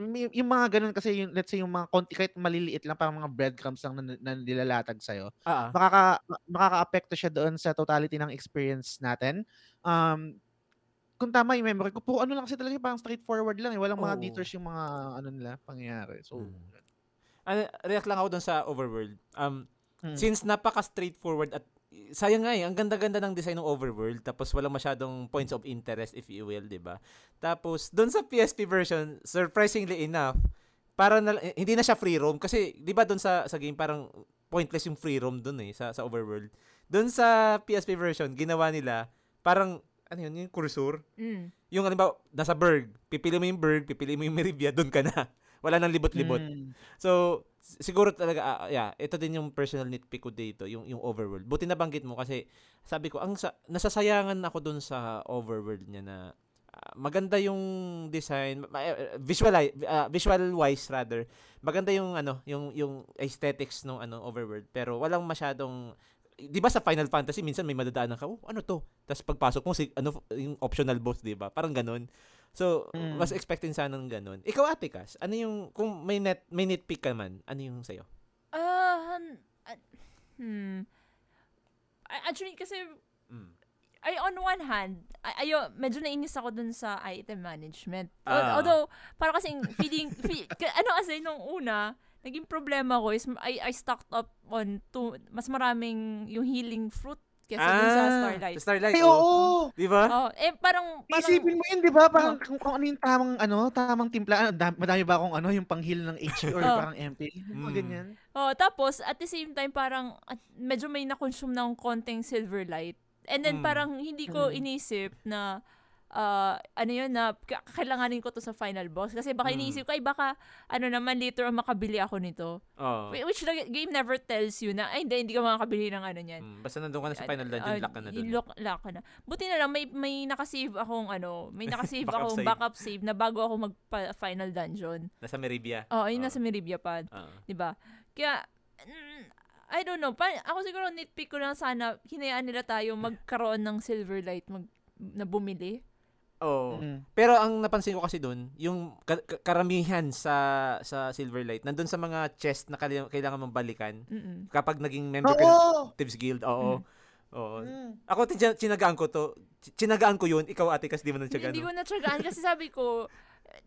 B: yung, yung mga ganun kasi yung let's say yung mga konti kahit maliliit lang parang mga breadcrumbs lang na, na nilalatag sa'yo
A: ah.
B: makaka ma- makaka-apekto siya doon sa totality ng experience natin. Um, kung tama yung memory ko, puro ano lang kasi talaga parang straightforward lang eh. Walang mga
A: Oo.
B: detours yung mga ano nila, pangyayari. So,
A: Mm. Ano, react lang ako dun sa Overworld. Um,
B: mm.
A: Since napaka straightforward at sayang nga eh, ang ganda-ganda ng design ng Overworld tapos walang masyadong points of interest if you will, 'di ba? Tapos doon sa PSP version, surprisingly enough, para na, eh, hindi na siya free roam kasi 'di ba doon sa sa game parang pointless yung free roam doon eh sa sa overworld. Doon sa PSP version, ginawa nila parang ano yun, yung cursor.
C: Mm.
A: Yung halimbawa, nasa Berg, pipili mo yung Berg, pipili mo yung Meribia, doon ka na. Wala nang libot-libot.
B: Mm.
A: So, siguro talaga, ah, yeah, ito din yung personal nitpick ko dito, yung, yung overworld. Buti nabanggit mo kasi, sabi ko, ang sa, nasasayangan ako dun sa overworld niya na ah, maganda yung design, eh, visual, ah, visual wise rather, maganda yung ano, yung yung aesthetics ng ano overworld, pero walang masyadong 'di ba sa Final Fantasy minsan may madadaanan ka, oh, ano to? Tapos pagpasok mo si ano yung optional boss, 'di ba? Parang ganun. So,
B: Mm.
A: mas expecting sana ng ganun. Ikaw, Ate Cass, ano yung, kung may net, may nitpick ka man, ano yung sa'yo?
C: Han- ah, hmm. A- Actually, kasi,
A: Mm.
C: ay, on one hand, ay, ayo, medyo nainis ako dun sa item management.
A: Ah.
C: Although, para kasing feeling, fe- ka- ano kasi, nung una, naging problema ko is, I, I stocked up on two, mas maraming yung healing fruit kesa dun sa Starlight.
A: Sa Starlight,
B: Ay,
A: oh.
B: oo!
A: Di ba?
C: Oh, eh, parang, parang,
B: Isipin mo yun, di ba? Parang kung, kung ano yung tamang, ano, tamang timpla. Ano, dam- madami ba akong ano, yung panghil ng HP or
C: Oh.
B: parang MP?
A: Mm.
B: ganyan.
C: Oh, tapos at the same time parang at medyo may na-consume ng konting silver light. And then
A: Mm.
C: parang hindi ko
B: Mm.
C: inisip na ah, ano yun na kailanganin ko to sa final boss kasi baka
A: Mm.
C: iniisip ko ay baka ano naman later makabili ako nito.
A: Oh.
C: Whi- Which the game never tells you na ay hindi hindi ka makakabili ng ano niyan.
A: Mm, basta nandun ka na sa final dungeon,
C: Ah,
A: lock ka na dun.
C: lock, lock ka na. Buti na lang may may nakasave akong ano, may nakasave
A: Backup
C: akong
A: save.
C: backup save na bago ako mag final dungeon.
A: Nasa Meribia.
C: Oh, ayun
A: Ah.
C: nasa Meribia pa.
A: Ah.
C: 'di ba? Kaya mm, I don't know, pa, ako siguro nitpick ko lang sana hinayaan nila tayo magkaroon ng Silverlight mag na bumili.
A: Oo.
B: Mm.
A: Pero ang napansin ko kasi doon, yung ka- ka- karamihan sa sa Silverlight, nandun sa mga chest na kailangan, kailangan mong balikan
C: Mm-mm.
A: kapag naging member ka ng! Thieves Guild. Oo. Oo.
B: Mm.
A: Ako tin- tinagaan ko to. Tinagaan ko yun. Ikaw ate kasi di mo na
C: Hindi, hindi ko
A: no?
C: natsagaan kasi sabi ko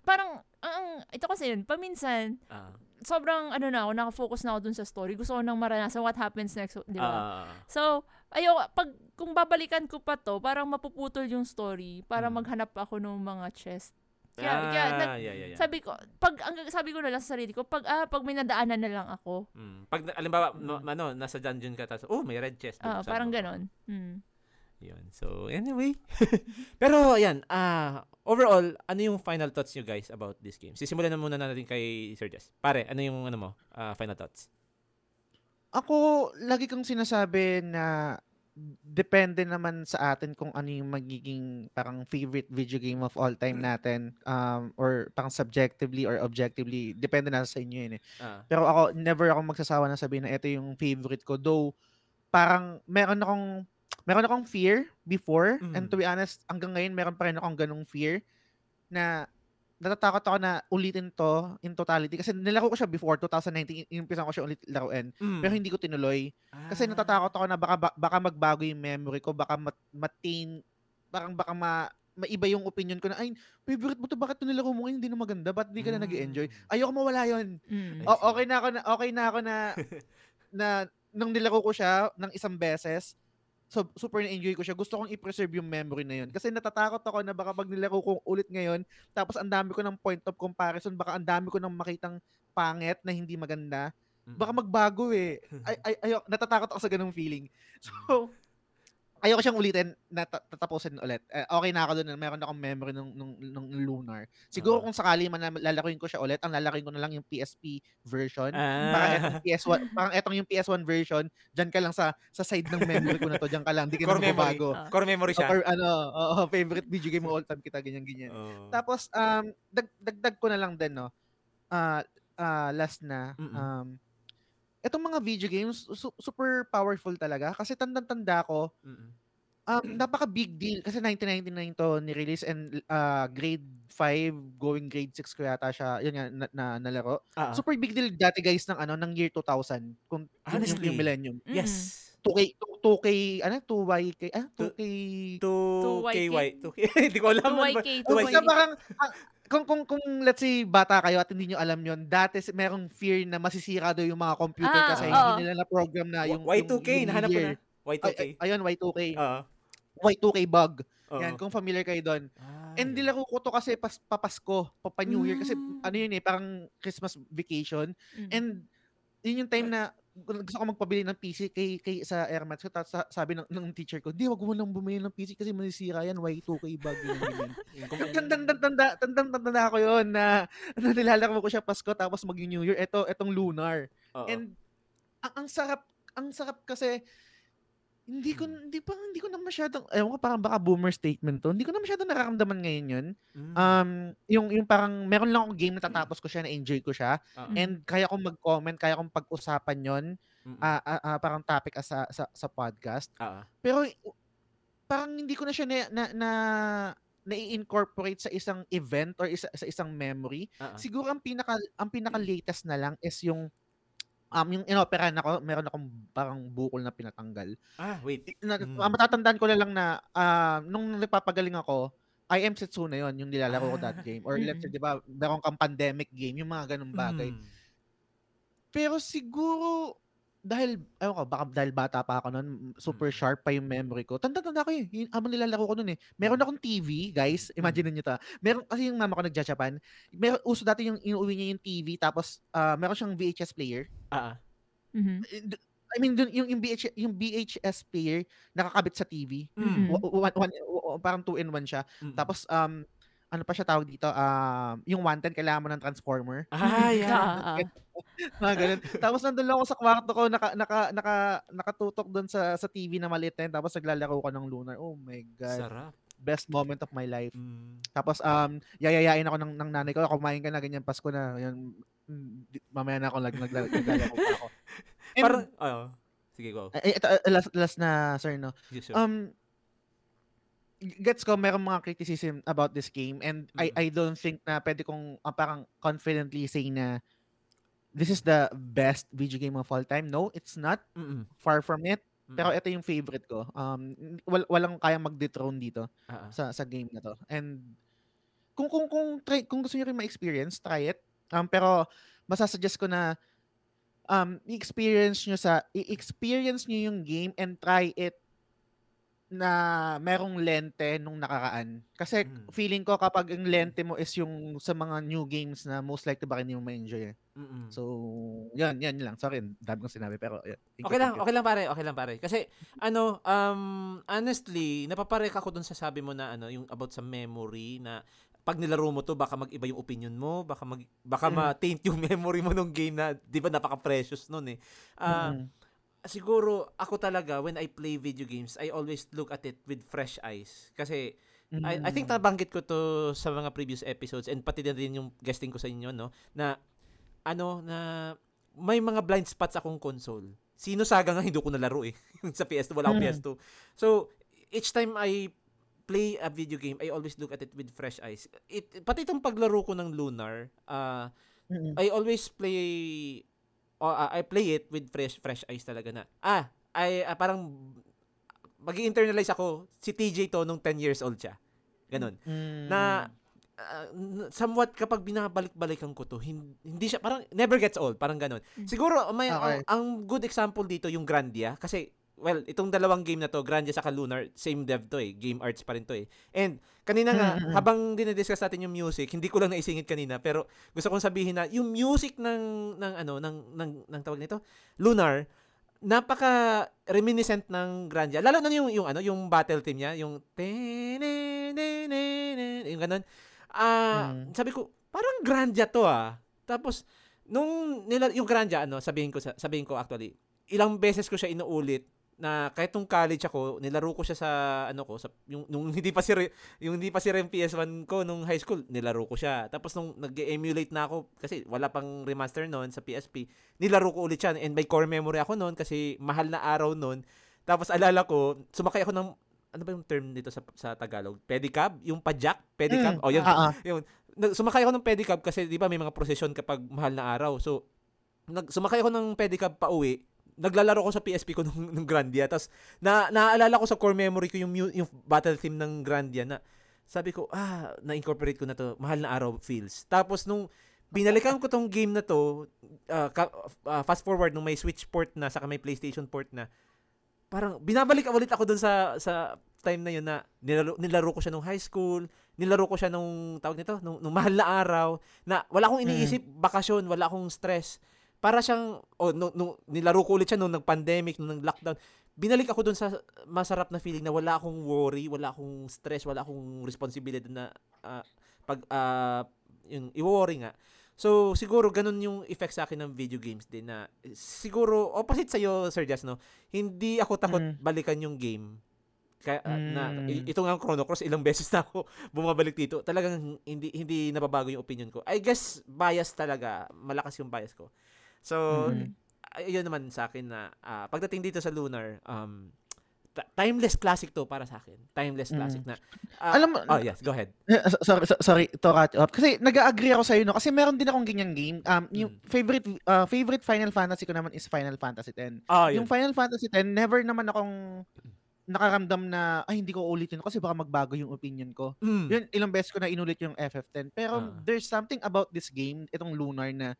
C: parang ang ito kasi yun, paminsan
A: Ah.
C: sobrang ano na ako, nakafocus na ako dun sa story. Gusto ko nang maranasan what happens next, di ba?
A: Ah.
C: So, ayo pag kung babalikan ko pa to, parang mapuputol yung story para
A: Mm.
C: maghanap ako ng mga chest. Kaya,
A: ah,
C: kaya nag-
A: yeah, yeah, yeah.
C: sabi ko, pag ang sabi ko na lang sa sarili ko, pag ah, pag may nadaanan na lang ako,
A: Mm. Pag alimbawa, no, ano, nasa dungeon ka tapos, oh, may red chest.
C: ah, parang
A: mo.
C: ganon. Hmm.
A: Yun. So, anyway. Pero, ayan, ah, overall, ano yung final thoughts nyo guys about this game? Sisimulan na muna natin kay Sir Jess. Pare, ano yung, ano mo, ah, final thoughts?
B: Ako, lagi kong sinasabi na depende naman sa atin kung ano yung magiging parang favorite video game of all time natin um, or parang subjectively or objectively depende na sa inyo yun eh.
A: Ah.
B: Pero ako never ako magsasawa na sabihin na ito yung favorite ko though parang meron akong meron akong fear before and
A: Mm.
B: to be honest hanggang ngayon meron pa rin akong ganung fear na natatakot ako na ulitin to in totality kasi nilaro ko siya before 2019 inimpisan ko siya ulit laruin
A: Mm.
B: pero hindi ko tinuloy kasi
A: Ah.
B: natatakot ako na baka ba- baka magbago yung memory ko, baka mat- matain parang baka ma maiba yung opinion ko na ay favorite mo to bakit to nilaro mo ngayon hindi na maganda ba't hindi ka na nag-enjoy
A: Mm.
B: ayoko mawala yon
C: Mm.
B: O- okay na ako na okay na ako na na nung nilaro ko siya ng isang beses so super na-enjoy ko siya gusto kong i-preserve yung memory na yun kasi natatakot ako na baka pag nilaro ko ulit ngayon tapos ang dami ko ng point of comparison baka ang dami ko nang makitang pangit na hindi maganda baka magbago eh. Ay, ay, ayo, natatakot ako sa ganung feeling. So, ayoko siyang ulitin na ta- tatapusin ulit. Eh, okay na ako doon. Meron akong memory nung, nung, nung Lunar. Siguro
A: Oo.
B: kung sakali man na lalaruin ko siya ulit, ang lalaruin ko na lang yung PSP version. Para
A: Ah.
B: etong PS1, parang etong yung PS1 version, diyan ka lang sa sa side ng memory ko na to, diyan ka lang, di ka
A: Core
B: na
A: memory.
B: magbabago.
C: Ah.
A: Core memory siya.
B: Or ano, oo, favorite video game mo all time kita ganyan ganyan.
A: Oo.
B: Tapos um dag, dagdag ko na lang din no. Ah ah, last na um etong mga video games su- super powerful talaga kasi tandang-tanda ko
A: Mm-mm.
B: um napaka big deal kasi 1999 to ni-release and uh, grade 5 going grade 6 ko yata siya yun nga na, na nalaro.
A: Ah.
B: Super big deal dati guys ng ano ng year 2000 kung yung, yung,
A: Honestly.
B: yung millennium.
C: Mm.
A: Yes.
B: 2K 2K ano 2YK ah 2K
A: 2KY. 2K. Hindi ko alam. ano ba?
C: 2YK,
A: Two
B: Basta
C: 2YK.
B: parang, ah, kung, kung, kung let's say bata kayo at hindi nyo alam yon dati merong fear na masisira daw yung mga computer
C: Ah,
B: kasi
C: oo.
B: hindi nila na-program na yung
A: Y2K,
B: yung, yung
A: nahanap ko na. Y2K.
B: Ay, ay- ayun, Y2K.
A: Oo.
B: Y2K bug.
A: Oo.
B: Yan, kung familiar kayo doon.
A: Ah,
B: And nilaro ko to kasi pas, papasko, papa New Year. Kasi
C: Mm.
B: ano yun eh, parang Christmas vacation.
C: Mm.
B: And yun yung time na gusto ko magpabili ng PC kay, kay sa Airmats. So, ta- sa- sabi ng, ng teacher ko, di, wag mo nang bumili ng PC kasi masisira yan. Y2K bag yun. yun."
A: Yung
B: tanda tandang tanda ko yun na, na nilalaro ko siya Pasko tapos mag New Year. Ito, etong Lunar.
A: Oo.
B: And ang, ang sarap, ang sarap kasi hindi ko hindi pa hindi ko na masyadong ewan ko parang baka boomer statement to. Hindi ko na masyadong nararamdaman ngayon 'yun.
A: Mm.
B: Um yung yung parang meron lang akong game na tatapos ko siya na enjoy ko siya
A: Oo.
B: and kaya kong mag-comment, kaya kong pag-usapan 'yon,
A: Mm-mm.
B: ah ah, ah, parang topic as sa, sa sa podcast.
A: Oo.
B: Pero uh, parang hindi ko na siya na na, na na-incorporate sa isang event or isa, sa isang memory.
A: Oo.
B: Siguro ang pinaka ang pinaka latest na lang is yung um yung inoperahan ako, meron akong parang bukol na pinatanggal.
A: Ah, wait.
B: Na,
A: Mm.
B: ah, matatandaan ko na lang na ah, nung nagpapagaling ako, I am Setsuna yon yung nilalaro ko that
A: Ah.
B: game. Or let's say, di ba, meron kang pandemic game, yung mga ganung bagay.
A: Mm.
B: Pero siguro, dahil, ayun ko, baka dahil bata pa ako noon, super
A: Mm.
B: sharp pa yung memory ko. Tanda-tanda ko yun. Yung, habang nilalaro ko noon eh. Meron akong TV, guys. Imagine niyo ta. Meron, kasi yung mama ko nagja-Japan. Meron, uso dati yung inuwi niya yung TV, tapos ah, meron siyang VHS player.
A: Ah, ah.
C: Mhm.
B: Eh, d- I mean, dun, yung, yung, VH, yung VHS player, nakakabit sa TV.
A: Mm.
B: Wa- wa- one, one- parang two in one siya.
A: Mm.
B: Tapos, um, ano pa siya tawag dito? Um, yung 110, kailangan mo ng transformer.
A: Ah, yeah.
C: Ah, ah.
B: Mga ganun. Tapos nandun lang ako sa kwarto ko, naka, naka, naka, nakatutok doon sa, sa TV na maliit na yun, tapos naglalaro ko ng Lunar. Oh my God.
A: Sarap.
B: Best moment of my life.
A: Mm.
B: Tapos, um, yayayain ako ng, ng nanay ko, kumain ka na, ganyan, Pasko na, yan, mamaya na ako nag, nagla- naglalaro pa ako.
A: Parang, oo. Sige, go.
B: ay, ito, uh, last, last na, sir, no?
A: You sure.
B: Um, gets ko merong mga criticism about this game and I
A: Mm.
B: I don't think na pwede kong uh, parang confidently say na this is the best video game of all time. No, it's not.
A: Mm-mm.
B: Far from it.
A: Mm.
B: Pero ito yung favorite ko. Um wal, walang kayang mag-dethrone dito
A: ah.
B: sa sa game na to. And kung kung kung try, kung gusto niyo rin ma-experience, try it. Um pero masasuggest ko na um i-experience niyo sa i-experience niyo yung game and try it na merong lente nung nakaraan. Kasi
A: Mm.
B: feeling ko kapag ang lente mo is yung sa mga new games na most likely baka hindi mo ma-enjoy eh.
A: Mm-mm.
B: So, yan, yan lang. Sorry, dami kong sinabi pero yan.
A: Okay lang, okay lang pare, okay lang pare. Kasi ano, um honestly, napaparek ako dun sa sabi mo na ano, yung about sa memory na pag nilaro mo to baka mag-iba yung opinion mo, baka mag baka
B: Mm.
A: ma-taint yung memory mo nung game na 'di ba napaka-precious nun eh. Ah,
B: Mm.
A: Siguro ako talaga when I play video games, I always look at it with fresh eyes kasi I, I think
B: Mm.
A: nabanggit ko to sa mga previous episodes and pati na din yung guesting ko sa inyo no na ano na may mga blind spots akong console. Sino saga nga hindi ko nalaro eh. sa PS2 wala akong
B: Mm.
A: PS2. So each time I play a video game, I always look at it with fresh eyes. It pati itong paglaro ko ng Lunar, uh,
B: Mm.
A: I always play oh, ah, I play it with fresh fresh eyes talaga na. Ah, I ah, parang magi-internalize ako si TJ to nung 10 years old siya. Ganon.
B: Mm.
A: Na n- somewhat kapag binabalik-balikan ko to, hin- hindi siya parang never gets old, parang ganon. Siguro may
B: Okay.
A: ang, ang good example dito yung Grandia kasi well, itong dalawang game na to, Grandia sa Lunar, same dev to eh, Game Arts pa rin to eh. And kanina nga
B: Mm, mm, mm.
A: habang dinidiscuss natin yung music, hindi ko lang naisingit kanina pero gusto kong sabihin na yung music ng ng ano ng ng, ng tawag nito, Lunar napaka reminiscent ng Grandia. Lalo na yung yung ano, yung battle theme niya, yung yung ganun. Ah,
B: Mm.
A: sabi ko, parang Grandia to ah. Tapos nung nila yung Grandia ano, sabihin ko sa- sabihin ko actually, ilang beses ko siya inuulit na kahit nung college ako, nilaro ko siya sa ano ko, sa yung nung hindi pa si yung hindi pa si Rem PS1 ko nung high school, nilaro ko siya. Tapos nung nag-emulate na ako kasi wala pang remaster noon sa PSP, nilaro ko ulit siya and may core memory ako noon kasi mahal na araw noon. Tapos alala ko, sumakay ako ng ano ba yung term dito sa sa Tagalog? Pedicab, yung padjak, pedicab.
B: Mm,
A: Oh, yun.
B: ah.
A: Yun. Sumakay ako ng pedicab kasi 'di ba may mga prosesyon kapag mahal na araw. So nag sumakay ako ng pedicab pa uwi. Naglalaro ko sa PSP ko nung, nung Grandia. Tapos na naaalala ko sa core memory ko yung yung battle theme ng Grandia na sabi ko, ah, na-incorporate ko na to. Mahal na araw feels. Tapos nung binalikan ko tong game na to, ah, ka- ah, fast forward nung may Switch port na saka may PlayStation port na, parang binabalik ulit ako dun sa sa time na yun na nilaro, nilaro ko siya nung high school, nilaro ko siya nung tawag nito, nung, nung mahal na araw, na wala akong iniisip, bakasyon, wala akong stress. Para siyang, oh, nung, nung, nilaro ko ulit siya nung nag-pandemic, nung nag-lockdown. Binalik ako dun sa masarap na feeling na wala akong worry, wala akong stress, wala akong responsibility na ah, pag, uh, yung i-worry nga. So, siguro ganun yung effect sa akin ng video games din na siguro opposite sa iyo Sir Jazz no. Hindi ako takot
B: Mm.
A: balikan yung game. Kaya ah, na
B: Mm.
A: i- ito nga ang Chrono Cross ilang beses na ako bumabalik dito. Talagang hindi hindi nababago yung opinion ko. I guess bias talaga, malakas yung bias ko. So,
B: Mhm.
A: ayun naman sa akin na ah, pagdating dito sa Lunar, um ta- timeless classic to para sa akin. Timeless classic na. ah,
B: Alam mo-
A: oh yes, go ahead.
B: Eh, so- sorry, so- sorry, to cut you off. Kasi nag-agree ako sa no kasi meron din akong ganyang game. Um yung
A: Mm.
B: favorite uh, favorite Final Fantasy ko naman is Final Fantasy 10.
A: Ah, yun.
B: Yung Final Fantasy 10, never naman akong nakaramdam na ay hindi ko ulitin kasi baka magbago yung opinion ko.
A: Mm.
B: Yun ilang beses ko na inulit yung FF10. Pero
A: Ah.
B: there's something about this game, itong Lunar na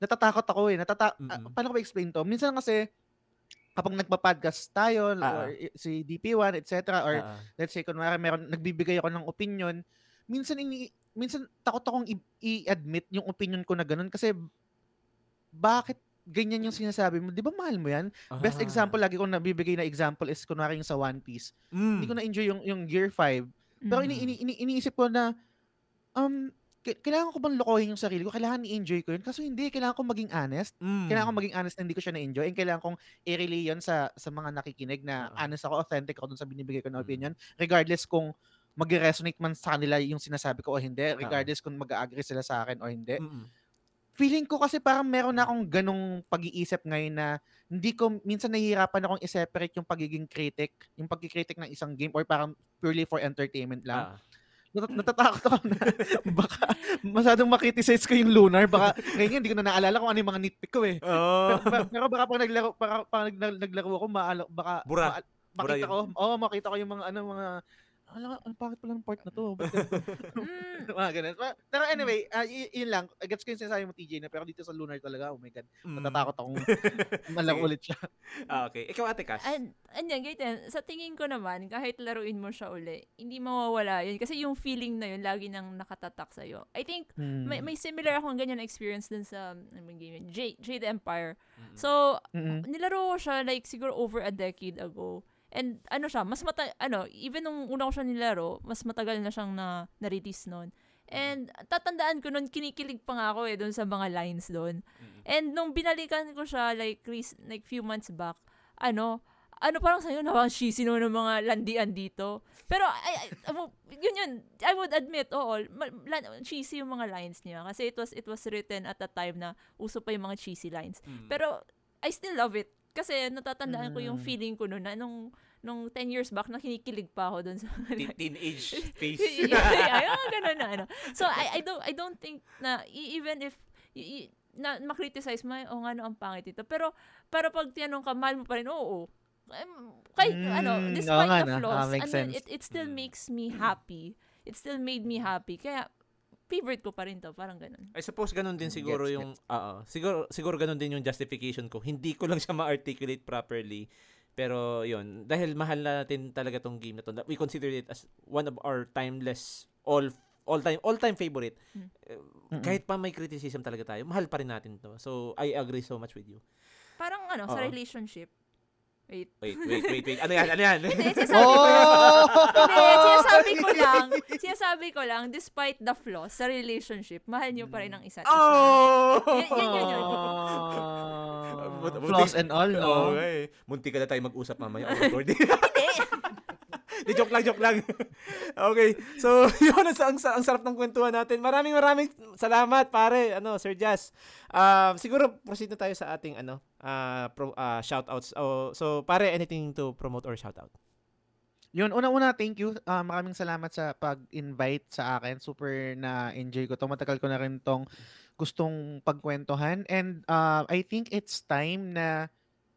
B: natatakot ako eh. Natata ah,
A: Mm-mm.
B: paano ko ba-explain to? Minsan kasi kapag nagpa-podcast tayo
A: Ah,
B: or i- si DP1 etc or
A: ah.
B: let's say kunwari meron nagbibigay ako ng opinion, minsan ini minsan takot akong i- i-admit yung opinion ko na ganun kasi bakit ganyan yung sinasabi mo? 'Di ba mahal mo 'yan? Best
A: Ah.
B: example lagi kong nabibigay na example is kunwari yung sa One Piece.
A: Mm.
B: Hindi ko na enjoy yung yung Gear 5. Pero ini,
C: Mhm.
B: ini, ini- iniisip ko na um kailangan ko bang lokohin yung sarili ko? Kailangan i-enjoy ko yun? Kaso hindi, kailangan ko maging honest.
A: Mm.
B: Kailangan ko maging honest na hindi ko siya na-enjoy. And kailangan kong i-relay yun sa, sa mga nakikinig na
A: Oo.
B: honest ako, authentic ako dun sa binibigay ko na
A: Mm.
B: opinion. Regardless kung mag-resonate man sa kanila yung sinasabi ko o hindi. Regardless kung mag-agree sila sa akin o hindi.
A: Mm-mm.
B: Feeling ko kasi parang meron na akong ganong pag-iisip ngayon na hindi ko, minsan nahihirapan akong i-separate yung pagiging critic, yung pagkikritik ng isang game or parang purely for entertainment lang.
A: Ah.
B: Nat- natatakot ako na baka masyadong makriticize ko yung Lunar. Baka ngayon hindi ko na naalala kung ano yung mga nitpick ko eh.
A: Oh.
B: Pero, pero, baka pag naglaro, baka, pag nag- naglaro ako, maala, baka
A: Bura.
B: ma-
A: Bura
B: makita
A: yun.
B: ko, oh, makita ko yung mga ano mga Ala, ang pangit pala ng part na to. Ganito?
C: Mm.
B: mga ganun. Pa- Pero anyway, ah, y- yun lang. Gets ko yung sinasabi mo, TJ, na pero dito sa Lunar talaga, oh my God,
A: Mm.
B: natatakot akong malaro
A: Sige.
B: ulit siya.
A: Ah, okay. Ikaw, Ate Cash.
C: And, and yan, ganyan, sa tingin ko naman, kahit laruin mo siya uli, hindi mawawala yun. Kasi yung feeling na yun, lagi nang nakatatak sa'yo. I think,
B: Hmm.
C: may, may similar akong ganyan na experience dun sa, ano game yun? Jade, Jade Empire.
A: Mm-mm.
C: So,
B: Mm-mm.
C: nilaro ko siya like siguro over a decade ago. And ano siya, mas mata ano, even nung una ko siya nilaro, mas matagal na siyang na na-release noon. And tatandaan ko noon kinikilig pa nga ako eh doon sa mga lines doon.
A: Mm-mm.
C: And nung binalikan ko siya like like few months back, ano, ano parang sa'yo na parang cheesy naman ng mga landian dito. Pero I, I, yun yun, I would admit, oo, cheesy yung mga lines niya. Kasi it was, it was written at a time na uso pa yung mga cheesy lines.
A: Mm.
C: Pero I still love it. Kasi natatandaan ko yung
B: Mm.
C: feeling ko noon na nung, nung 10 years back na kinikilig pa ako doon sa
A: Teen- Teenage face.
C: yeah, yeah, ganun na ano. So I I don't I don't think na e- even if y- y- na makriticize mo, oh nga no, ang pangit ito. Pero pero pag tinanong ka, mahal mo pa rin, oo. Um, kahit ano,
B: Mm,
C: despite
B: oo nga
C: the
B: no.
C: flaws,
B: makes
C: ano,
B: sense.
C: it, it still
A: Mm.
C: makes me happy. It still made me happy. Kaya, favorite ko pa rin to. Parang ganun.
A: I suppose ganun din siguro
B: Gets,
A: yung oo, siguro siguro ganun din yung justification ko. Hindi ko lang siya ma-articulate properly. Pero yun, dahil mahal natin talaga tong game na to. We consider it as one of our timeless all all time all time favorite.
C: Mm.
B: Mm-mm.
A: Kahit pa may criticism talaga tayo, mahal pa rin natin to. So I agree so much with you.
C: Parang ano, sa
A: Oo.
C: relationship. Wait.
A: Wait, wait, wait, wait. Ano yan? Ano yan?
C: Hindi, sinasabi ko lang. Hindi,
B: Oh!
C: sinasabi ko lang, sinasabi ko lang, despite the flaws sa relationship, mahal nyo pa rin ang isa't isa.
A: oh!
C: Yun- yun, yun,
B: flaws and all, no?
A: Okay. Munti ka na tayo mag-usap mamaya. Awkward. Di joke lang, joke lang. okay. So, yun ang, ang, ang sarap ng kwentuhan natin. Maraming maraming salamat, pare. Ano, Sir Jazz. Um, siguro proceed na tayo sa ating ano, uh, pro, uh, shoutouts. Oh, so, pare, anything to promote or shoutout?
B: Yun, una-una, thank you. Ah, maraming salamat sa pag-invite sa akin. Super na-enjoy ko to. Matagal ko na rin tong gustong pagkwentuhan. And ah, I think it's time na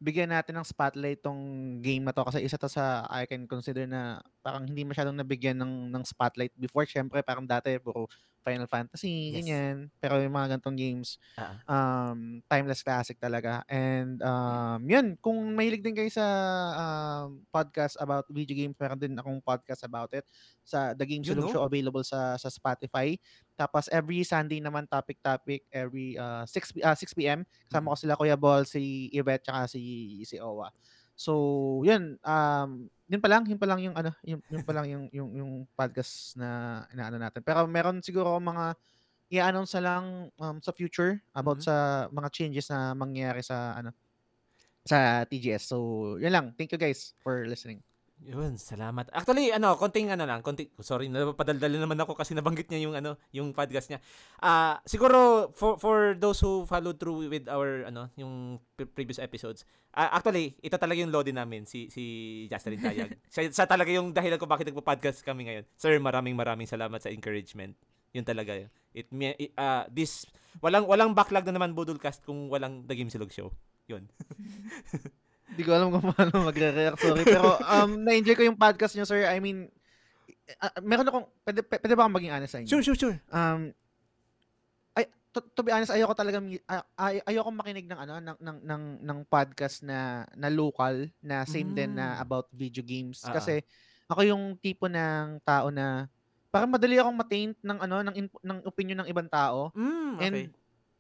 B: bigyan natin ng spotlight tong game na to kasi isa to sa I can consider na parang hindi masyadong nabigyan ng, ng spotlight before. Syempre, parang dati puro Final Fantasy,
A: Yes.
B: ganyan. Pero yung mga ganitong games,
A: Ah.
B: um, timeless classic talaga. And um, yun, kung mahilig din kayo sa um, podcast about video games, meron din akong podcast about it sa The Game
A: no?
B: Show available sa sa Spotify. Tapos every Sunday naman topic topic every uh, 6 p- ah, 6 PM kasama ko sila Kuya Ball, si Yvette tsaka si si Owa. So, yun um yun pa lang, yun pa lang yung ano, yun, yun pa lang yung yung yung podcast na inaano natin. Pero meron siguro mga i-announce lang um, sa future about
A: Mhm.
B: sa mga changes na mangyayari sa ano sa TGS. So, yun lang. Thank you guys for listening.
A: Yun, salamat. Actually, ano, konting ano lang, konting sorry, napadaldal naman ako kasi nabanggit niya yung ano, yung podcast niya. Ah, siguro for for those who followed through with our ano, yung pre- previous episodes. ah, actually, ito talaga yung lodi namin si si Justin Tayag. siya, siya talaga yung dahilan kung bakit nagpo-podcast kami ngayon. Sir, maraming maraming salamat sa encouragement. Yun talaga yun. It, me- it ah, this walang walang backlog na naman Budulcast kung walang The Game Silog Show. Yun.
B: Hindi ko alam kung paano magre-react. Sorry. Pero um, na-enjoy ko yung podcast nyo, sir. I mean, uh, meron akong, pwede, pwede ba akong maging honest sa inyo?
A: Sure, sure, sure.
B: Um, ay, to, to be honest, ayoko talaga, uh, ay, ayoko makinig ng ano, ng, ng, ng, ng podcast na, na local, na same din na
A: Mm.
B: about video games.
A: Ah,
B: Kasi, ako yung tipo ng tao na, parang madali akong mataint ng ano ng ng opinion ng ibang tao
A: Mm,
B: and
A: okay.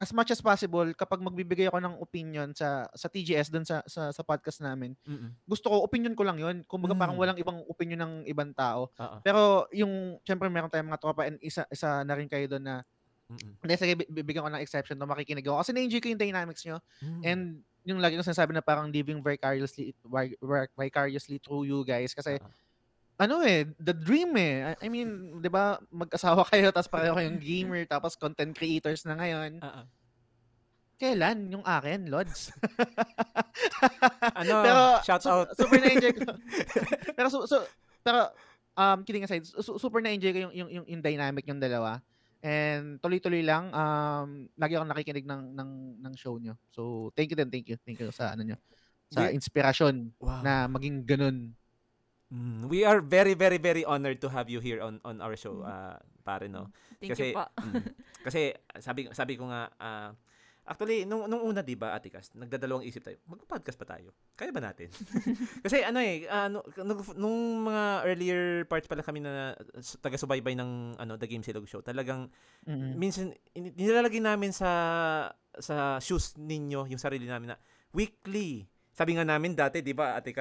B: As much as possible kapag magbibigay ako ng opinion sa sa TGS doon sa, sa sa podcast namin
A: Mm-mm.
B: gusto ko opinion ko lang yun kumbaga parang
A: Mm.
B: walang ibang opinion ng ibang tao
A: Oo.
B: pero yung syempre meron tayong mga tropa and isa isa na rin kayo doon na
A: Mm-mm.
B: hindi sige bi- bibigyan ko ng exception na makikinig ako kasi na-enjoy ko yung dynamics nyo
A: Mm.
B: and yung lagi ko sinasabi na parang living vicariously vi- vi- vicariously through you guys kasi
A: Oo.
B: Ano eh the dream eh. I, mean 'di ba mag-asawa kayo tapos pareho kayong gamer tapos content creators na ngayon.
A: Ah.
B: kailan? Yung akin? Lods.
A: Ano,
B: pero
A: shout
B: su-
A: out.
B: super na-enjoy ko. Pero su- su- pero um kidding aside su- super na-enjoy ko yung yung yung, yung dynamic yung dalawa. And tuloy-tuloy lang um lagi akong nakikinig ng ng ng show nyo. So thank you din. Thank you. Thank you sa ano nyo. Sa inspirasyon
A: Wow.
B: na maging ganun
A: Mm, we are very very very honored to have you here on on our show, ah, pare no.
C: Thank
A: Kasi
C: you pa.
A: mm, kasi sabi sabi ko nga ah, Actually, nung, nung una, di ba, Atikas, nagdadalawang isip tayo, mag-podcast pa tayo. Kaya ba natin? Kasi ano eh, nu- nung, nung mga earlier parts pala kami na taga-subaybay ng ano, The Game Silog Show, talagang
B: Mm-mm.
A: minsan in- nilalagay namin sa sa shoes ninyo yung sarili namin na weekly. Sabi nga namin dati, 'di ba, Ate?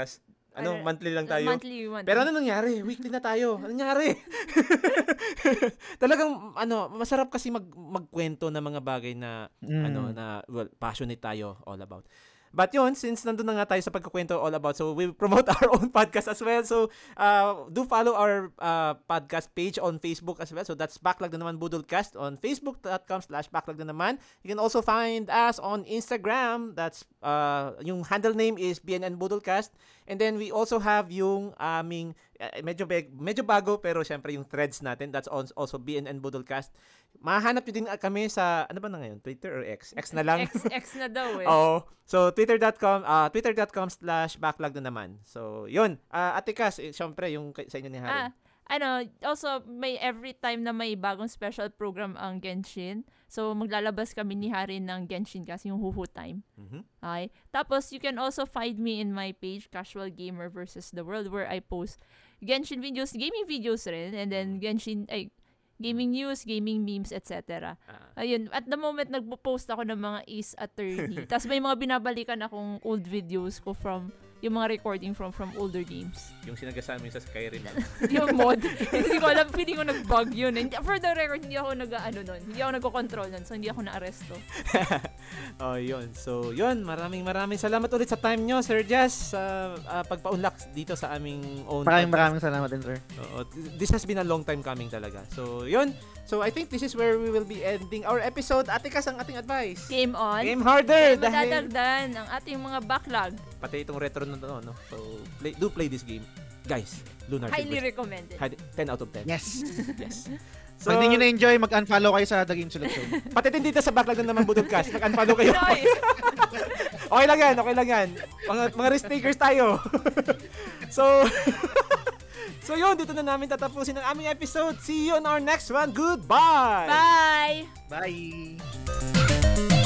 A: Ano,
C: Ano,
A: monthly lang tayo.
C: Monthly, monthly.
A: Pero ano nangyari? Weekly na tayo. Ano nangyari? Talagang ano, masarap kasi mag magkwento ng mga bagay na
B: Mm.
A: ano na well, passionate tayo all about. But yun, since nandun na nga tayo sa pagkukwento all about, so we promote our own podcast as well. So, uh, do follow our uh, podcast page on Facebook as well. So, that's Backlog na naman Budolcast on facebook.com slash backlog na naman. You can also find us on Instagram. That's, uh, yung handle name is BNN Budolcast. And then, we also have yung aming, uh, medyo, beg, medyo bago, pero syempre yung threads natin. That's also BNN Budolcast. Mahanap nyo din uh, kami sa, ano ba na ngayon? Twitter or X? X na lang.
C: X, X na daw eh.
A: Oo. So, twitter.com, uh, twitter.com slash backlog na naman. So, yun. Uh, Ate Cas, eh, syempre, yung sa inyo ni Harry.
C: Ah, ano, also, may every time na may bagong special program ang Genshin. So, maglalabas kami ni Harin ng Genshin kasi yung Huhu Time.
A: Mhm.
C: Okay? Tapos, you can also find me in my page, Casual Gamer versus the World, where I post Genshin videos, gaming videos rin, and then Genshin, ay, gaming news, gaming memes, etc.
A: Ah,
C: Ayun, at the moment, nagpo-post ako ng mga Ace Attorney. Tapos may mga binabalikan akong old videos ko from, yung mga recording from from older games.
A: yung sinagasama mo yung sa Skyrim.
C: yung mod. hindi ko alam, feeling ko nag-bug yun. Hindi, for the record, hindi ako nag-ano nun. Hindi ako nagko-control nun. So, hindi ako na-aresto.
A: oh, yun. So, yun. Maraming maraming salamat ulit sa time nyo, Sir Jazz, sa uh, pagpa-unlock dito sa aming own
B: Maraming
A: podcast.
B: maraming salamat din, sir.
A: Oo. this has been a long time coming talaga. So, yun. So, I think this is where we will be ending our episode. Ate Cas, ang ating advice.
C: Game on.
A: Game harder!
C: Kaya
A: Dahil
C: ang ating mga backlog.
A: pati itong retro na to, no? So, play, do play this game. Guys, Lunar
C: Highly
A: Silver-
C: recommended.
A: Hi- 10 out of 10.
B: Yes.
A: Yes.
B: So, Pag hindi nyo na-enjoy, mag-unfollow kayo sa The Game Selection.
A: Pati din dito sa backlog na naman Budolcast, mag-unfollow kayo. Okay lang yan, okay lang yan. Mga, mga risk takers tayo. so, So yun, dito na namin tatapusin ang aming episode. See you on our next one. Goodbye!
C: Bye!
B: Bye!